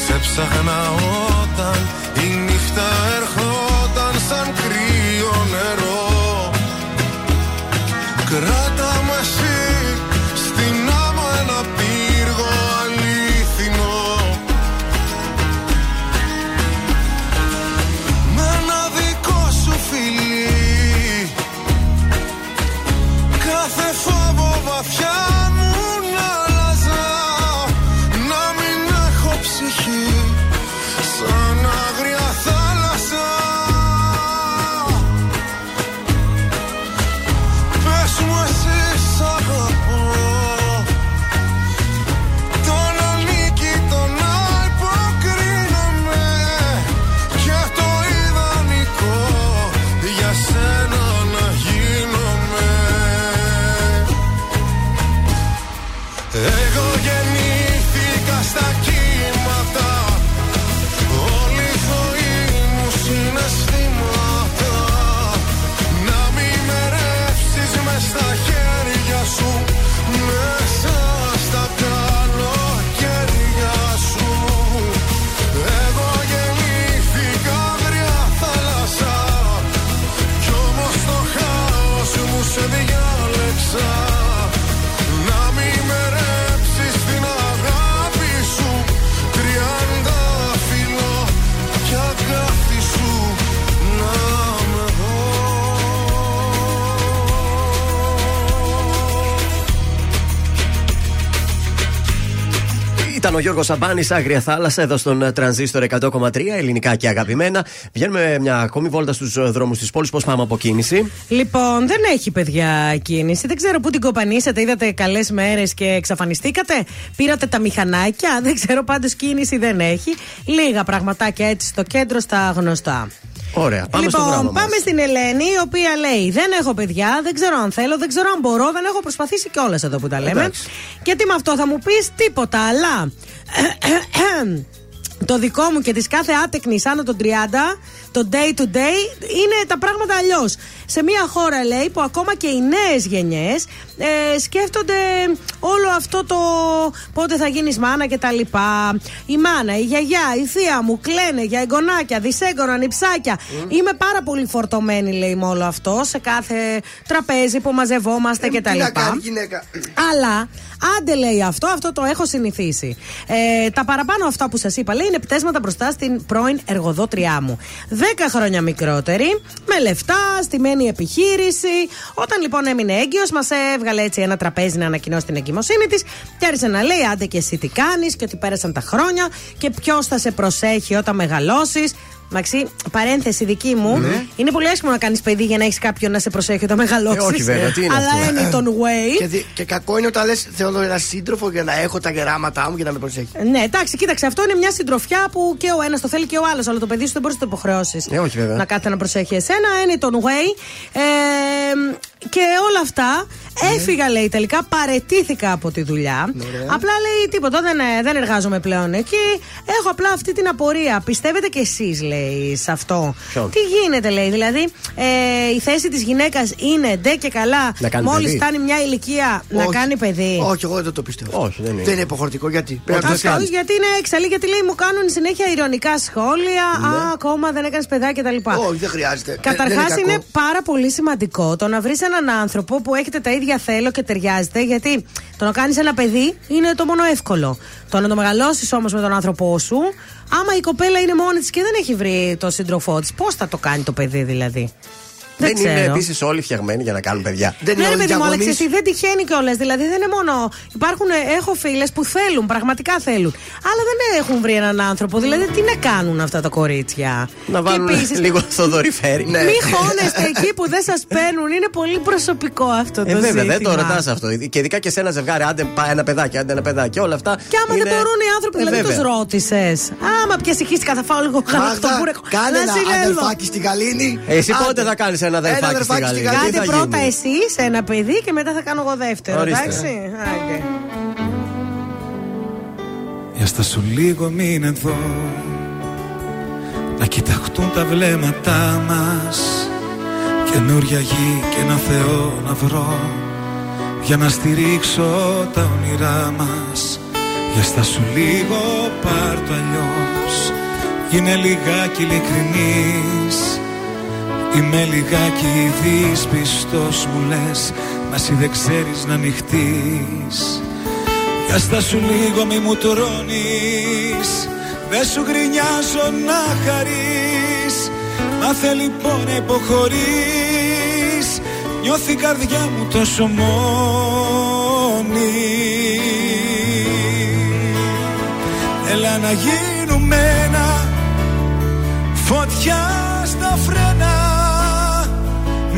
Σε ψάχνα όταν η νύχτα ερχόταν σαν κρύο νερό. Κράτα ο Γιώργο Σαμπάνης, Άγρια Θάλασσα, εδώ στον ε, Τρανζίστορ 100,3, ελληνικά και αγαπημένα. Βγαίνουμε μια ακόμη βόλτα στους δρόμους της πόλης. Πώς πάμε από κίνηση; Λοιπόν, δεν έχει παιδιά κίνηση. Δεν ξέρω πού την κοπανίσατε. Είδατε καλές μέρες και εξαφανιστήκατε; Πήρατε τα μηχανάκια; Δεν ξέρω πάντως κίνηση δεν έχει. Λίγα πραγματάκια έτσι στο κέντρο στα γνωστά. Ωραία, πάμε λοιπόν, στο γράμμα. πάμε στην Ελένη, η οποία λέει: Δεν έχω παιδιά, δεν ξέρω αν θέλω, δεν ξέρω αν μπορώ, δεν έχω προσπαθήσει κιόλας εδώ που τα λέμε. Εντάξει. Και τι με αυτό θα μου πεις τίποτα, αλλά. Το δικό μου και της κάθε άτεκνης άνω των 30, το day to day, είναι τα πράγματα αλλιώς. Σε μια χώρα, λέει, που ακόμα και οι νέες γενιές ε, σκέφτονται όλο αυτό το πότε θα γίνεις μάνα και τα λοιπά. Η μάνα, η γιαγιά, η θεία μου κλαίνε για εγγονάκια, δυσέγγωνα, νυψάκια. Είμαι πάρα πολύ φορτωμένη, λέει, με όλο αυτό σε κάθε τραπέζι που μαζευόμαστε και τα Τι να λοιπά. κάνει γυναίκα. Αλλά άντε λέει αυτό, αυτό το έχω συνηθίσει. Ε, τα παραπάνω αυτά που σας είπα λέει είναι πτέσματα μπροστά στην πρώην εργοδότριά μου. Δέκα χρόνια μικρότερη, με λεφτά, στημένη επιχείρηση. Όταν λοιπόν έμεινε έγκυος, μας έβγαλε έτσι ένα τραπέζι να ανακοινώσει την εγκυμοσύνη της και άρχισε να λέει: Άντε και εσύ τι κάνεις και ότι πέρασαν τα χρόνια και ποιος θα σε προσέχει όταν μεγαλώσεις. Μαξί, παρένθεση δική μου. Ναι. Είναι πολύ άσχημο να κάνεις παιδί για να έχεις κάποιον να σε προσέχει όταν μεγαλώσεις. Ε, όχι, βέβαια, τι είναι Αλλά αυτό. είναι τον way. Και, δι- και κακό είναι όταν λες: Θέλω ένα σύντροφο για να έχω τα γεράματά μου και να με προσέχει. Ναι, εντάξει, κοίταξε, αυτό είναι μια συντροφιά που και ο ένας το θέλει και ο άλλος. Αλλά το παιδί σου δεν μπορείς να το υποχρεώσεις. Ε, όχι, βέβαια. Να κάθεται να προσέχει εσένα. Είναι τον way. Ε, και όλα αυτά Ναι. Έφυγα, λέει τελικά, παρετήθηκα από τη δουλειά. Απλά λέει τίποτα, δεν, ε, δεν εργάζομαι πλέον εκεί. Έχω απλά αυτή την απορία. Πιστεύετε κι εσείς, λέει, σε αυτό; Ποιο; Τι γίνεται, λέει, δηλαδή ε, η θέση της γυναίκας είναι ντε και καλά. Να κάνει Μόλις παιδί; φτάνει μια ηλικία να Όχι. κάνει παιδί; Όχι, εγώ δεν το πιστεύω. Όχι, δεν είναι. Δεν είναι υποχρεωτικό γιατί. Πρέπει να το Αυτό κάνεις. γιατί είναι έξαλλη, γιατί λέει μου κάνουν συνέχεια ηρωνικά σχόλια. Α, ακόμα δεν έκανες παιδάκια κτλ. Ναι. Όχι, δεν χρειάζεται. Ε, Καταρχά δεν είναι, κακό. πάρα πολύ σημαντικό το να βρεις έναν άνθρωπο που έχετε τα ίδια θέλω και ταιριάζετε. Γιατί το να κάνεις ένα παιδί είναι το μόνο εύκολο. Το να το μεγαλώσεις όμως με τον άνθρωπό σου, άμα η κοπέλα είναι μόνη της και δεν έχει βρει τον σύντροφό της, πώς θα το κάνει το παιδί δηλαδή; Δεν, είναι ξέρω. επίσης όλοι φτιαγμένοι για να κάνουν παιδιά. Δεν Ναι, είναι ρε όλοι παιδί μου, αλλά διαγωνείς. ξέρεις τι, δεν τυχαίνει κιόλας. Δηλαδή δεν είναι μόνο. Υπάρχουν, ε, έχω φίλες που θέλουν, πραγματικά θέλουν. Αλλά δεν έχουν βρει έναν άνθρωπο. Δηλαδή τι να κάνουν αυτά τα κορίτσια; Να βάλουν και επίσης, λίγο στο δορυφέρι. Ναι. Μη χώνεστε εκεί που δεν σας παίρνουν. Είναι πολύ προσωπικό αυτό το Ε, βέβαια, δεν ζήτημα. το ρωτάς αυτό. Και ειδικά και σε ένα ζευγάρι, άντε πά- ένα παιδάκι, άντε ένα παιδάκι, όλα αυτά. Και άμα είναι- δεν μπορούν οι άνθρωποι, Ε, δηλαδή βέβαια. τους ρώτησες. Άμα πιάσει χίστηκα, θα φάω λίγο Μάγδα, γαλακτομπούρεκο. κάνε Να ένα συλλέγω. αδερφάκι στη Γαλήνη. Ε, Εσύ Άντε. πότε θα κάνεις ένα αδερφάκι στη αδερφάκι στη Γαλλία. Γαλλία. τι Κάντε θα πρώτα γίνει; εσείς ένα παιδί και μετά θα κάνω εγώ δεύτερο. Ορίστε. Εντάξει; Άντε. Για στα σου λίγο μην εδώ Να κοιταχτούν τα βλέμματά μας Καινούρια γη και ένα Θεό να βρω Για να στηρίξω τα όνειρά μας Για στα σου λίγο πάρ' το αλλιώς Είναι λιγάκι ειλικρινής Είμαι λιγάκι δύσπιστος μου λες Μα εσύ δεν ξέρεις να ανοιχτείς για στα σου λίγο μη μου τρώνεις Δεν σου γκρινιάζω να χαρείς. Μάθε λοιπόν να υποχωρείς Νιώθει η καρδιά μου τόσο μόνη. Έλα να γίνουμε ένα Φωτιά στα φρένα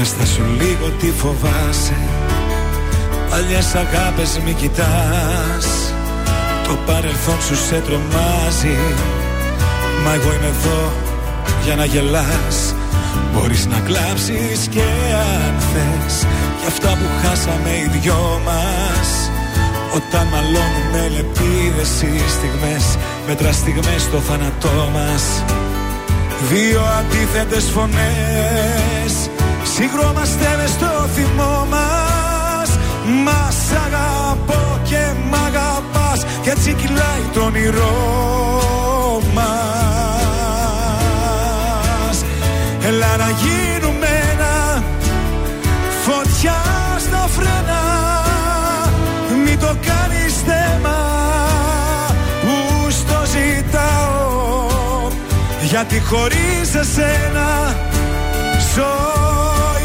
Έστα σου λίγο τι φοβάσαι. Παλιές αγάπες μη κοιτάς. Το παρελθόν σου σε τρομάζει. Μα εγώ είμαι εδώ για να γελάς. Μπορείς να κλάψεις και αν θες. Για αυτά που χάσαμε οι δυο μας. Όταν μαλώνουμε λεπίδες οι στιγμές Μέτρα στιγμές στο θάνατό μας. Δύο αντίθετες φωνές Συγκρόμαστε μες στο θυμό μας. Μας σ' αγαπώ και μ' αγαπάς. Και έτσι κυλάει το όνειρό μας. Έλα να γίνουμε ένα Φωτιά στα φρένα. Μην το κάνεις θέμα Που στο ζητάω. Γιατί χωρίς εσένα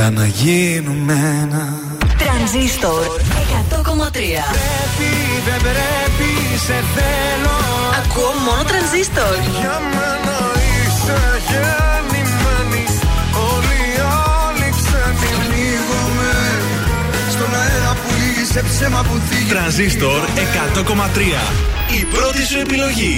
Έλα να γίνουμε ένα. Τρανζίστορ 100,3 Πρέπει, δεν πρέπει, σε θέλω. Ακούω μόνο τρανζίστορ. Για μένα είσαι γεννημένη Όλοι οι άλλοι ξένοι Πνίγομαι στον αέρα που λύγει σε ψέμα που θίγει. Τρανζίστορ 100,3 Η πρώτη σου επιλογή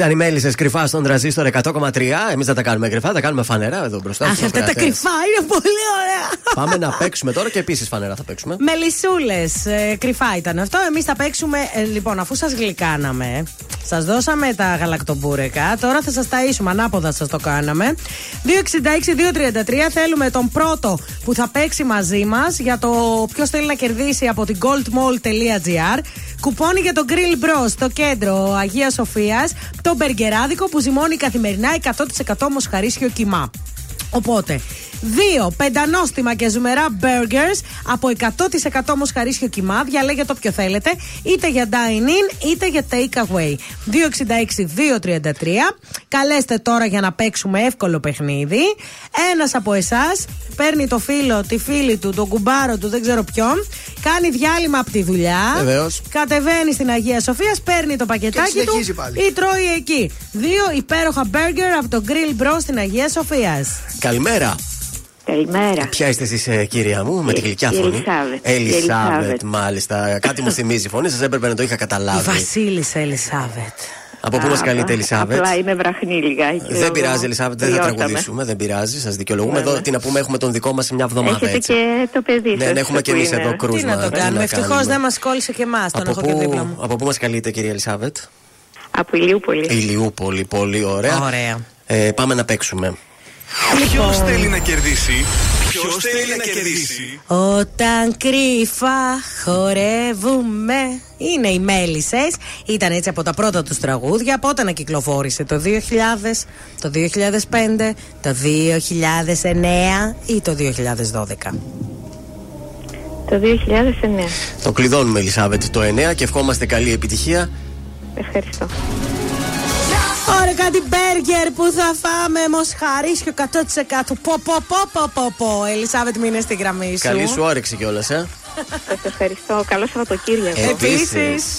Ήταν οι μέλισσες κρυφά στον τραζίστορ 100,3. Εμείς δεν τα κάνουμε κρυφά, τα κάνουμε φανερά εδώ μπροστά. Αχ, στους αυτά τα ακροατές. κρυφά είναι πολύ ωραία. Πάμε να παίξουμε τώρα και επίσης φανερά θα παίξουμε. Μελισσούλες, ε, κρυφά ήταν αυτό. Εμείς θα παίξουμε. ε, λοιπόν, αφού σας γλυκάναμε, σας δώσαμε τα γαλακτομπούρεκα. Τώρα θα σας tαΐσουμε. Ανάποδα σας το κάναμε. 266-233. Θέλουμε τον πρώτο που θα παίξει μαζί μας για το ποιος θέλει να κερδίσει από την goldmall.gr. Κουπόνι για το Grill Bros στο κέντρο Αγίας Σοφίας. Το μπεργκεράδικο που ζυμώνει καθημερινά 100% μοσχαρίσιο κοιμά. Οπότε, δύο πεντανόστιμα και ζουμερά burgers από 100% μοσχαρίσιο κοιμά. Διαλέγετε το ποιο θέλετε, είτε για dine-in είτε για take away. 266-233. Καλέστε τώρα για να παίξουμε εύκολο παιχνίδι. Ένας από εσάς παίρνει το φίλο, τη φίλη του, τον κουμπάρο του, δεν ξέρω ποιον. Κάνει διάλειμμα από τη δουλειά. Βεβαίως. Κατεβαίνει στην Αγία Σοφία, παίρνει το πακετάκι Και του συνεχίζει πάλι. ή τρώει εκεί. Δύο υπέροχα burger από το Grill Bros στην Αγία Σοφίας. Καλημέρα. Καλημέρα. Ποια είστε εσείς, κυρία μου, με τη γλυκιά η φωνή; Ελισάβετ. Η Ελισάβετ, Ελισάβετ. μάλιστα. Κάτι μου θυμίζει η φωνή σας, έπρεπε να το είχα Η καταλάβει. Βασίλισσα Ελισάβετ. Από πού μας Α, καλείτε, α, Ελισάβετ; Απλά είμαι βραχνή λιγάκι. Δεν λόγω- πειράζει, Ελισάβετ, δεν θα τελειώσαμε. τραγουδήσουμε. Δεν πειράζει, σας δικαιολογούμε. Βέβαια. Εδώ τι να πούμε, έχουμε τον δικό μας σε μια εβδομάδα Έχετε έτσι. και το παιδί Ναι, σας ναι, έχουμε που και εμείς είναι. εδώ κρούσμα. Τι να το κάνουμε, να ευτυχώς κάνουμε. δεν μας κόλλησε και εμάς. Τον Από έχω και δίπλα πού, μου. από πού μας καλείτε, κυρία Ελισάβετ; Από Ηλιούπολη. Ηλιούπολη, πολύ ωραία. Ωραία. Ε, πάμε να παίξουμε. Ποιος Λοιπόν. θέλει να κερδίσει; Ποιος θέλει να κερδίσει; Όταν κρύφα χορεύουμε. Είναι οι μέλισσες. Ήταν έτσι από τα πρώτα τους τραγούδια. Πότε να κυκλοφόρησε, το 2000, το 2005, το 2009 ή το 2012. Το 2009. Το κλειδώνουμε, Ελισάβετ, το 9 και ευχόμαστε καλή επιτυχία. Ευχαριστώ. Ωραία, κάτι μπέργκερ που θα φάμε μοσχαρίσιο 100%. Πω, πω, πω, πω, πω, πω. Ελισάβετ, μείνε στη γραμμή σου. Καλή σου όρεξη κιόλας, ε. Σας ευχαριστώ. Καλό Σαββατοκύριακο. Επίσης.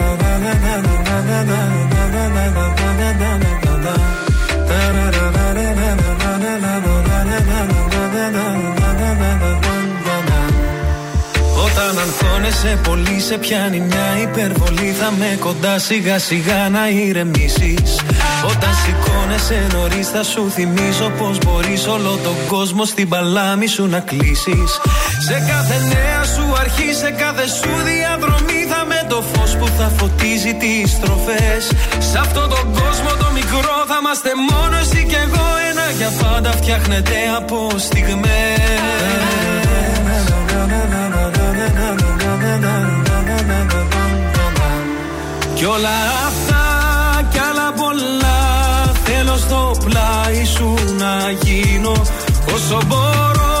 Όταν αγχώνεσαι πολύ σε πιάνει μια υπερβολή. Θα με κοντά σιγά σιγά να ηρεμήσεις. Όταν σηκώνεσαι νωρίς θα σου θυμίζω Πως μπορείς όλο τον κόσμο στην παλάμη σου να κλείσεις. Σε κάθε νέα σου αρχή, σε κάθε σου διαδρομή Θα με το φως που θα φωτίζει τις στροφές. Σε αυτόν τον κόσμο το μικρό θα είμαστε μόνο εσύ και εγώ. Ένα για πάντα φτιάχνεται από στιγμές. Κι όλα αυτά κι άλλα πολλά Θέλω στο πλάι σου να γίνω Όσο μπορώ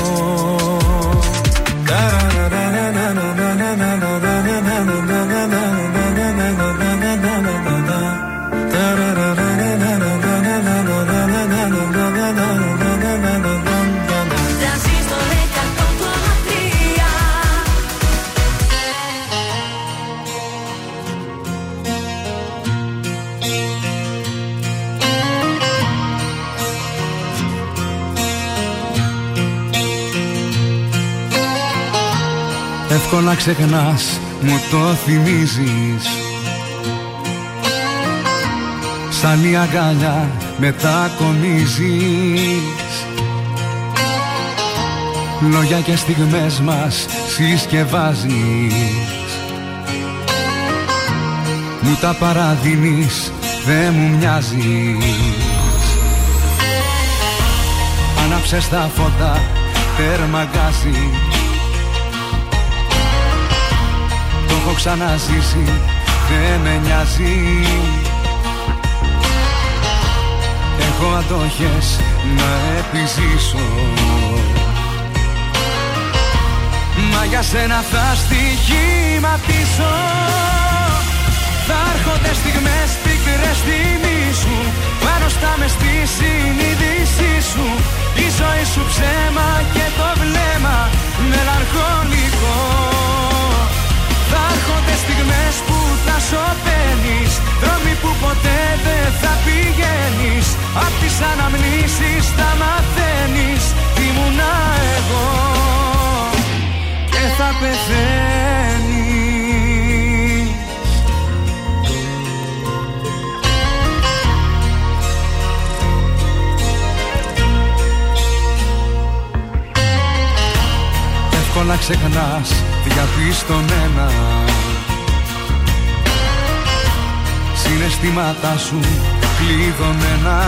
Εύκολα ξεχνάς, μου το θυμίζεις. Σαν η αγκαλιά μετακομίζεις Λόγια και στιγμές μας συσκευάζεις. Μου τα παραδίνεις, δεν μου μοιάζεις. Άναψες τα φώτα, τέρμα γκάζεις έχω ξαναζήσει, δεν με νοιάζει. Έχω αντοχές να επιζήσω. Μα για σένα θα στοιχηματίσω Θα έρχονται στιγμές πικρές θυμίσου Πάνω στα μες στη συνείδησή σου. Η ζωή σου ψέμα και το βλέμμα μελαγχολικό θα έρχονται στιγμές που θα σωπαίνεις. Δρόμοι που ποτέ δεν θα πηγαίνεις. Απ' τις αναμνήσεις θα μαθαίνεις. Τι ήμουνα εγώ Και θα πεθαίνεις. Εύκολα ξεχνάς διαπίστωνένα Συναισθήματά σου κλειδωμένα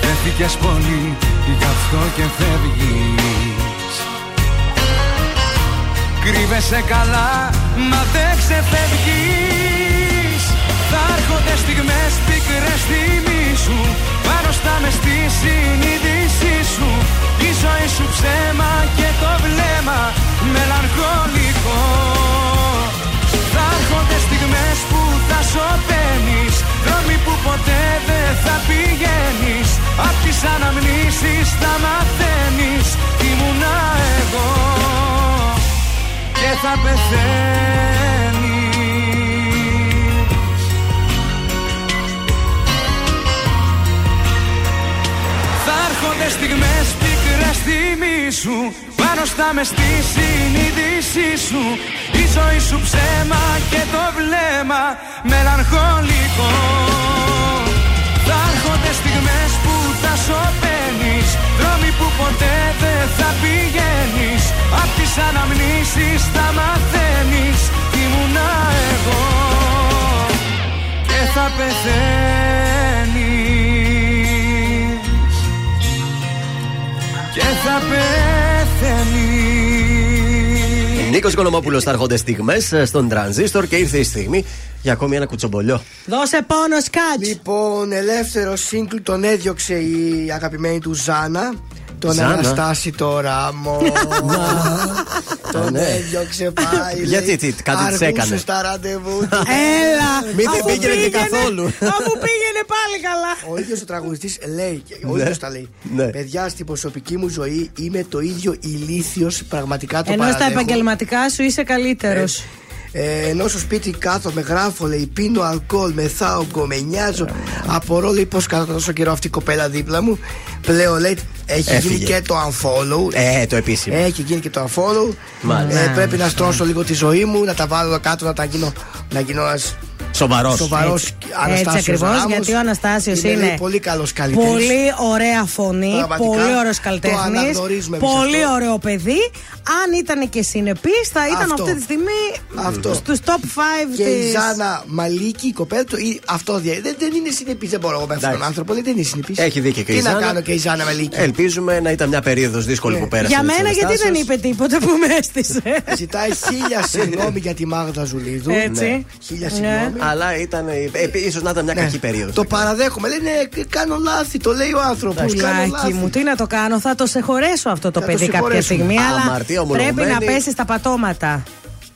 Δέθηκες πολύ γι' αυτό και φεύγεις. Κρύβεσαι καλά μα δεν ξεφεύγεις. Θα έρχονται στιγμές πικρές θυμίσου Πάνω στα μες στη συνείδησή σου Η ζωή σου ψέμα και το βλέμμα μελαγχολικό. Θα έρχονται στιγμές που θα σωπαίνεις Δρόμοι που ποτέ δεν θα πηγαίνεις. Απ' τις αναμνήσεις θα μαθαίνεις Τι ήμουνα εγώ Και θα πεθαίνεις έρχονται στιγμές πικρές θυμίσου Πάνω στα μες στη συνείδησή σου. Η ζωή σου ψέμα και το βλέμμα μελαγχολικό. Θα έρχονται στιγμές που θα σωπαίνεις Δρόμοι που ποτέ δεν θα πηγαίνεις. Απ' τις αναμνήσεις θα μαθαίνεις Τι ήμουνα εγώ Και θα πεθαίνεις Και θα πεθαίνεις Νίκος Κολομόπουλο θα έρχονται στιγμές στον τρανζίστορ και ήρθε η στιγμή για ακόμη ένα κουτσομπολιό. Δώσε πόνο, σκάτς. Λοιπόν, ελεύθερο σύγκλου τον έδιωξε η αγαπημένη του Ζάνα. Τον Ζάνα. Αναστάση το ράμο. τον ναι. έδιωξε πάλι. Γιατί, λέει, τι, κάτι της αργούσε έκανε; στα ραντεβού του. Έλα! Μην την αφού πήγαινε και καθόλου. Αφού πήγαινε πάλι καλά. Ο ίδιος ο τραγουδιστής λέει, και ο Ναι. ίδιο τα λέει. Ναι. Παιδιά, στην προσωπική μου ζωή είμαι το ίδιο ηλίθιος, πραγματικά το Ενώ στα παραδέχομαι. επαγγελματικά σου είσαι καλύτερος. Ε, ενώ στο σπίτι κάθομαι, γράφω, λέει, πίνω αλκοόλ, μεθάω, γκομενιάζω. Απορώ, λέει, πώς κάθομαι τόσο καιρό αυτή η κοπέλα δίπλα μου. Πλέον, λέει, έχει Έφυγε. γίνει και το unfollow. Ε, το επίσημο. Έχει γίνει και το unfollow. Μάλιστα. Ε, πρέπει να στρώσω λίγο τη ζωή μου, να τα βάλω κάτω, να τα γίνω, να γίνω ένας Σοβαρός. Σοβαρός Έτσι Αναστάσιος ακριβώς, Ράμος. γιατί ο Αναστάσιος είναι, λέει, πολύ καλός καλλιτέχνης. Πολύ ωραία φωνή, Πραγματικά, πολύ ωραίος το καλλιτέχνης. αναγνωρίζουμε εμείς Πολύ αυτό. ωραίο παιδί. Αν ήταν και συνεπής, θα ήταν Αυτό. αυτή τη στιγμή Αυτό. στους top 5 Και η της... Ζάνα Μαλίκη, η κοπέλα του, ή- αυτό δια- δεν, δεν είναι συνεπής. Δεν μπορώ εγώ με αυτόν τον Εντάξει. άνθρωπο, λέει, δεν είναι συνεπής. Έχει δίκιο και Τι η να Ζάνα. κάνω και η Ζάνα Μαλίκη; Ελπίζουμε να ήταν μια περίοδος δύσκολη που πέρασε. Για της μένα, γιατί δεν Αναστάσεως. είπε τίποτα που με έστησε. Ζητάει χίλια συγγνώμη για τη Μάγδα Ζουλίδου. Έτσι. Ναι. Χίλια Ναι. συγγνώμη. Αλλά ήταν. Ε, ίσως να ήταν μια Ναι. κακή περίοδος. Το παραδέχομαι. Λέει, ναι, κάνω λάθη. Το λέει ο άνθρωπος. Πουλάκι μου, τι να το κάνω, θα το συγχωρέσω αυτό το Θα το παιδί κάποια συγχωρέσουμε. στιγμή. Αλλά Αμαρτία πρέπει ομολογουμένη. να πέσει στα πατώματα.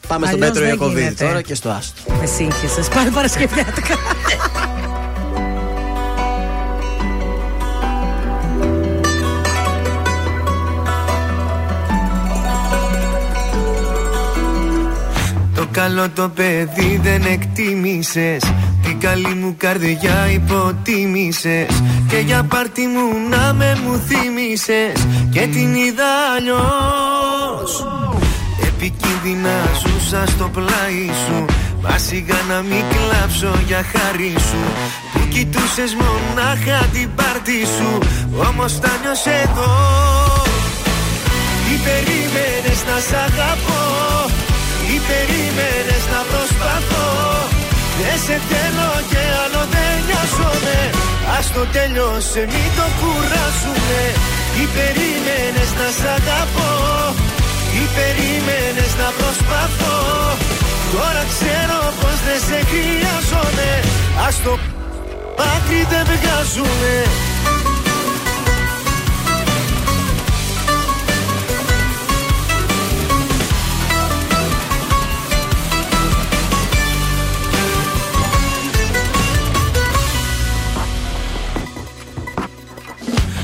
Πάμε στον Αλλιώς Πέτρο δεν Ιακοβίδη γίνεται. τώρα και στο Άστο. Με σύγχυσες. Πάλι Παρασκευιάτικα. καλό το παιδί δεν εκτίμησες. Την καλή μου καρδιά υποτίμησες. Και για πάρτι μου να με μου θύμισες Και την είδα αλλιώς. Επικίνδυνα ζούσα στο πλάι σου. Μα σιγά να μην κλάψω για χάρη σου. Που κοιτούσες μονάχα την πάρτι σου. Όμως τα νιώσες εδώ. Τι περίμενες να σ' αγαπώ. Τι περίμενες να προσπαθώ. Δεν σε θέλω και άλλο δεν νοιάζομαι. Ας το τέλειωσε μην το κουράσουμε Τι περίμενες να σ' αγαπώ. Τι περίμενες να προσπαθώ. Τώρα ξέρω πως δεν σε χρειάζομαι. Ας το άκρη δεν βγάζουμε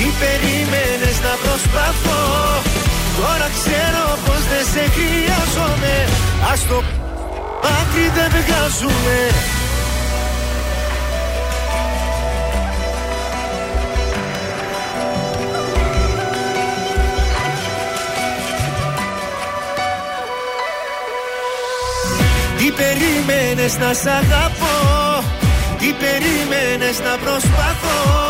τι περίμενες να προσπαθώ. Τώρα ξέρω πως δεν σε χρειάζομαι. Ας το άκρη δεν βγάζουμε Τι περίμενες να σ' αγαπώ; Τι περίμενες να προσπαθώ;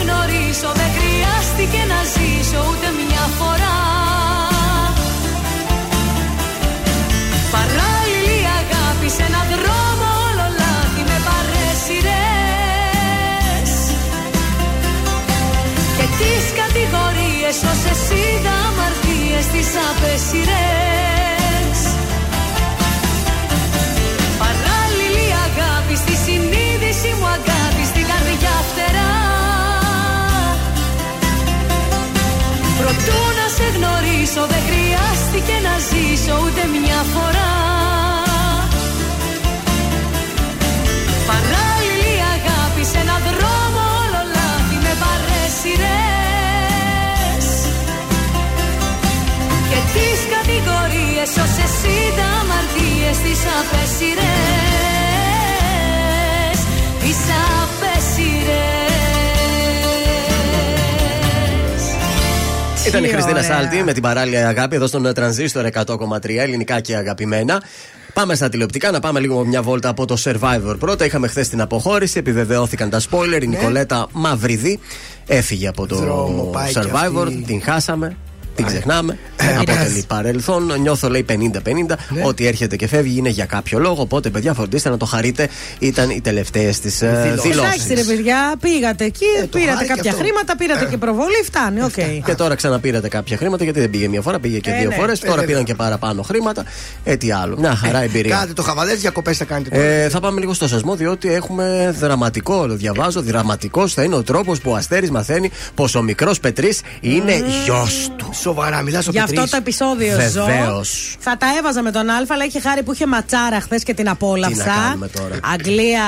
γνωρίσω. Δεν χρειάστηκε να ζήσω ούτε μια φορά. Παράλληλη αγάπη σε έναν δρόμο όλο λάθη με παρέσιρες Και τις κατηγορίες όσες είδα αμαρτίες τις απέσιρες Προτού να σε γνωρίσω δεν χρειάστηκε να ζήσω ούτε μια φορά. Παράλληλη αγάπη σε έναν δρόμο όλο λάθη με παρέσιρες Και τις κατηγορίες όσες είδα αμαρτίες τις απέσιρες Ήταν η Τι Χριστίνα ωραία. Σάλτη με την παράλληλη αγάπη εδώ στον Τρανζίστορ 100,3 ελληνικά και αγαπημένα. Πάμε στα τηλεοπτικά, να πάμε λίγο μια βόλτα από το Survivor. Πρώτα είχαμε χθες την αποχώρηση, επιβεβαιώθηκαν τα spoiler. Η Ναι. Νικολέτα Μαυριδή έφυγε από το Δρόμο πάει κι Survivor, αυτή. την χάσαμε. Την ξεχνάμε. πειράζει. Αποτελεί παρελθόν. Νιώθω λέει 50-50. Ναι. Ότι έρχεται και φεύγει είναι για κάποιο λόγο. Οπότε, παιδιά, φροντίστε να το χαρείτε. Ήταν οι τελευταίες της Δηλώσεις. Εντάξει ρε παιδιά, πήγατε εκεί, Ε, το πήρατε χάρη και κάποια αυτό. χρήματα, πήρατε και προβολή, φτάνει, οκ. Και τώρα ξαναπήρατε κάποια χρήματα γιατί δεν πήγε μία φορά, πήγε και Ε, δύο ναι. φορές. Ε, Τώρα βέβαια. πήραν και παραπάνω χρήματα. Ε, τι άλλο. Μια χαρά εμπειρία. Κάντε το χαβαλές, διακοπές θα κάνετε τώρα. Ε, θα πάμε λίγο στο σασμό, διότι έχουμε δραματικό, όλο διαβάζω. Δραματικός θα είναι ο τρόπος που ο Αστέρης μαθαίνει πως ο μικρός Πετρή είναι γιος του. Σοβαρά, μιλάς ο Γι' αυτό Πετρής. το επεισόδιο ζω. Βεβαίως. Θα τα έβαζα με τον Α, αλλά είχε χάρη που είχε ματσάρα χθες και την απόλαυσα. Τι να κάνουμε τώρα. Αγγλία,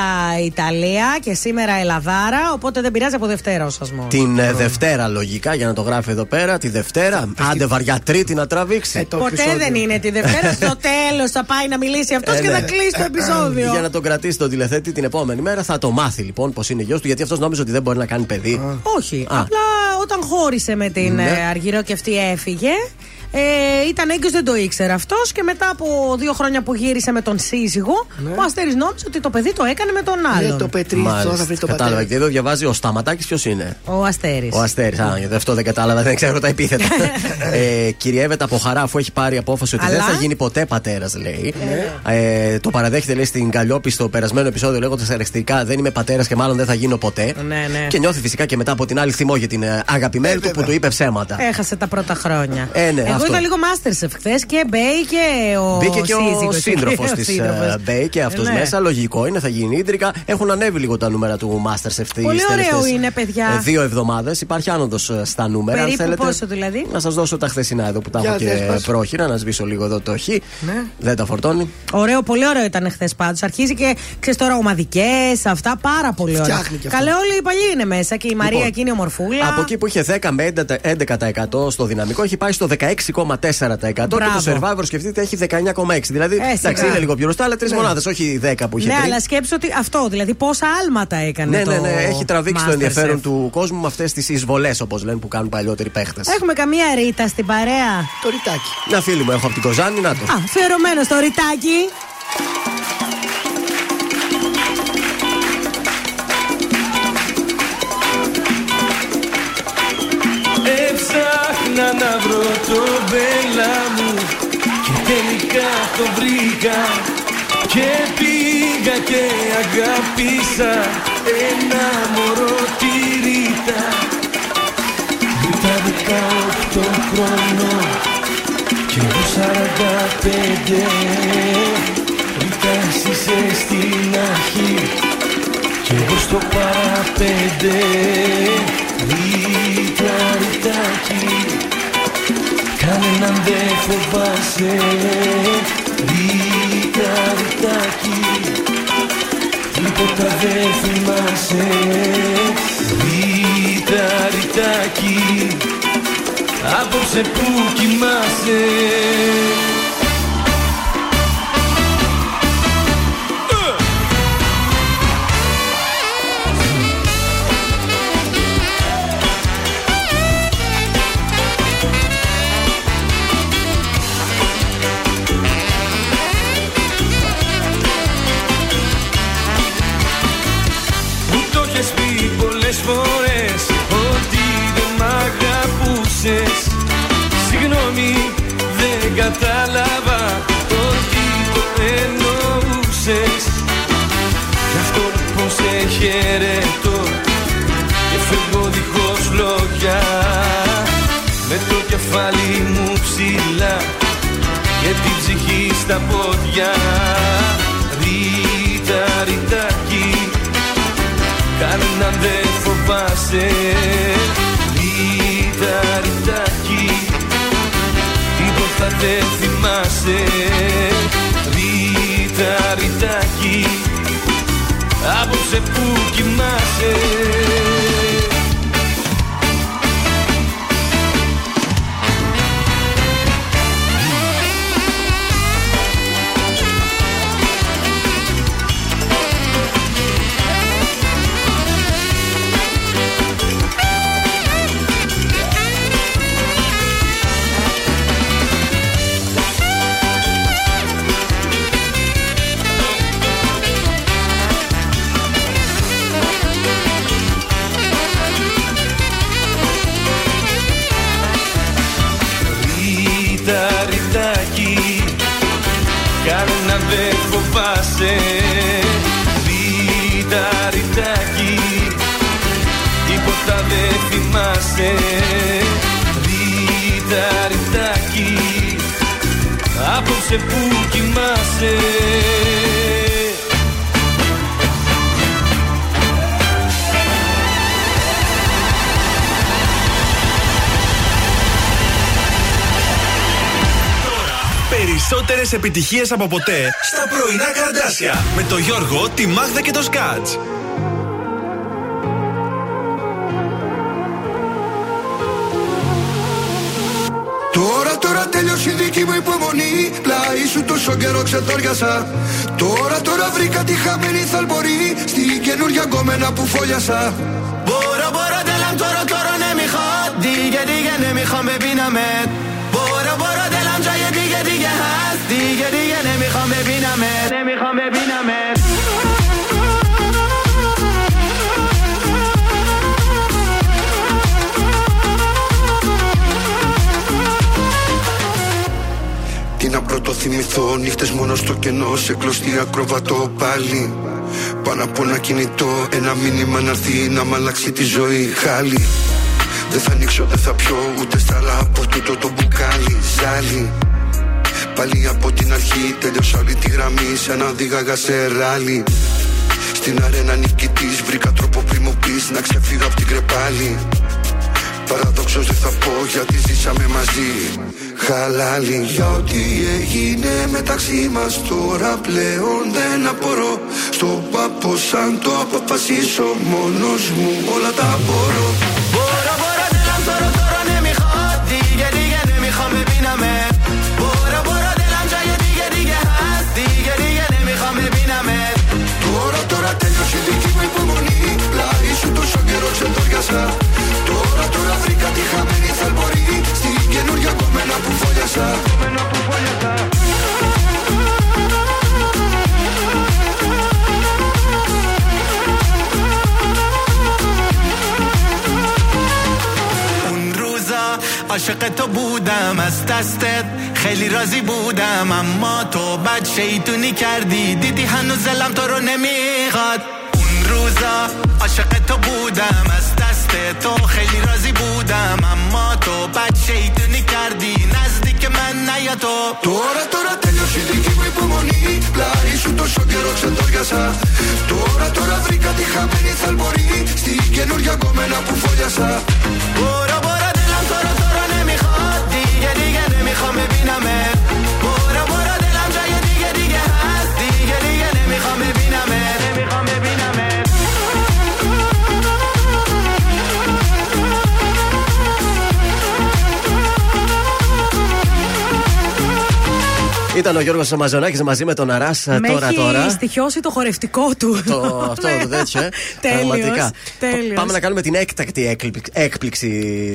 Ιταλία και σήμερα Ελλαδάρα. Οπότε δεν πειράζει από Δευτέρα ο σασμός. Την ε, Δευτέρα, λογικά, για να το γράφει εδώ πέρα, τη Δευτέρα. Άντε βαριά Τρίτη να τραβήξει. Ε, το Ποτέ επεισόδιο. δεν είναι τη Δευτέρα. Στο τέλος θα πάει να μιλήσει αυτός Ε, και ναι. θα κλείσει το επεισόδιο. Για να τον κρατήσει τον τηλεθέτη την επόμενη μέρα, θα το μάθει λοιπόν πως είναι γιος του, γιατί αυτός νόμιζε ότι δεν μπορεί να κάνει παιδί. Όχι. Α. Απλά όταν χώρισε με την Ναι. ε, Αργυρό και αυτή έφυγε. Ε, ήταν έγκυος, δεν το ήξερε αυτός και μετά από δύο χρόνια που γύρισε με τον σύζυγο, ο Αστέρης νόμιζε ότι το παιδί το έκανε με τον Ναι, άλλον. το Πετρή, τώρα θα βρει Μάλιστα. τον Κατάλαβα. πατέρα. Και εδώ διαβάζει ο Σταματάκης ποιος είναι. Ο Αστέρης. Ο Αστέρης. Α, γιατί αυτό δεν κατάλαβα, δεν ξέρω τα επίθετα. ε, κυριεύεται από χαρά αφού έχει πάρει απόφαση ότι Αλλά- δεν θα γίνει ποτέ πατέρας, λέει. Ε, το παραδέχεται, λέει, στην Καλλιόπη στο περασμένο επεισόδιο λέγοντας ελεκτικά δεν είμαι πατέρας και μάλλον δεν θα γίνω ποτέ. Ναι, ναι. Και νιώθει φυσικά και μετά από την άλλη θυμό για την ε, αγαπημένη του που του είπε ψέματα. Έχασε τα πρώτα χρόνια. Ε, ναι, Εγώ αυτό. είδα λίγο Masterchef χθες και μπέι και ο Μπήκε και ο σύζυγος. σύντροφος Ο της σύντροφος. Μπέι και αυτός Ναι. μέσα. Λογικό είναι, θα γίνει ίντρικα. Έχουν ανέβει λίγο τα νούμερα του Masterchef τις Πολύ ωραίο τελευταίες, είναι, παιδιά. ε, Δύο εβδομάδες. Υπάρχει άνοδος στα νούμερα. αν Περίπου θέλετε. πόσο δηλαδή; Να σας δώσω τα χθεσινά εδώ που τα Για έχω δες και μας. πρόχειρα. Να σβήσω λίγο εδώ το χ. Ναι. Δεν τα φορτώνει. Ωραίο, πολύ ωραίο ήταν χθες πάντως. Αρχίζει και ξέρεις τώρα ομαδικές, αυτά πάρα πολύ ωραία. Φτιάχνει και αυτό. Καλέ, όλοι οι παλιοί είναι μέσα και η Μαρία Λοιπόν, εκείνη ομορφούλα. Από εκεί που είχε 10 με 11% στο δυναμικό, έχει πάει στο 6,4%. Και Μπράβο. το Survivor σκεφτείτε έχει 19,6%. Δηλαδή Ε, εντάξει, σιγά. είναι λίγο πιο μπροστά, αλλά τρεις Ναι. μονάδες, όχι 10 που είχε Ναι, πριν. αλλά σκέψω ότι αυτό, δηλαδή πόσα άλματα έκανε. Ναι, το ναι, ναι. Έχει τραβήξει το Masterchef. ενδιαφέρον του κόσμου με αυτές τις εισβολές, όπως λένε, που κάνουν παλιότεροι παίχτες. Έχουμε καμία ρήτα στην παρέα; Το ρητάκι. Ένα φίλο μου έχω από την Κοζάνη, να το. Α, φερωμένο στο ρητάκι. Έψαχνα να βρω το μπέλα μου Και τελικά το βρήκα. Και πήγα και αγάπησα Ένα μωρό τη Ρίτα Ρίτα δεκαοκτώ χρονών Και εγώ σαράντα πέντε Ρίτα εσύ είσαι στην αρχή. Κι εγώ στο παραπέντε Ρίτα, ρητάκι Κανέναν δεν φοβάσαι. Ρίτα, ρητάκι Τίποτα δεν θυμάσαι. Ρίτα, ρητάκι Απόψε που κοιμάσαι στα πόδια. Ρίτα, ρητάκι Κανέναν δεν φοβάσαι. Ρίτα, ρητάκι Τίποτα δεν θυμάσαι. Ρίτα, ρητάκι Απόψε που κοιμάσαι κοιμάσαι Περισσότερες επιτυχίες από ποτέ στα πρωινά καρδάσια με το Γιώργο, τη Μάγδα και το Σκάτς. Τώρα, τώρα τέλειωσε η δική μου υπομονή πλάι τόσο καιρό ξεθόριασα Τώρα τώρα βρήκα τη χαμένη θαλπορή. Στην καινούργια γκόμενα που φόλιασα. Μπορώ μπορώ τελαμ τώρα τώρα ναι μη χα. Δίγε δίγε ναι μη χα με. Πίναμε Μπορώ μπορώ τελαμ γιατί δίγε δίγε χας. Δίγε δίγε ναι μη χα με. Πίναμε Ναι μη χα με. πίναμε θυμηθώ, νύχτες μόνο στο κενό. Σε κλωστή ακροβατό πάλι. Πάνω από ένα κινητό, ένα μήνυμα να έρθει να μ' αλλάξει τη ζωή. Χάλι. Δεν θα ανοίξω, δεν θα πιω ούτε στάλα από τούτο το μπουκάλι. Ζάλι. Πάλι από την αρχή τέλειωσα όλη τη γραμμή σαν να οδήγαγα σε ράλι. Στην αρένα νικητής βρήκα τρόπο πριν μου πεις να ξεφύγω από την κρεπάλη. Παραδόξως δεν θα πω γιατί ζήσαμε μαζί Χαλάλη για ό,τι έγινε μεταξύ μας τώρα πλέον δεν απορώ. Στο πάπο σαν το αποφασίσω μόνος μου όλα τα μπορώ. Μπορώ, μπορώ, ναι, δεν τώρα, τώρα, ναι, μη χώτη Γιατί, ναι μη Να πίναμε. Μπορώ, μπορώ, ναι, δεν λάμψα, γιατί, γιατί, γιατί, γιατί, ναι μη χώμη, πίναμε. Τώρα, τώρα, τέλειωσε η δική μου υπομονή. Πλάι σου τόσο καιρό ξεντόριασα. Τώρα, τώρα, βρήκα τη χαμένη θαλπορή روزا عاشق تو بودم از دستت خیلی راضی بودم اما تو بد شیطونی کردی. دیدی هنوز زلم تو رو نمی‌خواد. اون روزا عاشق تو بودم از دستت تو خیلی راضی بودم اما تو بد شیطونی Τώρα, τώρα τέλειωσε η δική μου υπομονή. Πλάι σου τόσο καιρό ξεντόριασα. Τώρα, τώρα βρήκα τη χαμένη θαλμορή. Στη καινούργια κομμένα που φόλιασα. Μπορώ, μπορώ, τέλα, τώρα, τώρα, ναι, μη χάτι. Γιατί, μη χάμε, πίναμε. Ήταν ο Γιώργος Μαζονάκη μαζί με τον Αράς Με τώρα έχει τώρα. στοιχειώσει το χορευτικό του. Το, αυτό το τέτοιο, ε. Τέλειος, Πραγματικά. τέλειος. Πάμε να κάνουμε την έκτακτη έκπληξη, έκπληξη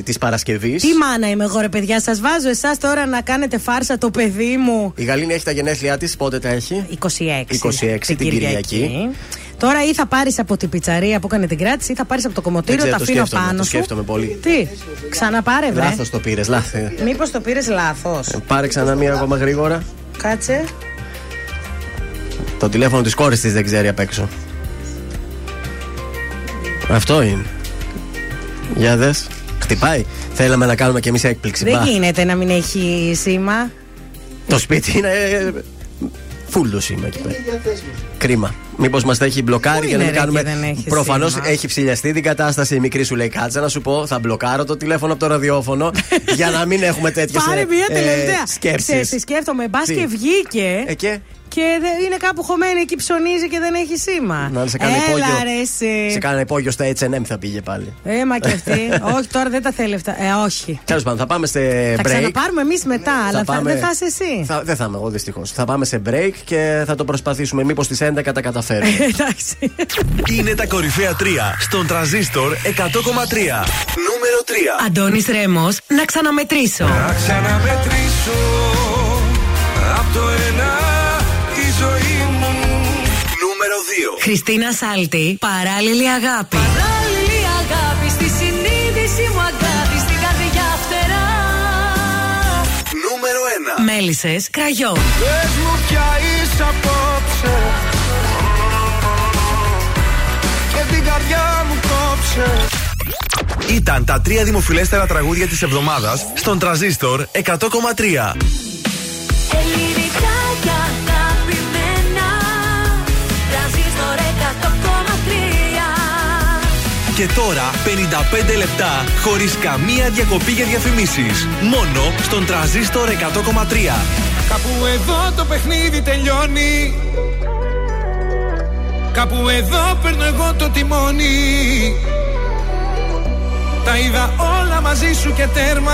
της Παρασκευής. Τι μάνα είμαι εγώ, ρε παιδιά. Σας βάζω εσάς τώρα να κάνετε φάρσα το παιδί μου. Η Γαλήνη έχει τα γενέθλιά της, πότε τα έχει; 26. 26 την Κυριακή. Τώρα ή θα πάρεις από την πιτσαρία που έκανε την κράτηση ή θα πάρεις από το Δεν κομμωτήριο, ξέρω, τα το αφήνω σκέφτομαι, πάνω το σου. σκέφτομαι πολύ. Τι, ξαναπάρε, βρε. Λάθος το πήρες, λάθος. Μήπως το πήρες λάθος; Πάρε ξανά μία ακόμα γρήγορα. Κάτσε. Το τηλέφωνο της κόρης της δεν ξέρει απ' έξω. Αυτό είναι. Για δες. Χτυπάει. Θέλαμε να κάνουμε κι εμείς έκπληξη. Δεν Μπα. γίνεται να μην έχει σήμα. Το σπίτι είναι. ε, Φούλος σήμα εκεί πέρα. Κρίμα. Μήπως μας τα έχει μπλοκάρει Πού για να είναι, μην ρε, κάνουμε. και δεν έχει Προφανώς σήμα. έχει ψηλιαστεί την κατάσταση. Η μικρή σου λέει κάτσε να σου πω, θα μπλοκάρω το τηλέφωνο από το ραδιόφωνο για να μην έχουμε τέτοιες Πάρε μία τελευταία. σκέψεις. Ξέρεις τι σκέφτομαι, μπας Τι; και βγήκε. Ε, και; Και δε- είναι κάπου χωμένη εκεί ψωνίζει και δεν έχει σήμα. Να σε κάνει Έλα, υπόγειο. ρε, εσύ. Σε κάνα υπόγειο στα HM θα πήγε πάλι. Ε, μα και αυτή. όχι, τώρα δεν τα θέλει αυτά. Ε, όχι. Τέλος πάντων, θα πάμε σε Θα break. ξαναπάρουμε εμείς μετά, αλλά θα, πάμε- δεν θα είσαι εσύ. Θα, δεν θα είμαι εγώ δυστυχώς. Θα πάμε σε break και θα το προσπαθήσουμε. Μήπως στις 11 τα καταφέρουμε. Εντάξει. Είναι τα κορυφαία 3 στον τραζίστορ 100,3. Νούμερο 3. Αντώνης Ρέμος, να ξαναμετρήσω. Να ξαναμετρήσω Χριστίνα Σάλτη, παράλληλη αγάπη. Παράλληλη αγάπη στη συνείδηση μου αγάπη στην καρδιά φτερά. Νούμερο 1. Μέλισσες κραγιόν. Πες μου πια είσαι απόψε Και την καρδιά μου κόψε Ήταν τα τρία δημοφιλέστερα τραγούδια της εβδομάδας στον τραζίστορ 100,3. Ελληνικά Και τώρα 55 λεπτά χωρίς καμία διακοπή για διαφημίσεις. Μόνο στον τραζίστορ 100,3. Κάπου εδώ το παιχνίδι τελειώνει Κάπου εδώ παίρνω εγώ το τιμόνι Τα είδα όλα μαζί σου και τέρμα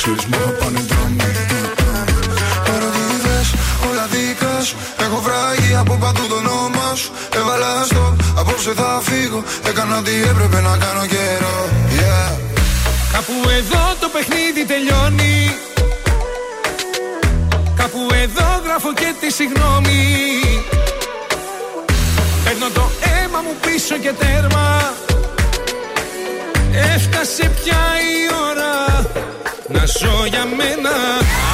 ξέρεις μου θα πάνε δρόμοι Παροδίδες όλα δικά σου Έχω βράγει από παντού το όνομα σου. Έβαλα στο απόψε θα φύγω. Έκανα ό,τι έπρεπε να κάνω καιρό. Yeah. Κάπου εδώ το παιχνίδι τελειώνει. Κάπου εδώ γράφω και τη συγγνώμη Παίρνω το αίμα μου πίσω και τέρμα. Έφτασε πια η ώρα να ζω για μένα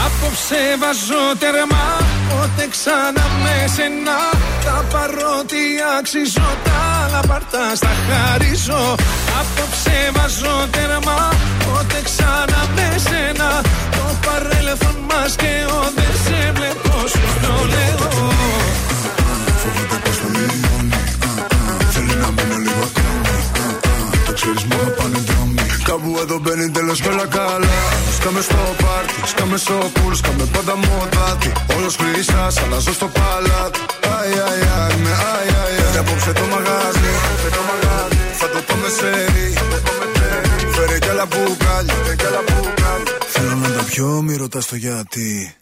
Απόψε βάζω τέρμα. Πότε ξανά με σένα Θα πάρω τι αξίζω Τα άλλα πάρτα στα χαρίζω. Απόψε βάζω τέρμα Πότε ξανά με σένα. Το παρέλθον μας και ο Δεν σε βλέπω σου το λέω. Φοβάται πως θα μειώνει Θέλει να μείνω λίγο ακόμη Το ξέρεις μου θα πάνε δρόμοι Κάπου εδώ μπαίνει τέλος και όλα καλά. Σκάμε στο πάρτι, σκάμε στο πουλ Σκάμε πάντα μοτάτι. Όλος χρυσάς, αλλάζω στο παλάτι. Αι, αι, αι, με αι, αι, αι. Και απόψε το μαγάζι, θα το πάμε σε ρί Φέρε κι άλλα μπουκάλια, Θέλω να τα πιω, μη ρωτάς το γιατί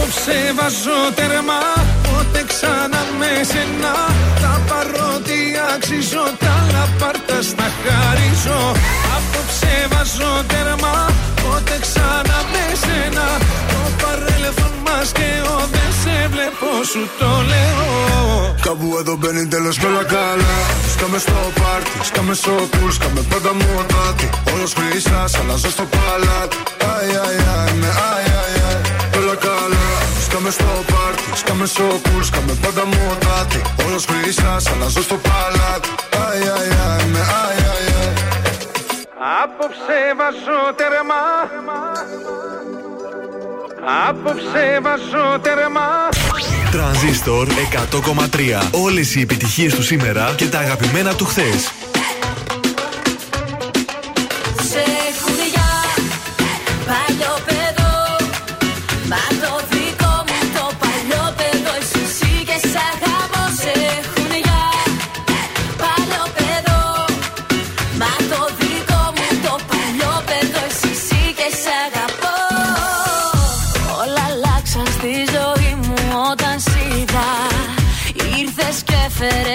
Απόψε βάζω τερμά Πότε ξανά με σένα. Τα παρότι αξίζω Τα λαπάρτα στα χαρίζω. Απόψε βάζω τερμά Πότε ξανά με σένα. Το παρέλθον μας και ο Δεν σε βλέπω σου το λέω. Κάπου εδώ μπαίνει τέλος και όλα καλά. Σκάμε στο πάρτι, σκάμε στο πουλ Σκάμε πάντα μοτάτι Όλος χρυσάς, αλλάζω στο παλάτι. Αι, αι, αι, με αι, αι, αι. Όλα καλά Σκάμε στο πάρτι, σκάμε στο πουλ Σκάμε πάντα μοτάτι Όλος χρυσάς, αλλάζω στο παλάτι. Αι, αι, αι, με αι, αι, αι. Απόψε βάζω τερμά Απόψε βάζω τερμά Τρανζίστορ 100,3. Όλες οι επιτυχίες του σήμερα και τα αγαπημένα του χθες. Σε έχουν για παλιό παιδό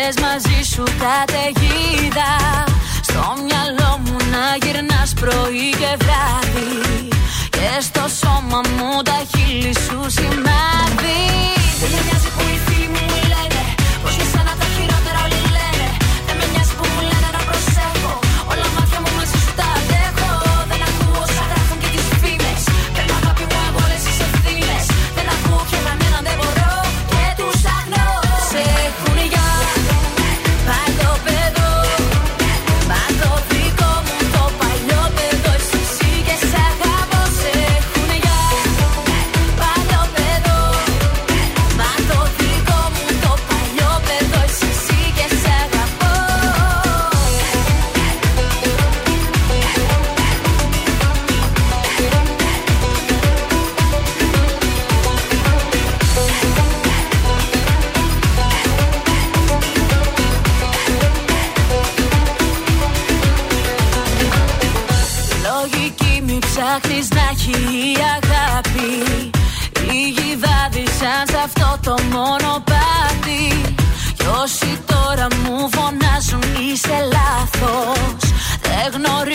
φέρες μαζί σου καταιγίδα. Στο μυαλό μου να γυρνάς πρωί και βράδυ. Και στο σώμα μου τα χείλη σου σημάδι. Δεν με νοιάζει που οι ψάχνεις να έχει η αγάπη. Λίγοι βάδισαν σε αυτό το μονοπάτι Κι όσοι τώρα μου φωνάζουν είσαι λάθος. Δεν γνωρίζουν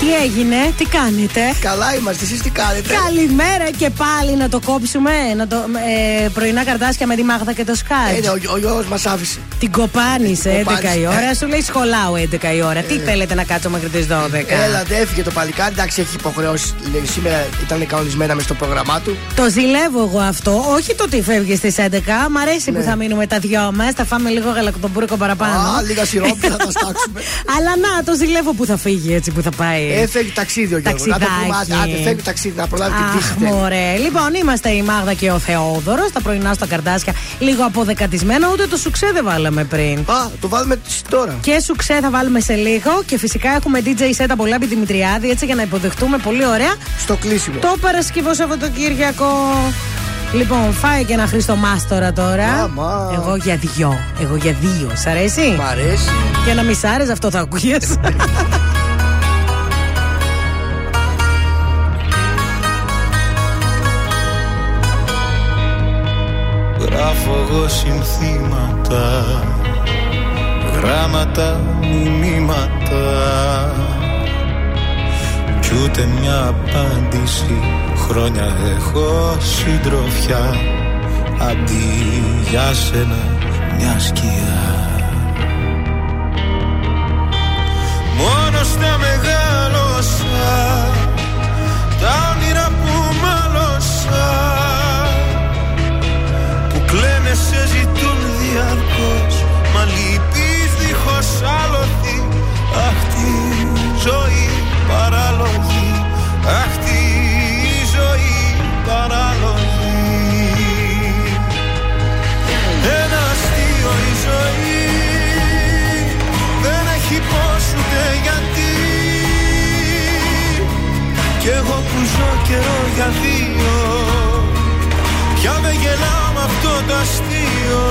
Τι έγινε, τι κάνετε; Καλά είμαστε, εσείς τι κάνετε; Καλημέρα και πάλι να το κόψουμε. Να το, ε, πρωινά καρτάσια με τη Μάγδα και το Σκάτ. Ε, ναι, ο, ο Γιώργο μας άφησε. Την κοπάνισε 11 κοπάνισε. η ώρα. Σου λέει σχολάω 11 η ώρα. Τι θέλετε να κάτσω μέχρι τις 12. Έλα, δεν έφυγε το παλικάρι. Εντάξει, έχει υποχρεώσει. Λέει, σήμερα ήταν κανονισμένα μες στο πρόγραμμά του. Το ζηλεύω εγώ αυτό. Όχι το ότι φεύγει στις 11. Μ' αρέσει Ναι. που θα μείνουμε τα δυο μας. Θα φάμε λίγο γαλακτοπούρικο παραπάνω. Α, λίγα σιρόπι θα τα στάξουμε. Αλλά να, το ζηλεύω που θα φύγει έτσι που θα πάει. Έφεγε ταξίδι ο Γιώργος. Να το πούμε, άντε, Ταξιδάκι. άντε, φεύγει ταξίδι, να προλάβει την Αχ, πτήση. θέλει. μωρέ. Λοιπόν, είμαστε η Μάγδα και ο Θεόδωρος. Τα πρωινά στα καρτάσια λίγο αποδεκατισμένα. Ούτε το σουξέ δεν βάλαμε πριν. Α, το βάλουμε τώρα. Και σουξέ θα βάλουμε σε λίγο. Και φυσικά έχουμε DJ set από Λάμπη Δημητριάδη έτσι για να υποδεχτούμε πολύ ωραία Στο κλείσιμο. το Παρασκευό Σαββατοκύριακο. Λοιπόν, φάει και ένα Χριστομάστορα τώρα. Άμα. Εγώ για δυο. Εγώ για δύο. Σ' αρέσει; Μ' αρέσει. Και να μη σ' άρεσε, αυτό θα ακούγες. Εγώ συνθήματα Γράμματα, μηνύματα Κι ούτε μια απάντηση Χρόνια έχω συντροφιά. Αντί για σένα μια σκιά. Μόνος στα μεγάλωσα Τα σε ζητούν διαρκώς. Μα λυπείς δίχως άλοθη. Αχ τη ζωή παράλογη. Αχ τη ζωή παράλογη. Ένα αστείο η ζωή. Δεν έχει πώς ούτε γιατί. Κι εγώ που ζω καιρό για δύο. Πια με γελάω με αυτό το αστείο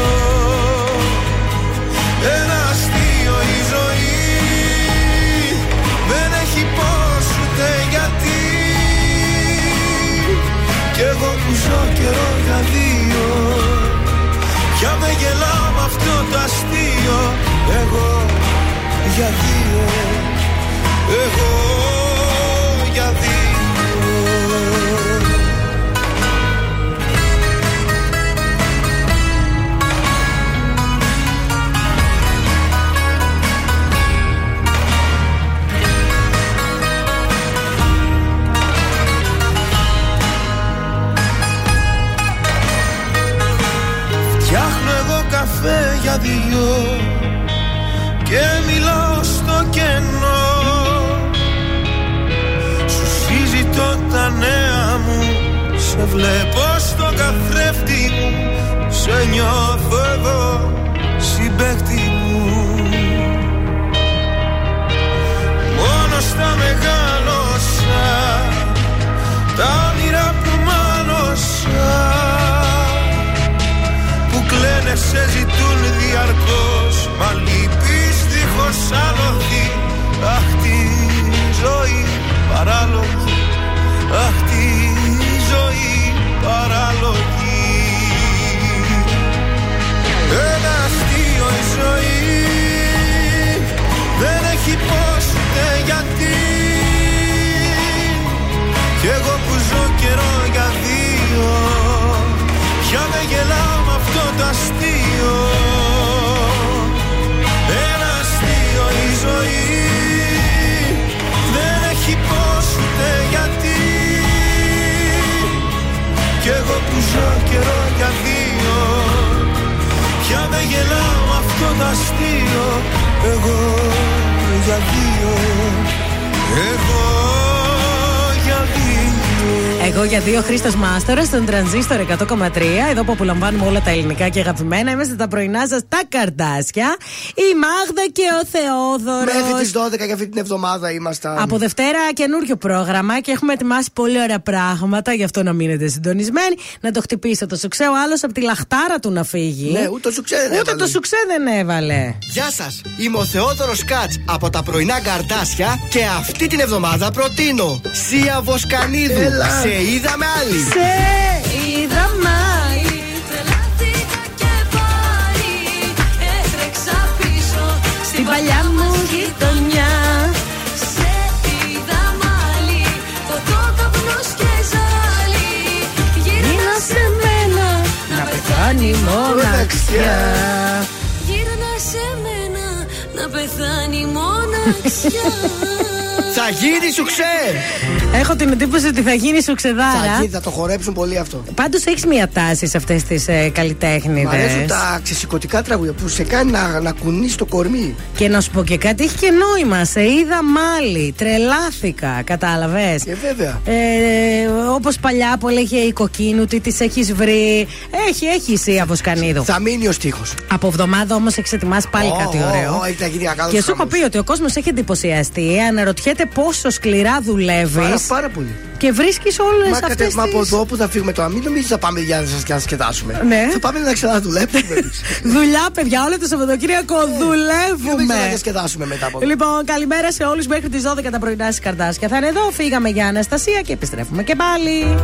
Ένα αστείο η ζωή. Δεν έχει πώς ούτε γιατί. Κι εγώ που ζω καιρό για δύο. Πια με γελάω με αυτό το αστείο. Εγώ για δύο. Εγώ για δύο για δυο Και μιλάω στο κενό. Σου συζητώ τα νέα μου Σε βλέπω στο καθρέφτη μου Σε νιώθω εδώ συμπέκτη μου. Μόνο στα μεγάλωσα Τα όνειρα που μάλωσα που κλαίνε σε ζητούν διαρκώς Μα λυπείς δίχως άλοθη Αχ τη ζωή παράλογη Αχ τη ζωή παράλογη. Ένα αστείο η ζωή Δεν έχει πώς ούτε γιατί. Κι εγώ που ζω καιρό για δύο Πια με γελάω με αυτό το αστείο Ένα αστείο η ζωή. Δεν έχει πώς ούτε γιατί. Κι εγώ που ζω καιρό για δύο Πια με γελάω με αυτό το αστείο. Εγώ για δύο Εγώ για δύο Εγώ για δύο Χρήστος Μάστορας στον τρανζίστορ 100,3. Εδώ που απολαμβάνουμε όλα τα ελληνικά και αγαπημένα. Είμαστε τα πρωινά σας τα καρτάσια. Η Μάγδα και ο Θεόδωρος. Μέχρι τις 12 για αυτή την εβδομάδα ήμασταν. Από Δευτέρα καινούριο πρόγραμμα και έχουμε ετοιμάσει πολύ ωραία πράγματα. Γι' αυτό να μείνετε συντονισμένοι. Να το χτυπήσετε το σουξέ. Ο άλλος από τη λαχτάρα του να φύγει. Ναι, ούτε το σουξέ δεν Ούτε έβαλε. το σουξέ δεν έβαλε. Γεια σας, είμαι ο Θεόδωρος Κάτς από τα πρωινά καρτάσια και αυτή την εβδομάδα προτείνω Σία Βοσκανίδου. Έλα. Σε σε είδαμε άλλη. Και πάλι. Έτρεξα πίσω στην παλιά μου γειτονιά. Σε είδαμε άλλη. Ποτό καπνό και ζάλι. Γύρνα σε μένα να πεθάνει μοναξιά. Γύρνα σε μένα να πεθάνει μοναξιά. Θα γίνει σου ξέ! Έχω την εντύπωση ότι θα γίνει σου Θα, ξεδάρα. γίνει, θα το χορέψουν πολύ αυτό. Πάντω έχει μία τάση σε αυτέ τι ε, Μ' καλλιτέχνηδε. αρέσουν τα ξεσηκωτικά τραγούδια που σε κάνει να, να κουνείς το κορμί. Και να σου πω και κάτι, έχει και νόημα. Σε είδα μάλι. Τρελάθηκα. Κατάλαβε. Ε, βέβαια. Ε, Όπω παλιά που έλεγε η κοκκίνου, τι τη έχει βρει. Έχει, έχει η Αβοσκανίδου. Θα μείνει ο στίχο. Από εβδομάδα όμω έχει ετοιμάσει πάλι Ω, κάτι ω, ωραίο. ω, έχει να γίνει ακάλωτος και σου έχω χαμός. πει ότι ο κόσμο έχει εντυπωσιαστεί. Αναρωτιέται πόσο σκληρά δουλεύεις. Πάρα, πάρα πολύ. Και βρίσκεις όλες Μα, αυτές κατε, μα από τι. εδώ που θα φύγουμε τώρα, μην νομίζεις θα πάμε για να σα να σκετάσουμε. Ναι. Θα πάμε να ξαναδουλέψουμε. εμείς. Δουλειά, παιδιά, όλο το Σαββατοκύριακο Μην δουλεύουμε. ξανασκετάσουμε μετά από εδώ. Λοιπόν, καλημέρα σε όλους μέχρι τις 12 τα πρωινά στις καρτάσια. Θα είναι εδώ, φύγαμε για Αναστασία και επιστρέφουμε και πάλι.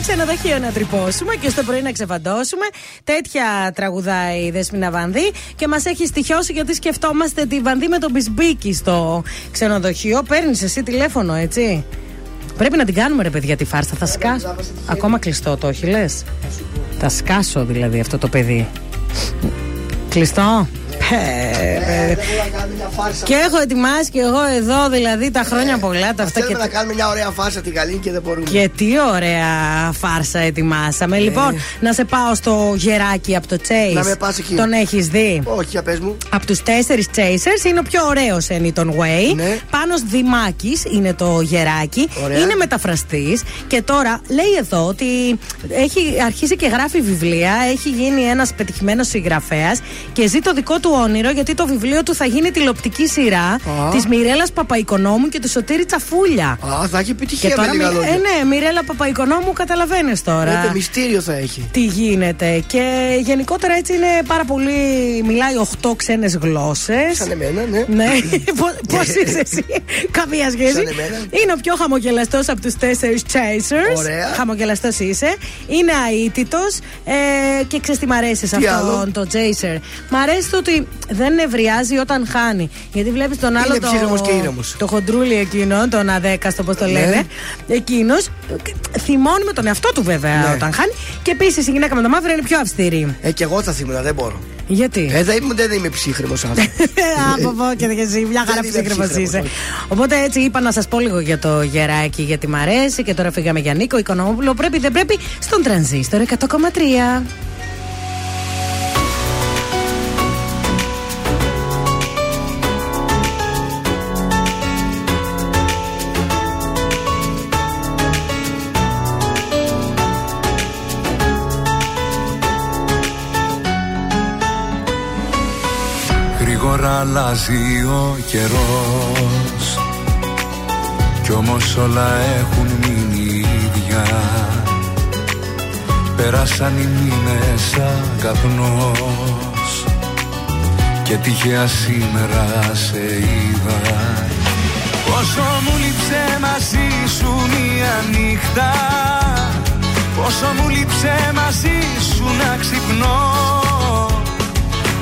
Ξενοδοχείο να τρυπώσουμε και στο πρωί να ξεφαντώσουμε. Τέτοια τραγουδάει η Δέσποινα Βανδύ και μας έχει στοιχειώσει γιατί σκεφτόμαστε τη Βανδύ με τον Μπισμπίκι στο ξενοδοχείο. Παίρνεις εσύ τηλέφωνο, έτσι; Πρέπει να την κάνουμε ρε παιδιά τη φάρσα. Θα σκάσω. Ακόμα κλειστό το, όχι λες; Θα σκάσω δηλαδή αυτό το παιδί. Κλειστό; Ε, ε, Και έχω ετοιμάσει και εγώ εδώ δηλαδή τα χρόνια πολλά τα αυτά και Θέλουμε να κάνουμε μια ωραία φάρσα τη Γαλλίνη και δεν μπορούμε. και τι ωραία φάρσα ετοιμάσαμε. Λοιπόν, να σε πάω στο γεράκι από το Chase. Να με πας εκεί. Τον έχει δει. Όχι, για πες μου. Από του τέσσερι Chasers είναι ο πιο ωραίο Anyton Way. Ναι. Πάνω Δημάκη είναι το γεράκι. Ωραία. Είναι μεταφραστή. Και τώρα λέει εδώ ότι έχει αρχίσει και γράφει βιβλία. Έχει γίνει ένα πετυχημένο συγγραφέα και ζει το δικό του όνειρο γιατί το βιβλίο του θα γίνει τηλεοπτική σειρά Α. της Μιρέλας Παπαϊκονόμου και του Σωτήρη Τσαφούλια. Α, θα έχει επιτυχία με τώρα, λίγα μι- λόγια. ε, ναι, Μιρέλα Παπαϊκονόμου, καταλαβαίνεις τώρα. Λέτε, μυστήριο θα έχει. Τι γίνεται. Και γενικότερα έτσι είναι πάρα πολύ. Μιλάει 8 ξένες γλώσσες. Σαν εμένα, ναι. Ναι. Πώς είσαι εσύ, Καμία σχέση. Σαν εμένα. Είναι ο πιο χαμογελαστός από τους τέσσερις Chasers. Ωραία. Χαμογελαστός είσαι. Είναι αίτητος. Ε, και ξέρεις τι μ' αρέσει σε Τι αυτόν άλλο; τον Chaser. Μ' αρέσει το ότι δεν νευριάζει όταν χάνει. Γιατί βλέπεις τον άλλο. Είναι ψύχρεμος και ήρεμος. Το χοντρούλι εκείνο, τον αδέκαστο, όπω το Ναι. λένε. Εκείνος θυμώνει με τον εαυτό του βέβαια Ναι. όταν χάνει. Και επίσης η γυναίκα με το μαύρο είναι πιο αυστηρή. Ε, και εγώ θα θυμούντα, δεν μπορώ. Γιατί; Ε, δεν είμαι, δεν είμαι ψύχρεμος άνθρωπος. Από πω και εσύ, μια χαρά Δεν είμαι ψύχρεμος ψύχρεμος, είσαι. όχι. Οπότε έτσι είπα να σας πω λίγο για το γεράκι, γιατί μ' αρέσει και τώρα φύγαμε για Νίκο Οικονομόπουλο. Πρέπει, δεν πρέπει, στον τρανζίστορ 100,3. Αλλάζει ο καιρός. Κι όμως όλα έχουν μείνει ίδια. Πέρασαν οι μήνες σαν καπνός Και τυχαία σήμερα σε είδα. Πόσο μου λείψε μαζί σου μία νύχτα. Πόσο μου λείψε μαζί σου να ξυπνώ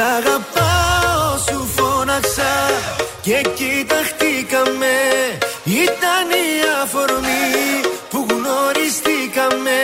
αγαπάω σου φώναξα και κοιταχτήκαμε. Ήταν η αφορμή που γνωριστήκαμε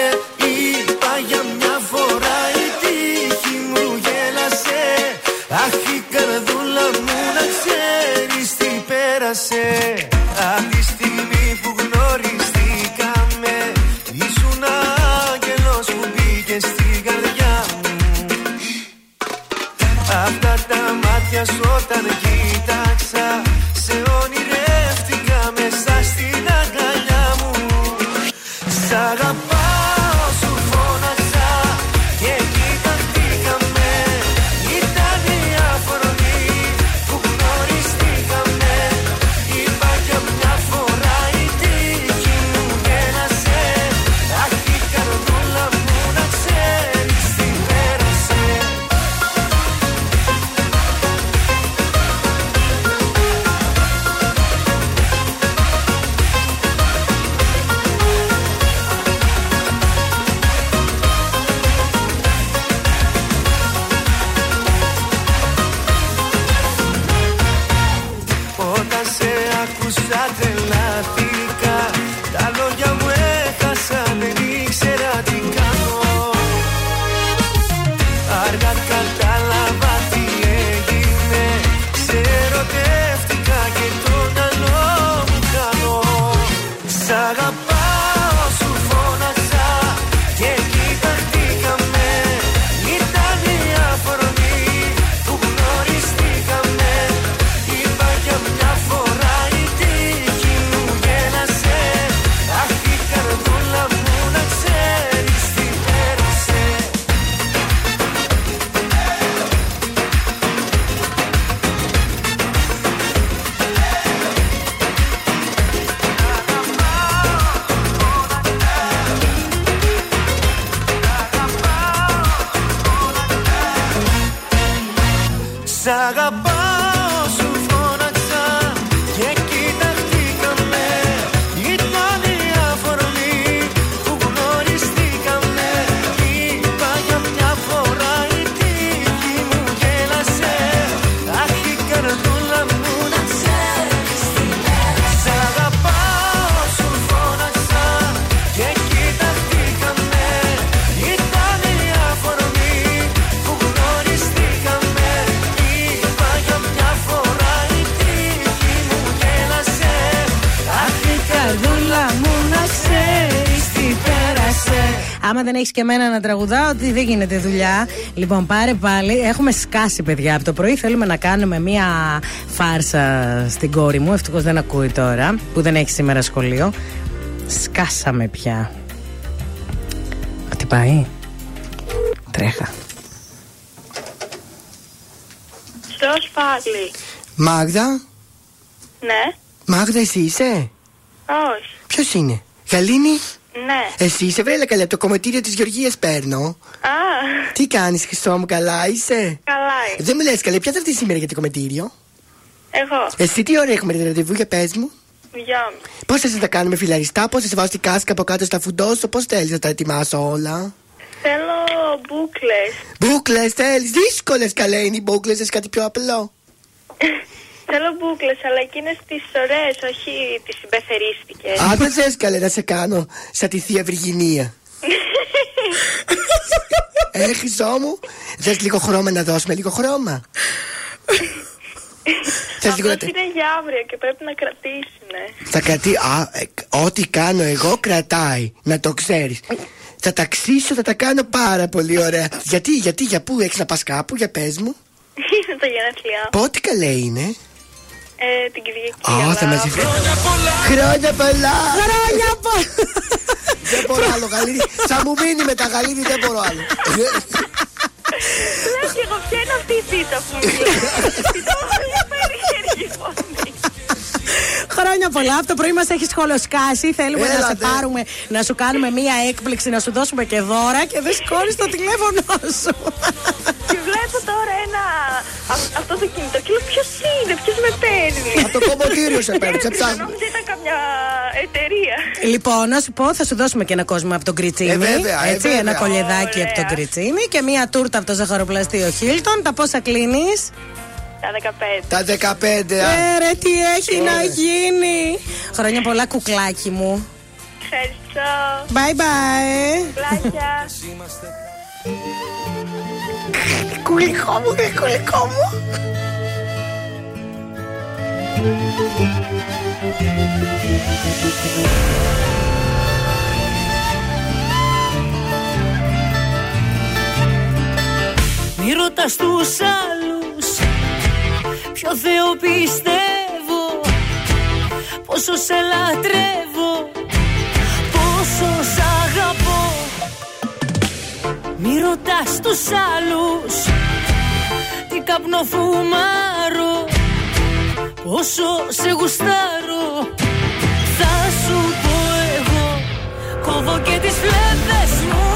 δεν έχεις και εμένα να τραγουδάω, ότι δεν γίνεται δουλειά. Λοιπόν, πάρε πάλι. Έχουμε σκάσει, παιδιά. Από το πρωί θέλουμε να κάνουμε μία φάρσα στην κόρη μου. Ευτυχώς δεν ακούει τώρα, που δεν έχει σήμερα σχολείο. Σκάσαμε πια. Τι πάει. Τρέχα. Ποιος πάλι; Μάγδα, Ναι. Μάγδα, εσύ είσαι; Όχι. Ποιος είναι, Γαλήνη; Ναι. Εσύ είσαι, βρέλα καλά, από το κομματήριο της Γεωργίας παίρνω. Α, Τι κάνεις, Χριστό μου, καλά είσαι; καλά είμαι. Δεν μου λες, καλέ, ποια θα έρθει σήμερα για το κομματήριο; Εγώ. Εσύ τι ώρα έχουμε ραντεβού για πες μου; Δυόμιση. Πώς θα σε τα κάνουμε φιλαριστά, πώς θα σε βάζω τη κάσκα από κάτω στα φουντώσω, πώς θέλεις να τα ετοιμάσω όλα; Θέλω μπουκλες. Μπούκλε θέλεις, δύσκολες καλέ είναι οι μπούκλε, θες κάτι πιο απλό; Θέλω μπουκλες, αλλά εκείνες τις ωραίες, όχι τις συμπεθερίστικες. Αν δεν θες καλέ να σε κάνω σαν τη θεία Βυργινία. Ε, χρυσό μου, θες λίγο χρώμα να δώσουμε λίγο χρώμα; Θες λίγο να... Αυτός είναι για αύριο και πρέπει να κρατήσουνε. Θα κρατεί. Α, ε, ό,τι κάνω εγώ κρατάει. Να το ξέρεις. Θα τα ξύσω, θα τα κάνω πάρα πολύ ωραία. Γιατί, γιατί, για πού έχεις να πας κάπου, για πες μου. Είναι το γενέθλιά. Πότε καλέ είναι; Ε, την Κυριακή. Α, αλλά- θα μαζευτεί. Χρόνια πολλά! Χρόνια πολλά! Δεν μπορώ άλλο, Γαλήνη. Θα μου μείνει με τα Γαλήνη, δεν μπορώ άλλο. Λέω και εγώ ποια είναι αυτή η πίτα που μιλάει. Την πολύ περίεργη φωνή. Χρόνια πολλά. Από το πρωί μας έχεις σχολοσκάσει. Θέλουμε να σε Έλατε. πάρουμε, να σου κάνουμε μία έκπληξη, να σου δώσουμε και δώρα και δεν σηκώνει το τηλέφωνο σου. Και βλέπω τώρα ένα. α- Αυτό το κινητό και λέω ποιος είναι, ποιος με παίρνει. Από το κομμωτήριο σε παίρνει, σε Δεν ψάχνω. νόμιζα ήταν καμιά εταιρεία. Λοιπόν, να σου πω, θα σου δώσουμε και ένα κόσμο από τον Κριτσίνη. Ε, βέβαια, ε, έτσι, βέβαια. ένα κολεδάκι Ωραία. από τον Κριτσίνη και μία τούρτα από το ζαχαροπλαστείο Χίλτον. Τα πόσα κλείνεις; Τα 15. Τα 15. α. Ε, ρε, τι έχει να γίνει. Χρόνια πολλά, κουκλάκι μου. Ευχαριστώ. Bye bye. Πλάκια. Κουλικό μου, ρε, κουλικό μου. Μη ρωτάς τους άλλους Ποιο Θεό πιστεύω Πόσο σε λατρεύω Πόσο σ' αγαπώ. Μη ρωτάς τους άλλους Τι καπνό φουμάρω Πόσο σε γουστάρω. Θα σου πω εγώ Κόβω και τις φλέβες μου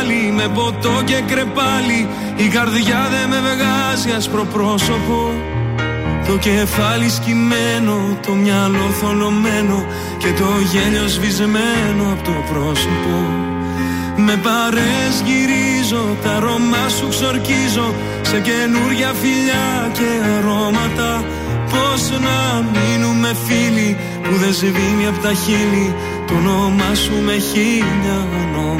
πάλι με ποτό και κρεπάλι. Η καρδιά δεν με βγάζει άσπρο πρόσωπο. Το κεφάλι σκυμμένο, το μυαλό θολωμένο Και το γέλιο σβησμένο από το πρόσωπο. Με παρές γυρίζω, τα αρώμα σου ξορκίζω Σε καινούρια φιλιά και αρώματα. Πώς να μείνουμε φίλοι που δεν σβήνει από τα χείλη. Το όνομά σου με χίλια ονόματα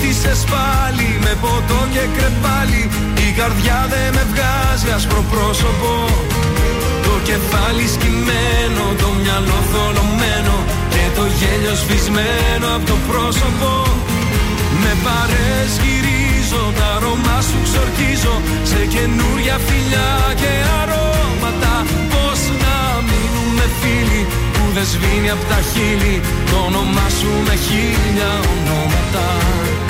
ξενύχτησες πάλι με ποτό και κρεπάλι. Η καρδιά δεν με βγάζει άσπρο πρόσωπο. Το κεφάλι σκυμμένο, το μυαλό θολωμένο Και το γέλιο σβησμένο από το πρόσωπο. Με παρές γυρίζω, τα αρώμα σου ξορκίζω. Σε καινούρια φιλιά και αρώματα Πώς με σβήνει απ' τα χείλη. Το όνομά σου με χίλια ονόματα. Το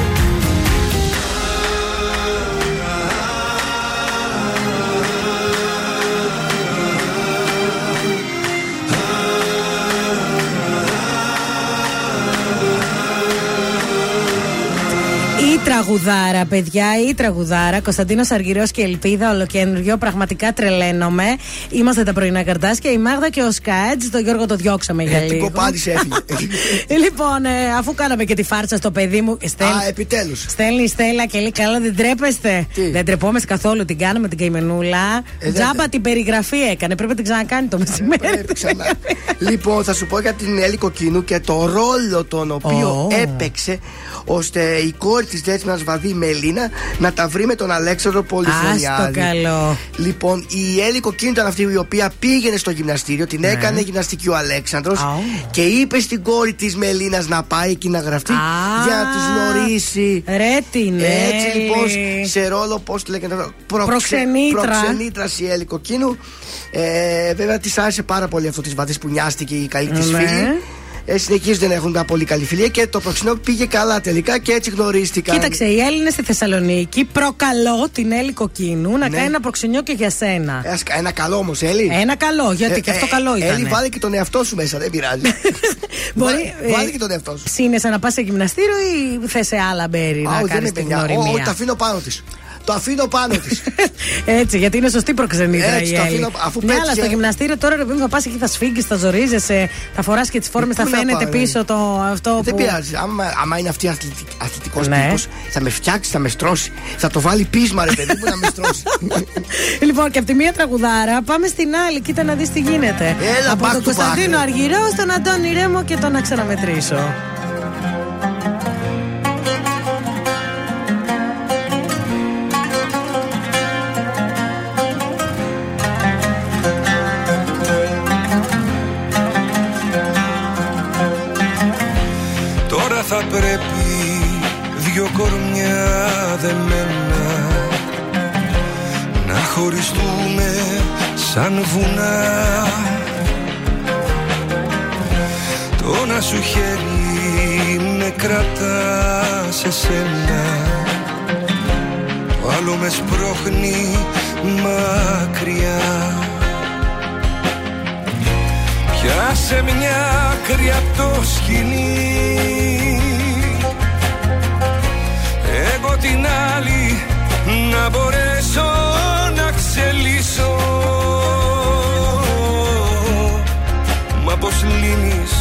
τραγουδάρα, παιδιά, η τραγουδάρα. Κωνσταντίνος Αργυρός και Ελπίδα, ολοκένουργιο. Πραγματικά τρελαίνομαι. Είμαστε τα πρωινά καρτάσια. Η Μάγδα και ο Σκάτζ. Τον Γιώργο το διώξαμε για Ε, τι λίγο. κοπάδης έφυγε. λοιπόν, ε, αφού κάναμε και τη φάρσα στο παιδί μου. Στέλνει, Α, επιτέλους. Στέλνει η Στέλλα και λέει: Καλά, δεν τρέπεστε. Δεν τρεπόμαστε καθόλου. Την κάναμε την καημενούλα. Ε, δεν- Τζάμπα την περιγραφή έκανε. Πρέπει να την ξανακάνει το μεσημέρι. λοιπόν, θα σου πω για την Έλλη Κοκκίνου και το ρόλο τον οποίο Ω. έπαιξε ώστε η κόρη της Δέσποινα Βαδί η Μελίνα να τα βρει με τον Αλέξανδρο Πολυφωνιάδη. Άστο καλό. Λοιπόν, η Έλλη Κοκκίνου ήταν αυτή η οποία πήγαινε στο γυμναστήριο, την Ναι. έκανε γυμναστική ο Αλέξανδρος και είπε στην κόρη της Μελίνας να πάει εκεί να γραφτεί για να τους γνωρίσει. Ρε την Έτσι Έλλη. λοιπόν, σε ρόλο, πώς τη λέγεται, προξε- Προξενήτρα. προξενήτρας η Έλλη Κοκκίνου. Ε, βέβαια της άρεσε πάρα πολύ αυτό της Βαδί που νοιάστηκε η καλή της Ναι. φίλη. Ε, συνεχίζονται να έχουν μια πολύ καλή φιλία και το προξενό πήγε καλά τελικά και έτσι γνωρίστηκαν. Κοίταξε, οι Έλληνες στη Θεσσαλονίκη προκαλώ την Έλλη Κοκκίνου να Ναι. κάνει ένα προξενιό και για σένα. Ε, ας- Ένα καλό όμως, Έλλη. Ένα καλό, γιατί και αυτό καλό ήταν. Έλλη, βάλε και τον εαυτό σου μέσα, δεν πειράζει. Μπορεί, Βά- Βάλε ε, και τον εαυτό σου. Σύνεσαι να πας σε γυμναστήριο ή θες σε άλλα μπέρι Α, να όχι, δεν κάνεις είναι την παιδιά. Ω, γνωριμία; Το αφήνω πάνω της. Το αφήνω πάνω της. Έτσι, γιατί είναι σωστή προξενήτρα Έτσι, η το Έλλη. αφήνω- αφού ναι, αλλά πέτυχε- στο γυμναστήριο τώρα ρε παιδί μου, θα πας εκεί, θα σφίγγεις, θα ζορίζεσαι, θα φοράς και τις φόρμες, θα Πού να φαίνεται πάω, πίσω το αυτό Δεν που. πειράζει. Άμα, άμα είναι αυτή αθλητικός Ναι. τύπος, θα με φτιάξει, θα με στρώσει. Θα το βάλει πείσμα, ρε παιδί μου, να με στρώσει. Λοιπόν, και από τη μία τραγουδάρα πάμε στην άλλη. Κοίτα να δεις τι γίνεται. Έλα, από back τον to Κωνσταντίνο back. Αργυρό στον Αντώνη Ρέμο και τον να ξαναμετρήσω. Κορμιά δεμένα Να χωριστούμε σαν βουνά. Το να σου χέρι με κρατά σε σένα. Το άλλο μες σπρώχνει μακριά. Πιάσε μια άκρη απ' το σκηνή Εγώ την άλλη να μπορέσω να ξελίσω. Μα πως λύνεις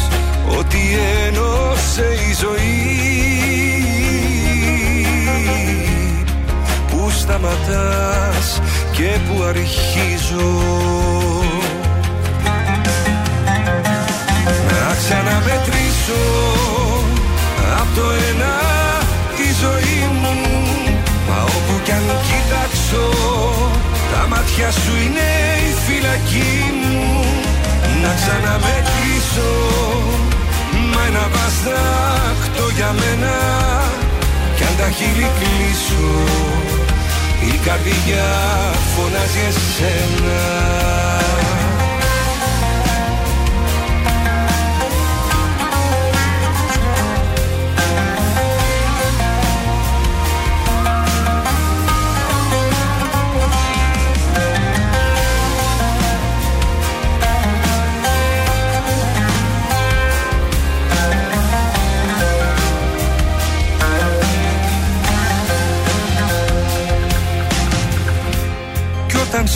ότι ένωσε η ζωή; Πού σταματάς και πού αρχίζω; Να ξαναμετρήσω από το ένα τη ζωή μου κοιτάξω τα μάτια σου είναι η φυλακή μου. Να ξαναμετρήσω μα ένα βαστάκτο για μένα. Κι αν τα χείλη κλείσω η καρδιά φωνάζει εσένα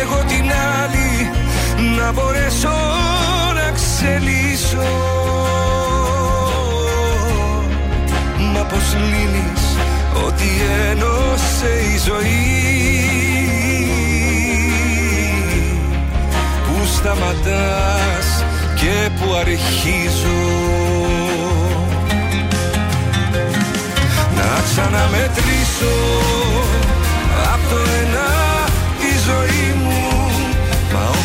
Εγώ την άλλη να μπορέσω να ξελίσω. Μα πως λύνεις Ότι ένωσε η ζωή; Που σταματάς και που αρχίζω; Να ξαναμετρήσω από το ένα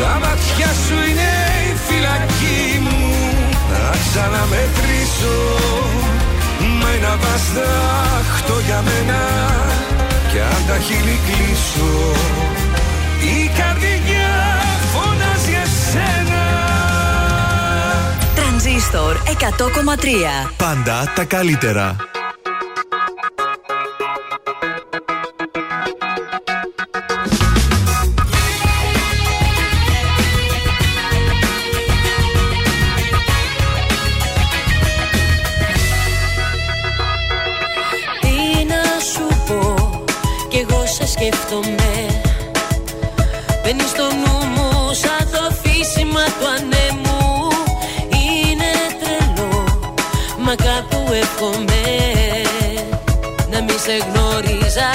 Τα μάτια σου είναι η φυλακή μου. Να ξαναμετρήσω. Με ένα βαστάχτο για μένα. Κι αν τα χείλη κλείσω Η καρδιά φωνάζει εσένα. Τρανζίστορ 100,3 Πάντα τα καλύτερα. Σε γνώριζα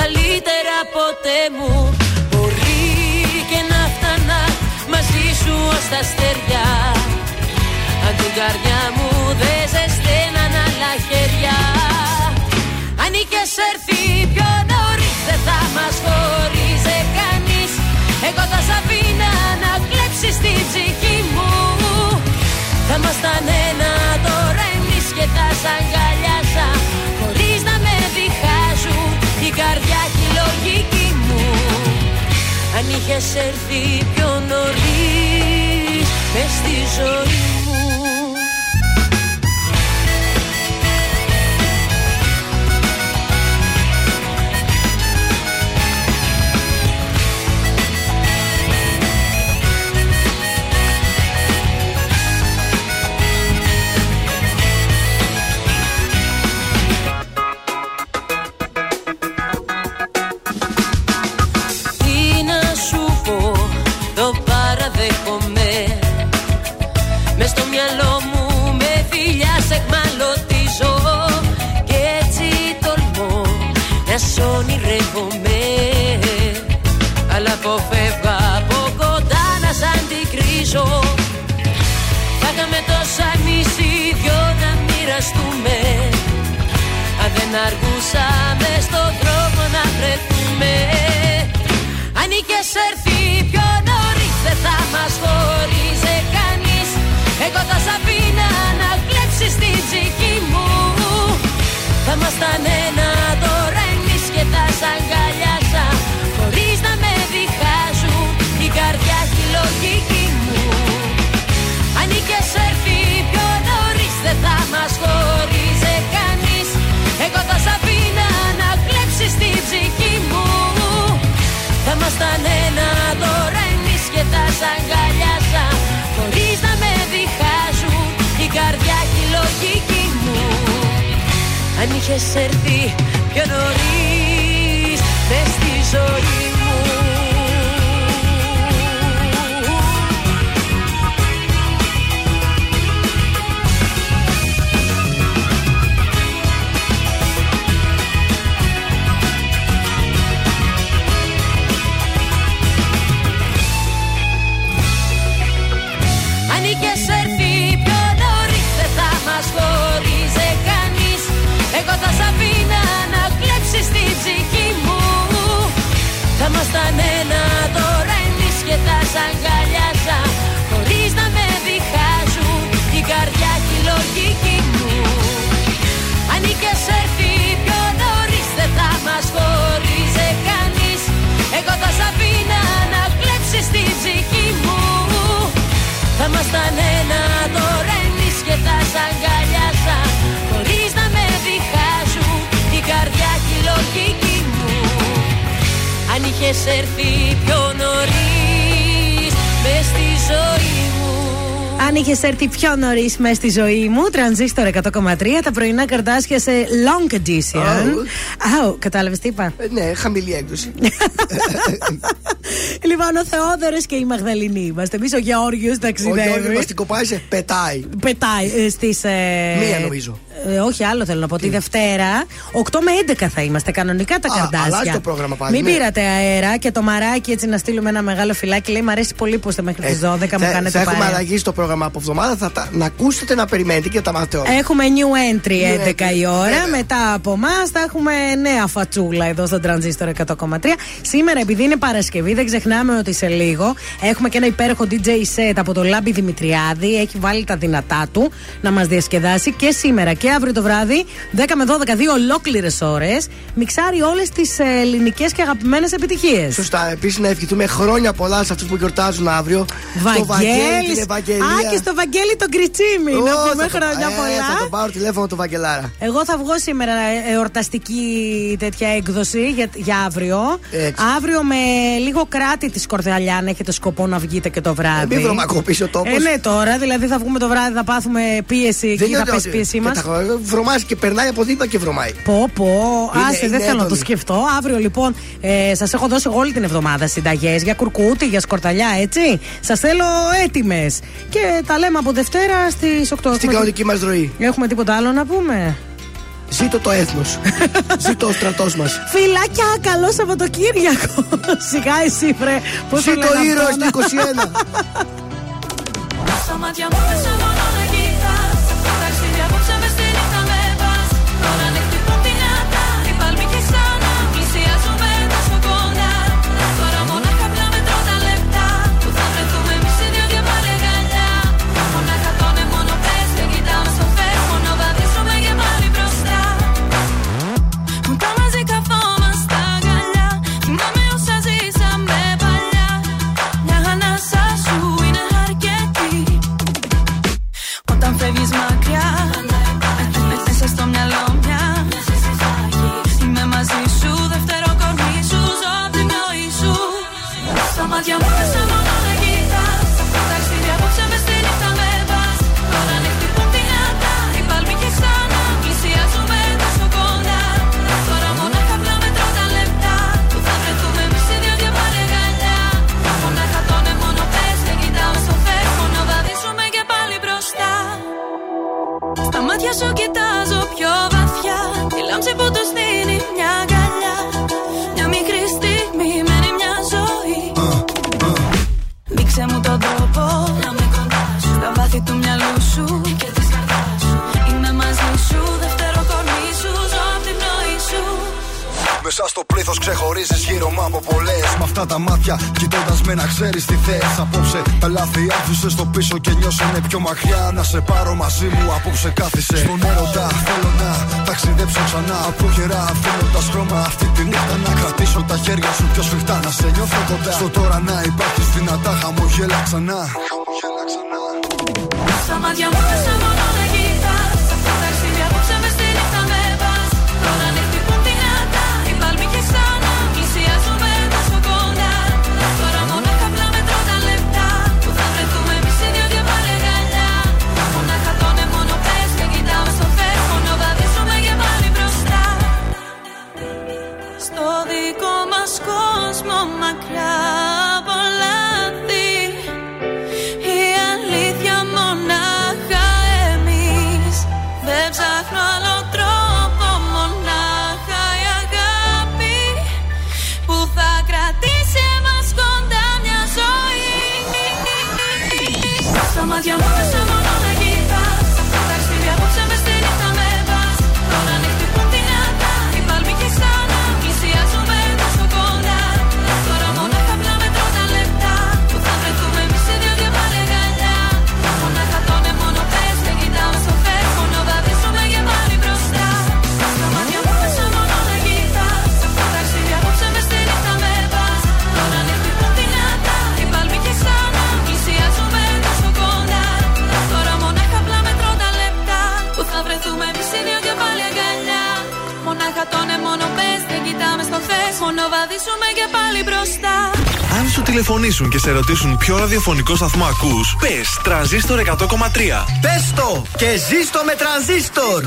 καλύτερα ποτέ μου. Μπορεί και να φτάνα μαζί σου ως τα στεριά Αν την καρδιά μου δεν ζεσταίναν άλλα χέρια. Αν είχες έρθει πιο νωρίς δεν θα μας χωρίζε κανείς. Εγώ θα σ' αφήνα να κλέψεις την ψυχή μου. Θα ήμασταν ένα τώρα εμείς και τα σ' αγκαλιάζα καρδιά και η λογική μου. Αν είχες έρθει πιο νωρίς μες στη ζωή να κλέψεις την ψυχή μου. Θα ήμασταν ένα Αν είχες έρθει πιο νωρίς μες στη ζωή σ' αγκαλιάζα Χωρίς να με διχάζουν η καρδιά και η λογική μου. Αν είχες έρθει πιο νωρίς δεν θα μας χωρίζε κανείς. Εγώ θα σ' αφήνα να κλέψεις την ψυχή μου. Θα ήμασταν ένα τώρα εμείς και θα σ' αγκαλιάζα Χωρίς να με διχάζουν η καρδιά και η λογική μου. Είχες έρθει πιο νωρίς Μες στη ζωή μου Αν είχες έρθει πιο νωρίς μες στη ζωή μου, τρανζίστορ 100,3, τα πρωινά καρτάσια σε long edition. Αου, κατάλαβες τι είπα; Ε, ναι, χαμηλή έκδοση. Λοιπόν, ο Θεόδωρος και η Μαγδαληνή είμαστε. Εμείς ο Γεώργιος Ο ταξιδεύει. Γιώργος μας την κοπάει σε πετάει. Πετάει στις. Μία νομίζω. Ε, όχι, άλλο θέλω να πω. Τη Δευτέρα, 8 με 11 θα είμαστε κανονικά τα Α, καρτάσια. αλλάζει το πρόγραμμα πάλι, Μην ναι. πήρατε αέρα και το μαράκι έτσι να στείλουμε ένα μεγάλο φυλάκι. Λέει: Μ' αρέσει πολύ που είστε μέχρι τις 12, μου Ε, θα, κάνετε θα έχουμε παρέα. αλλαγή στο πρόγραμμα από εβδομάδα. Θα τα, να ακούσετε να περιμένετε και να τα μάθετε όλα. Έχουμε new entry New 11 entry, η ώρα. βέβαια. Μετά από εμάς θα έχουμε νέα φατσούλα εδώ στο Transistor 100,3. Σήμερα, επειδή είναι Παρασκευή, δεν ξεχνάμε ότι σε λίγο έχουμε και ένα υπέροχο DJ set από το Λάμπη Δημητριάδη. Έχει βάλει τα δυνατά του να μας διασκεδάσει και σήμερα και αύριο το βράδυ, 10 με 12, δύο ολόκληρες ώρες. Μιξάρει όλες τις ελληνικές και αγαπημένες επιτυχίες. Σωστά. Επίσης να ευχηθούμε χρόνια πολλά σε αυτούς που γιορτάζουν αύριο. Στο Βαγγέλη, την Βαγγέλης. Ευαγγελία. Α, και στο Βαγγέλη τον Κριτσίμη. Ω, Να θα πούμε το- χρόνια ε, πολλά. Θα τον πάρω τηλέφωνο του Βαγγελάρα. Εγώ θα βγω σήμερα ε, εορταστική τέτοια έκδοση για, για αύριο. Έτσι. Αύριο με λίγο κράτη της Κορδαλιά, αν έχετε σκοπό να βγείτε και το βράδυ. Ε, μην βρωμακοποιήσει ο τόπος. Ε, ναι, τώρα. Δηλαδή θα βγούμε το βράδυ, θα πάθουμε πίεση εκεί, θα είναι πέσει ότι- πίεση μα. Κατα- Βρωμάζει και περνάει από δίπλα και βρωμάει. Πω, πω. Είναι- Άσε, δεν είναι θέλω να το έντονη. σκεφτώ. Αύριο λοιπόν ε, σας έχω δώσει εγώ όλη την εβδομάδα συνταγές για κουρκούτι, για σκορταλιά, έτσι. Σας θέλω έτοιμες. Και τα λέμε από Δευτέρα στις 8. Στην Έχουμε- κανονική μας ροή. Έχουμε τίποτα άλλο να πούμε; Ζήτω το έθνος. Ζήτω ο στρατός μας. Φιλάκια, καλό Σαββατοκύριακο. Σιγά εσύ, βρε. Πώς το Ζήτω λένε ήρωα αυτό, στο να- 21. μάτια σου κοιτάζω πιο βαθιά. Τη λάμψη που του δίνει μια αγκαλιά. Μια μικρή στιγμή μένει μια ζωή. Δείξε μου τον τρόπο να με κοντάς. Σου Στα βάθη του μυαλού σου Μέσα στο πλήθος ξεχωρίζεις γύρω μου από πολλές. Με αυτά τα μάτια, κοιτώντας με να ξέρεις τι θες. Απόψε τα λάθη άφησε στο πίσω και νιώσανε πιο μακριά. Να σε πάρω μαζί μου, απόψε κάθισε. Στον έρωτα θέλω να ταξιδέψω ξανά. Από καιρά αφήνοντας χρώμα αυτή τη νύχτα. Να κρατήσω τα χέρια σου πιο σφιχτά. Να σε νιώθω κοντά. Στο τώρα να υπάρχει δυνατά χαμογέλα ξανά. Στα μάτια μου κόσμο μακριά από λάθη. Η αλήθεια μονάχα εμείς. Δεν ψάχνω άλλο τρόπο μονάχα η αγάπη Που θα κρατήσει εμάς κοντά μια ζωή. Στα μάτια μου Μόνο βαδίσουμε και πάλι μπροστά. Αν σου τηλεφωνήσουν και σε ρωτήσουν ποιο ραδιοφωνικό σταθμό ακούς, πες τρανζίστορ 100,3. Πες το και ζήστο με τρανζίστορ.